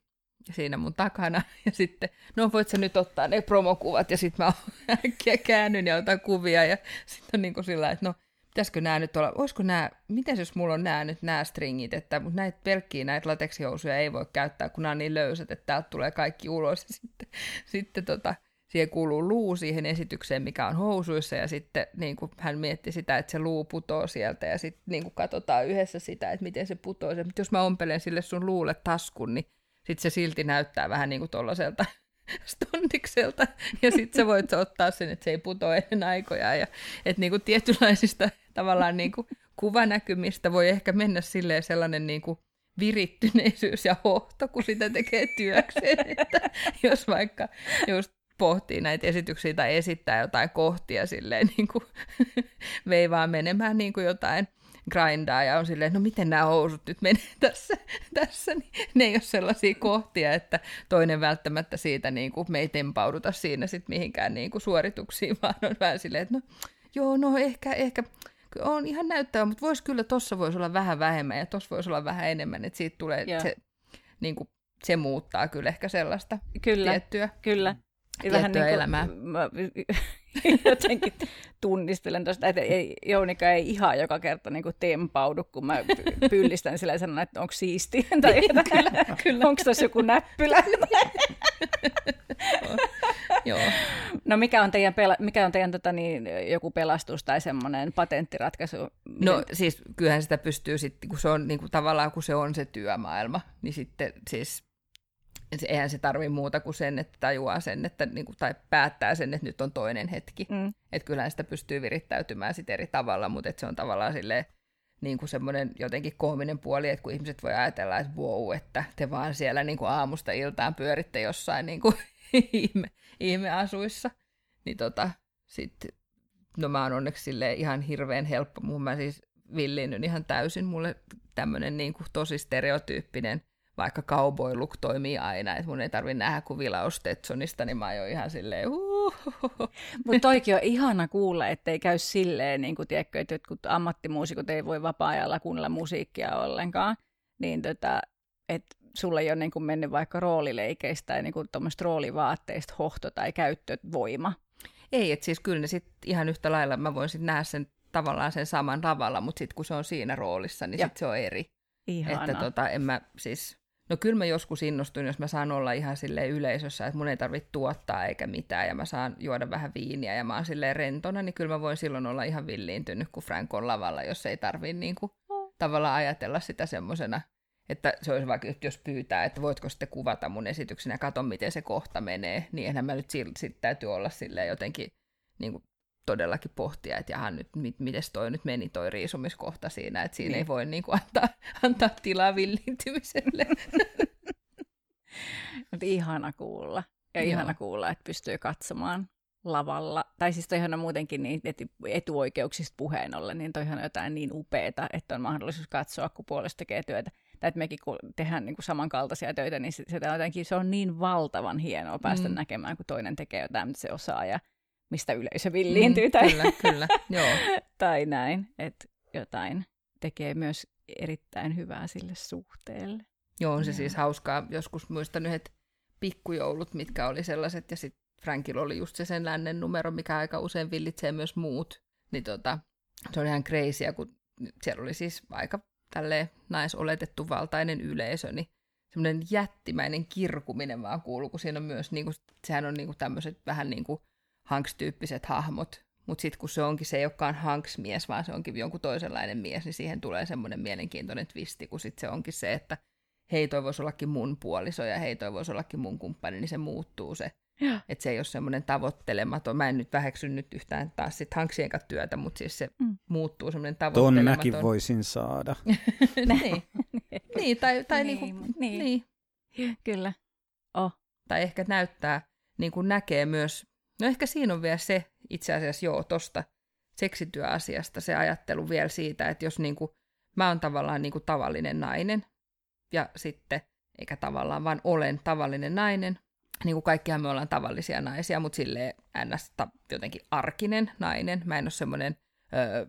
siinä mun takana. [laughs] Ja sitten, no voit sä nyt ottaa ne promokuvat ja sitten mä [laughs] äkkiä käännyn ja otan kuvia ja sitten on niin kuin sillä että no pitäisikö nämä nyt olla, olisiko nämä, miten jos mulla on nämä nyt nämä stringit, että mutta näitä pelkkiä näitä lateksihousuja ei voi käyttää, kun nämä on niin löysät, että täältä tulee kaikki ulos. [laughs] Ja sitten, sitten tota, siihen kuuluu luu siihen esitykseen, mikä on housuissa, ja sitten niin kuin hän mietti sitä, että se luu putoo sieltä, ja sitten niin kuin katsotaan yhdessä sitä, että miten se putoo. Mutta jos mä ompelen sille sun luulle taskun, niin sitten se silti näyttää vähän niin kuin tollaselta [laughs] stondikselta, ja sitten sä voit ottaa sen, että se ei putoa ennen aikoja, ja että niin kuin tietynlaisista [laughs] tavallaan niin kuin kuvanäkymistä voi ehkä mennä silleen sellainen niin kuin virittyneisyys ja hohto, kun sitä tekee työkseen, [laughs] että jos vaikka just pohtii näitä esityksiä tai esittää jotain kohtia silleen niin kuin veivaa menemään niin kuin jotain grindaa ja on silleen, no miten nämä housut nyt menee [laughs] tässä, tässä niin ne ei ole sellaisia kohtia, että toinen välttämättä siitä niin kuin, me ei tempauduta siinä sit mihinkään niin kuin suorituksiin, [laughs] vaan on vähän silleen, että no joo, no ehkä, ehkä on ihan näyttävä, mutta voisi kyllä, tossa voisi olla vähän vähemmän ja tossa voisi olla vähän enemmän, että siitä tulee, yeah. se, niin kuin, se muuttaa kyllä ehkä sellaista kyllä, tiettyä. Kyllä, vähän niin kuin, elämää. [laughs] Mä [laughs] jotenkin tunnistelen tuosta, että ei, Jounika ei ihan joka kerta niin kuin tempaudu, kun mä pyllistän sillä sanon, että onko siisti [laughs] tai kyllä, kyllä. onko tuossa joku näppylä. Joo. No mikä on teidän, pela- mikä on teidän tota, niin, joku pelastus tai semmoinen patenttiratkaisu? Miten... No siis kyllähän sitä pystyy sitten, kun se on niin kuin, tavallaan kun se on se työmaailma, niin sitten siis eihän se tarvi muuta kuin sen, että tajuaa sen, että, niin kuin, tai päättää sen, että nyt on toinen hetki. Mm. Että kyllähän sitä pystyy virittäytymään sit eri tavalla, mutta että se on tavallaan silleen, niin kuin semmoinen jotenkin koominen puoli, että kun ihmiset voi ajatella, että wow, että te vaan siellä niin kuin aamusta iltaan pyöritte jossain niin kuin [laughs] ihme, ihmeasuissa, niin tota, sit, no mä oon onneksi sille ihan hirveän helppo, mun mä siis villiinnyn ihan täysin, mulle tämmöinen niin kuin tosi stereotyyppinen vaikka cowboy look toimii aina, että mun ei tarvi nähdä kuvilla Stetsonista, niin mä oon ihan silleen Mutta toikin on ihana kuulla, ettei käy silleen, niin kuin tiedätkö, että jotkut ammattimuusikot ei voi vapaa-ajalla kuunnella musiikkia ollenkaan, niin tota, että sulla ei ole niin kuin mennyt vaikka roolileikeistä tai niin kuin roolivaatteista hohto tai käyttövoima. Ei, että siis kyllä ne sitten ihan yhtä lailla, mä voin sitten nähdä sen tavallaan sen saman lavalla, mutta sitten kun se on siinä roolissa, niin sitten se on eri. Ihana. Että tota, en mä siis, No kyllä mä joskus innostun, jos mä saan olla ihan sille yleisössä, että mun ei tarvitse tuottaa eikä mitään, ja mä saan juoda vähän viiniä, ja mä oon silleen rentona, niin kyllä mä voin silloin olla ihan villiintynyt, kun Frank on lavalla, jos ei tarvitse niin kuin, tavallaan ajatella sitä semmoisena, että se olisi vaikka, jos pyytää, että voitko sitten kuvata mun esityksen ja katso, miten se kohta menee, niin enhän mä nyt sitten täytyy olla silleen jotenkin niin kuin todellakin pohtia, että jaha, nyt, mit, miten toi nyt meni toi riisumiskohta siinä, että siinä niin. ei voi niin kuin, antaa, [laughs] antaa tilaa villintymiselle. [laughs] Mutta ihana kuulla. Ja Joo. ihana kuulla, että pystyy katsomaan lavalla. Tai siis toihan on muutenkin niin etuoikeuksista puheen ollen, niin toihan on jotain niin upeeta, että on mahdollisuus katsoa, kun puolesta tekee työtä. Tai että mekin kun tehdään niin kuin samankaltaisia töitä, niin se, se, jotenkin, se on niin valtavan hienoa päästä mm. näkemään, kun toinen tekee jotain, mitä se osaa. Ja mistä yleisö villiintyy mm, tai, kyllä, kyllä, joo. [laughs] tai näin, että jotain tekee myös erittäin hyvää sille suhteelle. Joo, on se ja. siis hauskaa. Joskus muistan yhdet pikkujoulut, mitkä oli sellaiset, ja sitten Frankilla oli just se sen lännen numero, mikä aika usein villitsee myös muut. Niin tota, se oli ihan crazyä, kun siellä oli siis aika tälleen naisoletettu valtainen yleisö, niin semmoinen jättimäinen kirkuminen vaan kuuluu, kun siinä on myös, niin kuin, sehän on niin kuin tämmöiset vähän niin kuin Hanks-tyyppiset hahmot Mutta sitten kun se onkin, se ei olekaan Hanks-mies, vaan se onkin jonkun toisenlainen mies, niin siihen tulee semmoinen mielenkiintoinen twisti, kun sitten se onkin se, että hei toi voisi ollakin mun puoliso ja hei toi voisi ollakin mun kumppani, niin se muuttuu se. Että se ei ole semmoinen tavoittelematon. Mä en nyt väheksy nyt yhtään taas sit Hanksien työtä, mutta siis se mm. muuttuu semmoinen tavoittelematon. Ton mäkin voisin saada. [laughs] niin. [laughs] niin, tai, tai niin, niinku, niin. niin. Kyllä. Oh. Tai ehkä näyttää, niin kuin näkee myös, no ehkä siinä on vielä se itse asiassa joo tosta seksityöasiasta se ajattelu vielä siitä, että jos niin kuin, mä oon tavallaan niin kuin tavallinen nainen, ja sitten, eikä tavallaan, vaan olen tavallinen nainen, niin kuin kaikkihan me ollaan tavallisia naisia, mutta silleen ns. jotenkin arkinen nainen. Mä en ole semmoinen öö,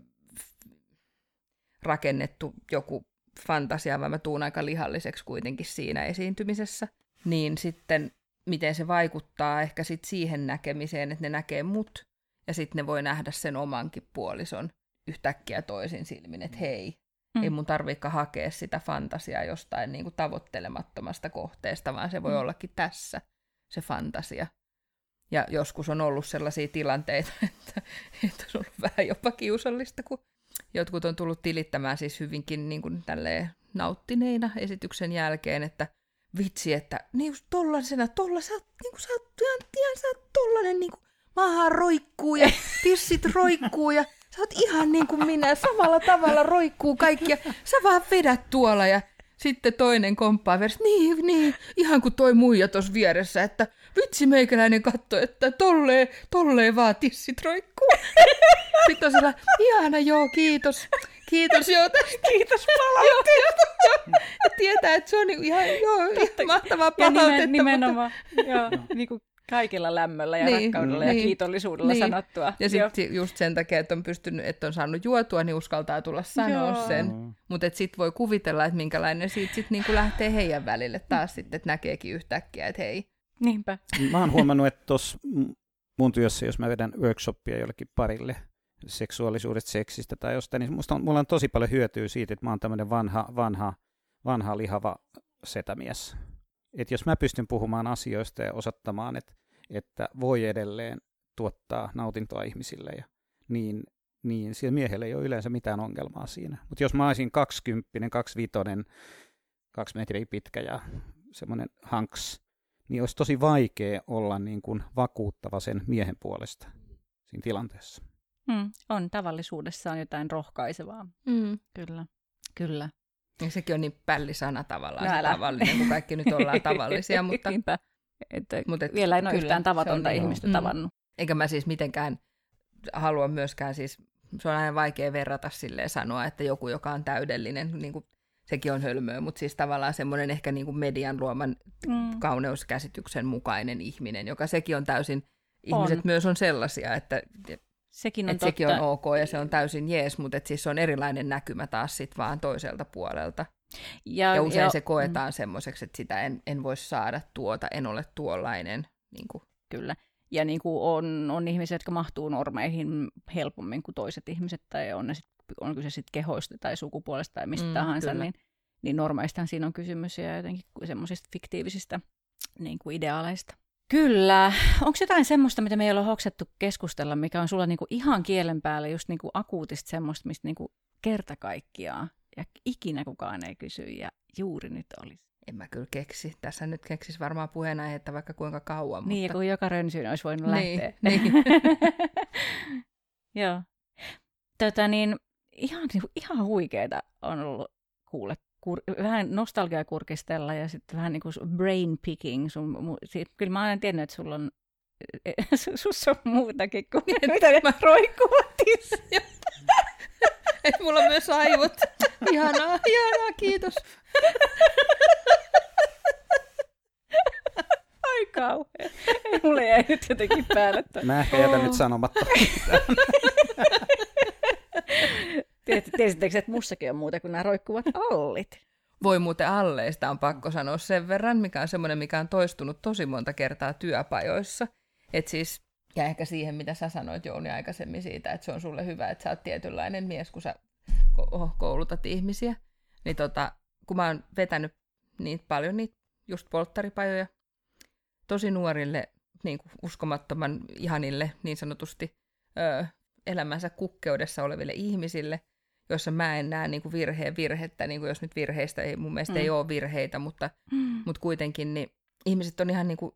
rakennettu joku fantasia, vaan mä tuun aika lihalliseksi kuitenkin siinä esiintymisessä. Niin sitten miten se vaikuttaa ehkä sit siihen näkemiseen, että ne näkee mut, ja sitten ne voi nähdä sen omankin puolison yhtäkkiä toisin silmin, että hei, mm. ei mun tarviikaan hakea sitä fantasiaa jostain niin kuin tavoittelemattomasta kohteesta, vaan se voi mm. ollakin tässä se fantasia. Ja joskus on ollut sellaisia tilanteita, [laughs] että, että on ollut vähän jopa kiusallista, kun jotkut on tullut tilittämään siis hyvinkin niin kuin nauttineina esityksen jälkeen, että vitsi, että niin just tollasena, tolla, sä oot, niin kuin, sä oot ihan, ihan sä oot tollanen, niin kuin, maahan roikkuu ja tissit roikkuu ja sä oot ihan niin kuin minä, samalla tavalla roikkuu kaikki ja sä vaan vedät tuolla ja sitten toinen komppaa vieressä, niin, niin, ihan kuin toi muija tuossa vieressä, että vitsi meikäläinen katto, että tolleen, tolleen vaan tissit roikkuu. Sitten on sellainen, ihana joo, kiitos. Kiitos joo tästä. [laughs] Kiitos palautteesta. ja tietää, että se on niinku ihan, joo, ihan mahtavaa palautetta. Ja nimenomaan, mutta... joo, niin kuin kaikilla lämmöllä ja niin, rakkaudella niin, ja kiitollisuudella niin. sanottua. Ja sitten just sen takia, että on pystynyt, että on saanut juotua, niin uskaltaa tulla sanoa Joo. sen. Mutta sitten voi kuvitella, että minkälainen siitä sitten niinku lähtee heidän välille taas sitten, että näkeekin yhtäkkiä, että hei. Niinpä. Mä oon huomannut, että tuossa mun työssä, jos mä vedän workshoppia jollekin parille seksuaalisuudesta, seksistä tai jostain, niin musta on, mulla on tosi paljon hyötyä siitä, että mä oon tämmöinen vanha, vanha, vanha lihava setämies. Et jos mä pystyn puhumaan asioista ja osoittamaan, että että voi edelleen tuottaa nautintoa ihmisille, ja niin, niin sillä miehellä ei ole yleensä mitään ongelmaa siinä. Mutta jos mä olisin 20, 25, kaksi metriä pitkä ja semmoinen hanks, niin olisi tosi vaikea olla niin kuin vakuuttava sen miehen puolesta siinä tilanteessa. Mm, on tavallisuudessaan jotain rohkaisevaa. Mm. Kyllä, kyllä. Ja sekin on niin pällisana tavallaan, no, se tavallinen, kun kaikki nyt ollaan [laughs] tavallisia, mutta, että Mut et, vielä en ole yhtään tavatonta niin, ihmistä mm. tavannut. Eikä mä siis mitenkään halua myöskään siis, se on aina vaikea verrata silleen sanoa, että joku, joka on täydellinen, niin kuin, sekin on hölmöä, mutta siis tavallaan semmoinen ehkä niin kuin median luoman mm. kauneuskäsityksen mukainen ihminen, joka sekin on täysin, ihmiset on. myös on sellaisia, että Sekin on, että sekin on ok ja se on täysin jees, mutta et siis se on erilainen näkymä taas sit vaan toiselta puolelta. Ja, ja usein ja, se koetaan mm. semmoiseksi, että sitä en, en voi saada tuota, en ole tuollainen. Niin kuin. Kyllä. Ja niin kuin on, on ihmisiä, jotka mahtuu normeihin helpommin kuin toiset ihmiset, tai on, ne sit, on kyse sitten kehoista tai sukupuolesta tai mistä mm, tahansa, niin, niin normeistahan siinä on kysymys ja jotenkin semmoisista fiktiivisistä niin kuin ideaaleista. Kyllä. Onko jotain semmoista, mitä me ei ole hoksettu keskustella, mikä on sulla niinku ihan kielen päällä just niinku akuutista semmoista, mistä niinku kerta kaikkiaan ja ikinä kukaan ei kysy ja juuri nyt olisi. En mä kyllä keksi. Tässä nyt keksis varmaan puheenaihetta vaikka kuinka kauan. Niin, mutta... kun joka rönsyyn olisi voinut niin, lähteä. [laughs] Niin. [laughs] Joo. Tota niin, ihan, niin ihan huikeeta on ollut kuulla kur, vähän nostalgia kurkistella ja sitten vähän niin kuin brain picking. Sun, mu, sit, kyllä mä olen tiennyt, että sulla on, [laughs] sus on muutakin kuin mitä mä roikkuutin. [laughs] Et mulla on myös aivot. Ihanaa, ihanaa, kiitos. Ai kauhean. Mulle jäi nyt jotenkin päälle. Mä ehkä jätän oh. nyt sanomatta. [laughs] Tiesittekö, että mussakin on muuta kuin nämä roikkuvat allit? Voi muuten alleista on pakko sanoa sen verran, mikä on semmoinen, mikä on toistunut tosi monta kertaa työpajoissa. Et siis ja ehkä siihen, mitä sä sanoit Jouni aikaisemmin siitä, että se on sulle hyvä, että sä oot tietynlainen mies, kun sä koulutat ihmisiä. Niin tota, kun mä oon vetänyt niin paljon niitä just polttaripajoja tosi nuorille, niin kuin uskomattoman ihanille niin sanotusti öö, elämänsä kukkeudessa oleville ihmisille, joissa mä en näe niin kuin virheen virhettä, niin kuin jos nyt virheistä ei, mun mielestä mm. ei ole virheitä, mutta, mm. mutta kuitenkin niin ihmiset on ihan niin kuin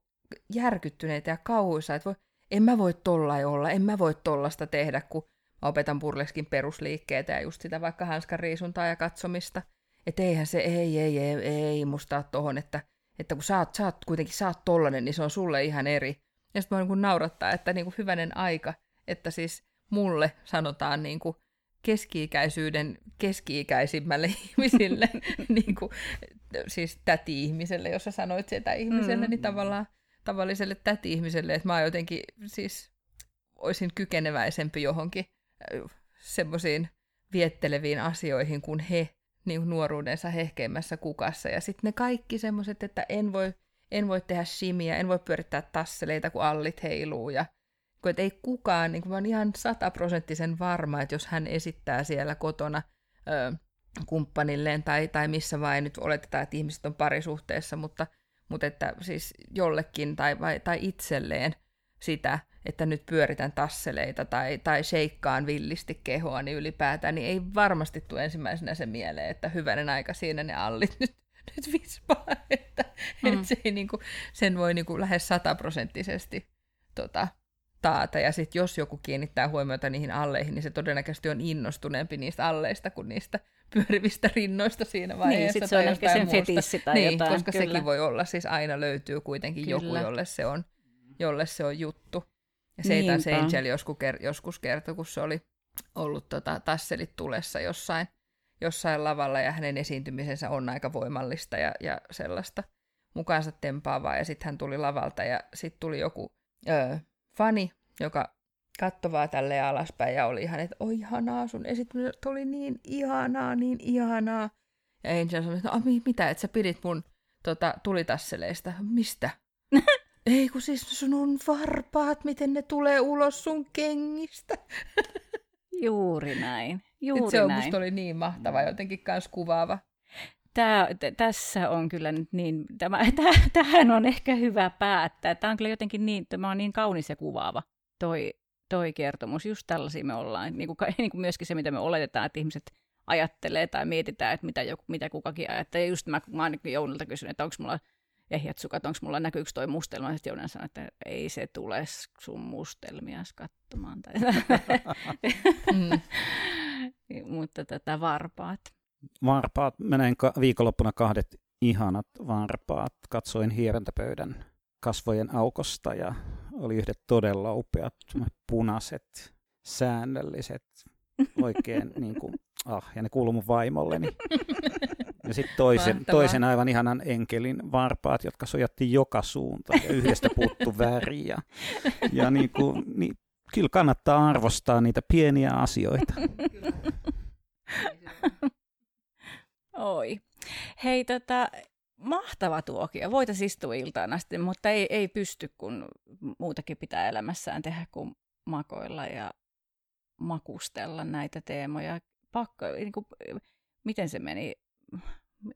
järkyttyneitä ja kauhuissa, että voi, en mä voi tollai olla, en mä voi tollasta tehdä, kun mä opetan burleskin perusliikkeitä ja just sitä vaikka hanskan riisuntaa ja katsomista. Että eihän se, ei, ei, ei, ei musta tohon, että, että kun sä oot, sä oot kuitenkin, sä oot tollanen, niin se on sulle ihan eri. Ja sitten mä niin naurattaa, että niin kuin hyvänen aika, että siis mulle sanotaan niin kuin keski-ikäisyyden keski-ikäisimmälle [laughs] ihmisille, niin kuin, siis täti-ihmiselle, jos sä sanoit sitä ihmiselle, mm. niin tavallaan tavalliselle täti-ihmiselle, että mä jotenkin siis olisin kykeneväisempi johonkin semmoisiin vietteleviin asioihin kuin he niin kuin nuoruudensa hehkeimmässä kukassa. Ja sitten ne kaikki semmoiset, että en voi, en voi tehdä shimiä, en voi pyörittää tasseleita, kun allit heiluu. Ja kun, että ei kukaan, niin kuin mä oon ihan sataprosenttisen varma, että jos hän esittää siellä kotona ö, kumppanilleen tai, tai missä vain, nyt oletetaan, että ihmiset on parisuhteessa, mutta, mutta että siis jollekin tai, vai, tai itselleen sitä, että nyt pyöritän tasseleita tai, tai sheikkaan villisti kehoa, niin ylipäätään, niin ei varmasti tule ensimmäisenä se mieleen, että hyvänen aika siinä ne allit [laughs] nyt, nyt vispaa, että, mm. että se ei niinku, sen voi niinku lähes sataprosenttisesti tota, taata. Ja sitten jos joku kiinnittää huomiota niihin alleihin, niin se todennäköisesti on innostuneempi niistä alleista kuin niistä pyörivistä rinnoista siinä vaiheessa. Niin, se on ehkä sen fetissi tai niin, jotain. koska kyllä. sekin voi olla, siis aina löytyy kuitenkin kyllä. joku, jolle se on, jolle se on juttu. Ja Seitan Angel joskus, joskus kertoi, kun se oli ollut tota, tasselit tulessa jossain, jossain lavalla ja hänen esiintymisensä on aika voimallista ja, ja sellaista mukaansa tempaavaa. Ja sitten hän tuli lavalta ja sitten tuli joku öö, fani, joka kattovaa tälle alaspäin ja oli ihan, että oi ihanaa, sun esitys oli niin ihanaa, niin ihanaa. Ja Angel sanoi, että no, mitä, että sä pidit mun tota, tulitasseleista. Mistä? [laughs] Ei kun siis sun varpaat, miten ne tulee ulos sun kengistä. [laughs] Juuri näin. Juuri Et se on, näin. musta oli niin mahtava, jotenkin kans kuvaava. Tää, t- tässä on kyllä nyt niin, tämä, [laughs] tähän on ehkä hyvä päättää. Tämä on kyllä jotenkin niin, tämä on niin kaunis ja kuvaava toi, toi kertomus. Just tällaisia me ollaan. Niin kuin, [laughs] niin kuin myöskin se, mitä me oletetaan, että ihmiset ajattelee tai mietitään, että mitä, joku, mitä kukakin ajattelee. Just mä, mä oon Jounilta kysynyt, että onko mulla ehjät sukat, onko mulla näkyykö toi mustelma, sitten Jounen sanoi, että ei se tule sun mustelmia katsomaan. Tai [laughs] mm. Mutta tätä varpaat. Varpaat, menen ka- viikonloppuna kahdet ihanat varpaat. Katsoin hierontäpöydän kasvojen aukosta ja oli yhdet todella upeat punaiset, säännölliset, [laughs] oikein niin kuin, ah, ja ne kuuluu mun vaimolleni. [laughs] Ja sitten toisen, toisen aivan ihanan enkelin varpaat, jotka sojatti joka suuntaan ja yhdestä puuttu väri. Ja, ja niin kuin, niin, kyllä kannattaa arvostaa niitä pieniä asioita. [laughs] Oi. Hei, tota, mahtava tuokio. Voitaisiin istua iltaan asti, mutta ei, ei pysty, kun muutakin pitää elämässään tehdä kuin makoilla ja makustella näitä teemoja. Pakko, niin kuin, miten se meni?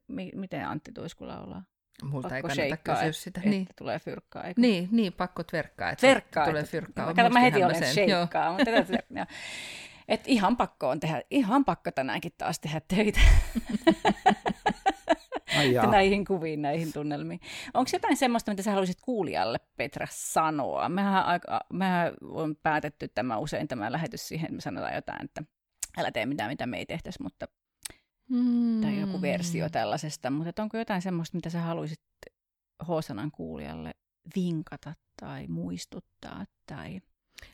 M- miten Antti Tuiskula laulaa? Multa pakko ei kannata kysyä sitä. Että niin. tulee fyrkkaa. Eikö? Niin, niin, pakko tverkkaa. Että tverkkaa. Tulee fyrkkaa. Kato, mä heti olen sheikkaa. Mutta tätä, et ihan pakko on tehdä, ihan pakko tänäänkin taas tehdä töitä. Ai [laughs] näihin kuviin, näihin tunnelmiin. Onko jotain semmoista, mitä sä haluaisit kuulijalle, Petra, sanoa? Mehän, aika, mehän on päätetty tämä usein tämä lähetys siihen, että me sanotaan jotain, että älä tee mitään, mitä me ei tehtäisi, mutta mm. tai joku versio tällaisesta. Mutta onko jotain semmoista, mitä sä haluaisit Hosanan kuulijalle vinkata tai muistuttaa? Tai...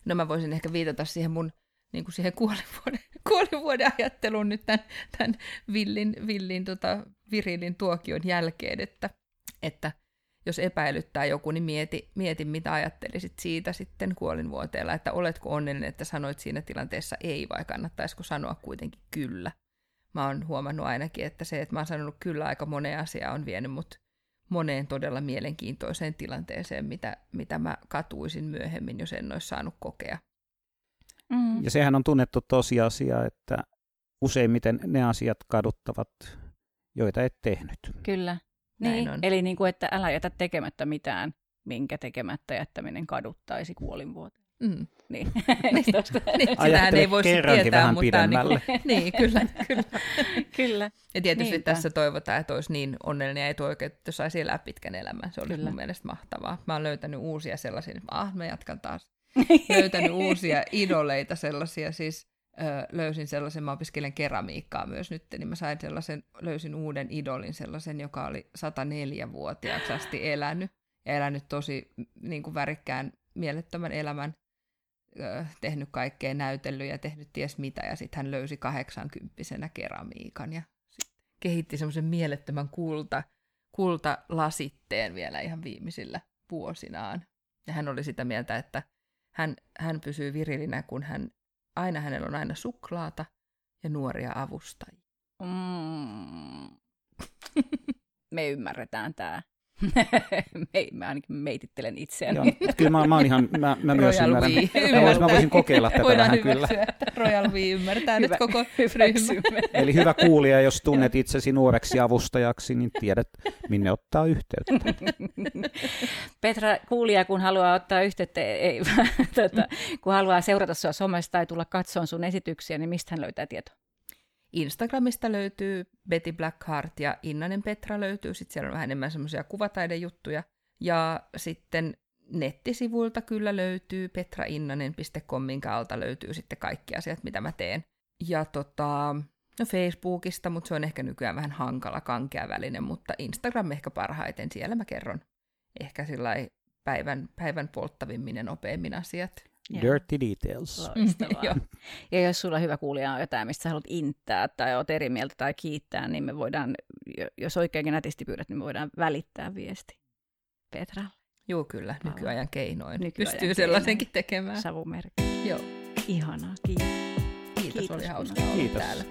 No mä voisin ehkä viitata siihen mun niin kuin siihen kuolivuoden, [laughs] kuolivuoden ajatteluun nyt tämän, tämän villin, villin tota, virilin tuokion jälkeen, että, että jos epäilyttää joku, niin mieti, mieti, mitä ajattelisit siitä sitten kuolinvuoteella, että oletko onnellinen, että sanoit siinä tilanteessa ei, vai kannattaisiko sanoa kuitenkin kyllä. Mä oon huomannut ainakin, että se, että mä oon sanonut kyllä aika moneen asiaan, on vienyt mut moneen todella mielenkiintoiseen tilanteeseen, mitä, mitä mä katuisin myöhemmin, jos en olisi saanut kokea. Mm. Ja sehän on tunnettu tosiasia, että useimmiten ne asiat kaduttavat, joita et tehnyt. Kyllä. Niin, on. eli niin kuin, että älä jätä tekemättä mitään, minkä tekemättä jättäminen kaduttaisi kuolinvuoteen. Mm. Niin. [laughs] [laughs] niin, sitähän Ajattele ei voi sit kerrankin tietää, vähän mutta pidemmälle. Niin, [laughs] niin, kyllä, kyllä. Kyllä. Ja tietysti Niinpä. tässä toivotaan, että olisi niin onnellinen ja etuoikeutettu, saisi elää pitkän elämän. Se olisi Kyllä. mun mielestä mahtavaa. Mä oon löytänyt uusia sellaisia, ah, mä jatkan taas. Löytänyt uusia idoleita sellaisia, siis ö, löysin sellaisen, mä opiskelen keramiikkaa myös nyt, niin mä sain sellaisen, löysin uuden idolin sellaisen, joka oli 104-vuotiaaksi asti elänyt ja elänyt tosi niin kuin värikkään, mielettömän elämän, tehnyt kaikkea näytellyt ja tehnyt ties mitä, ja sitten hän löysi 80 keramiikan ja kehitti semmoisen mielettömän kulta, kultalasitteen vielä ihan viimeisillä vuosinaan. Ja hän oli sitä mieltä, että hän, hän pysyy virilinä, kun hän, aina hänellä on aina suklaata ja nuoria avustajia. Mm. [laughs] Me ymmärretään tämä. [laughs] me, mä ainakin meitittelen itseäni. Joo, kyllä mä, mä, oon ihan, mä, mä myös Royal ymmärrän. We Mä voisin, ymmärtää. mä voisin kokeilla tätä Voidaan vähän kyllä. että Royal We ymmärtää nyt Hyvä- koko ryhmä. Eli hyvä kuulija, jos tunnet itsesi nuoreksi avustajaksi, niin tiedät, minne ottaa yhteyttä. [laughs] Petra, kuulija, kun haluaa ottaa yhteyttä, ei, [laughs] tota, kun haluaa seurata sinua somesta tai tulla katsomaan sun esityksiä, niin mistä hän löytää tietoa? Instagramista löytyy Betty Blackheart ja Innanen Petra löytyy. Sitten siellä on vähän enemmän semmoisia kuvataidejuttuja. Ja sitten nettisivuilta kyllä löytyy petrainnanen.com, minkä alta löytyy sitten kaikki asiat, mitä mä teen. Ja tota, no Facebookista, mutta se on ehkä nykyään vähän hankala, kankea väline, mutta Instagram ehkä parhaiten. Siellä mä kerron ehkä sillä päivän, päivän polttavimmin ja nopeimmin asiat. Joo. Dirty details. [laughs] Joo. ja jos sulla hyvä kuulija on jotain, mistä sä haluat inttää tai oot eri mieltä tai kiittää, niin me voidaan, jo- jos oikeinkin nätisti pyydät, niin me voidaan välittää viesti Petralle. Joo, kyllä, nykyajan keinoin. Nykyajan Pystyy sellaisenkin tekemään. Savumerkki. Joo, Ihanaa, kiitos. kiitos, Kiitos, oli hauskaa olla Kiitos. täällä.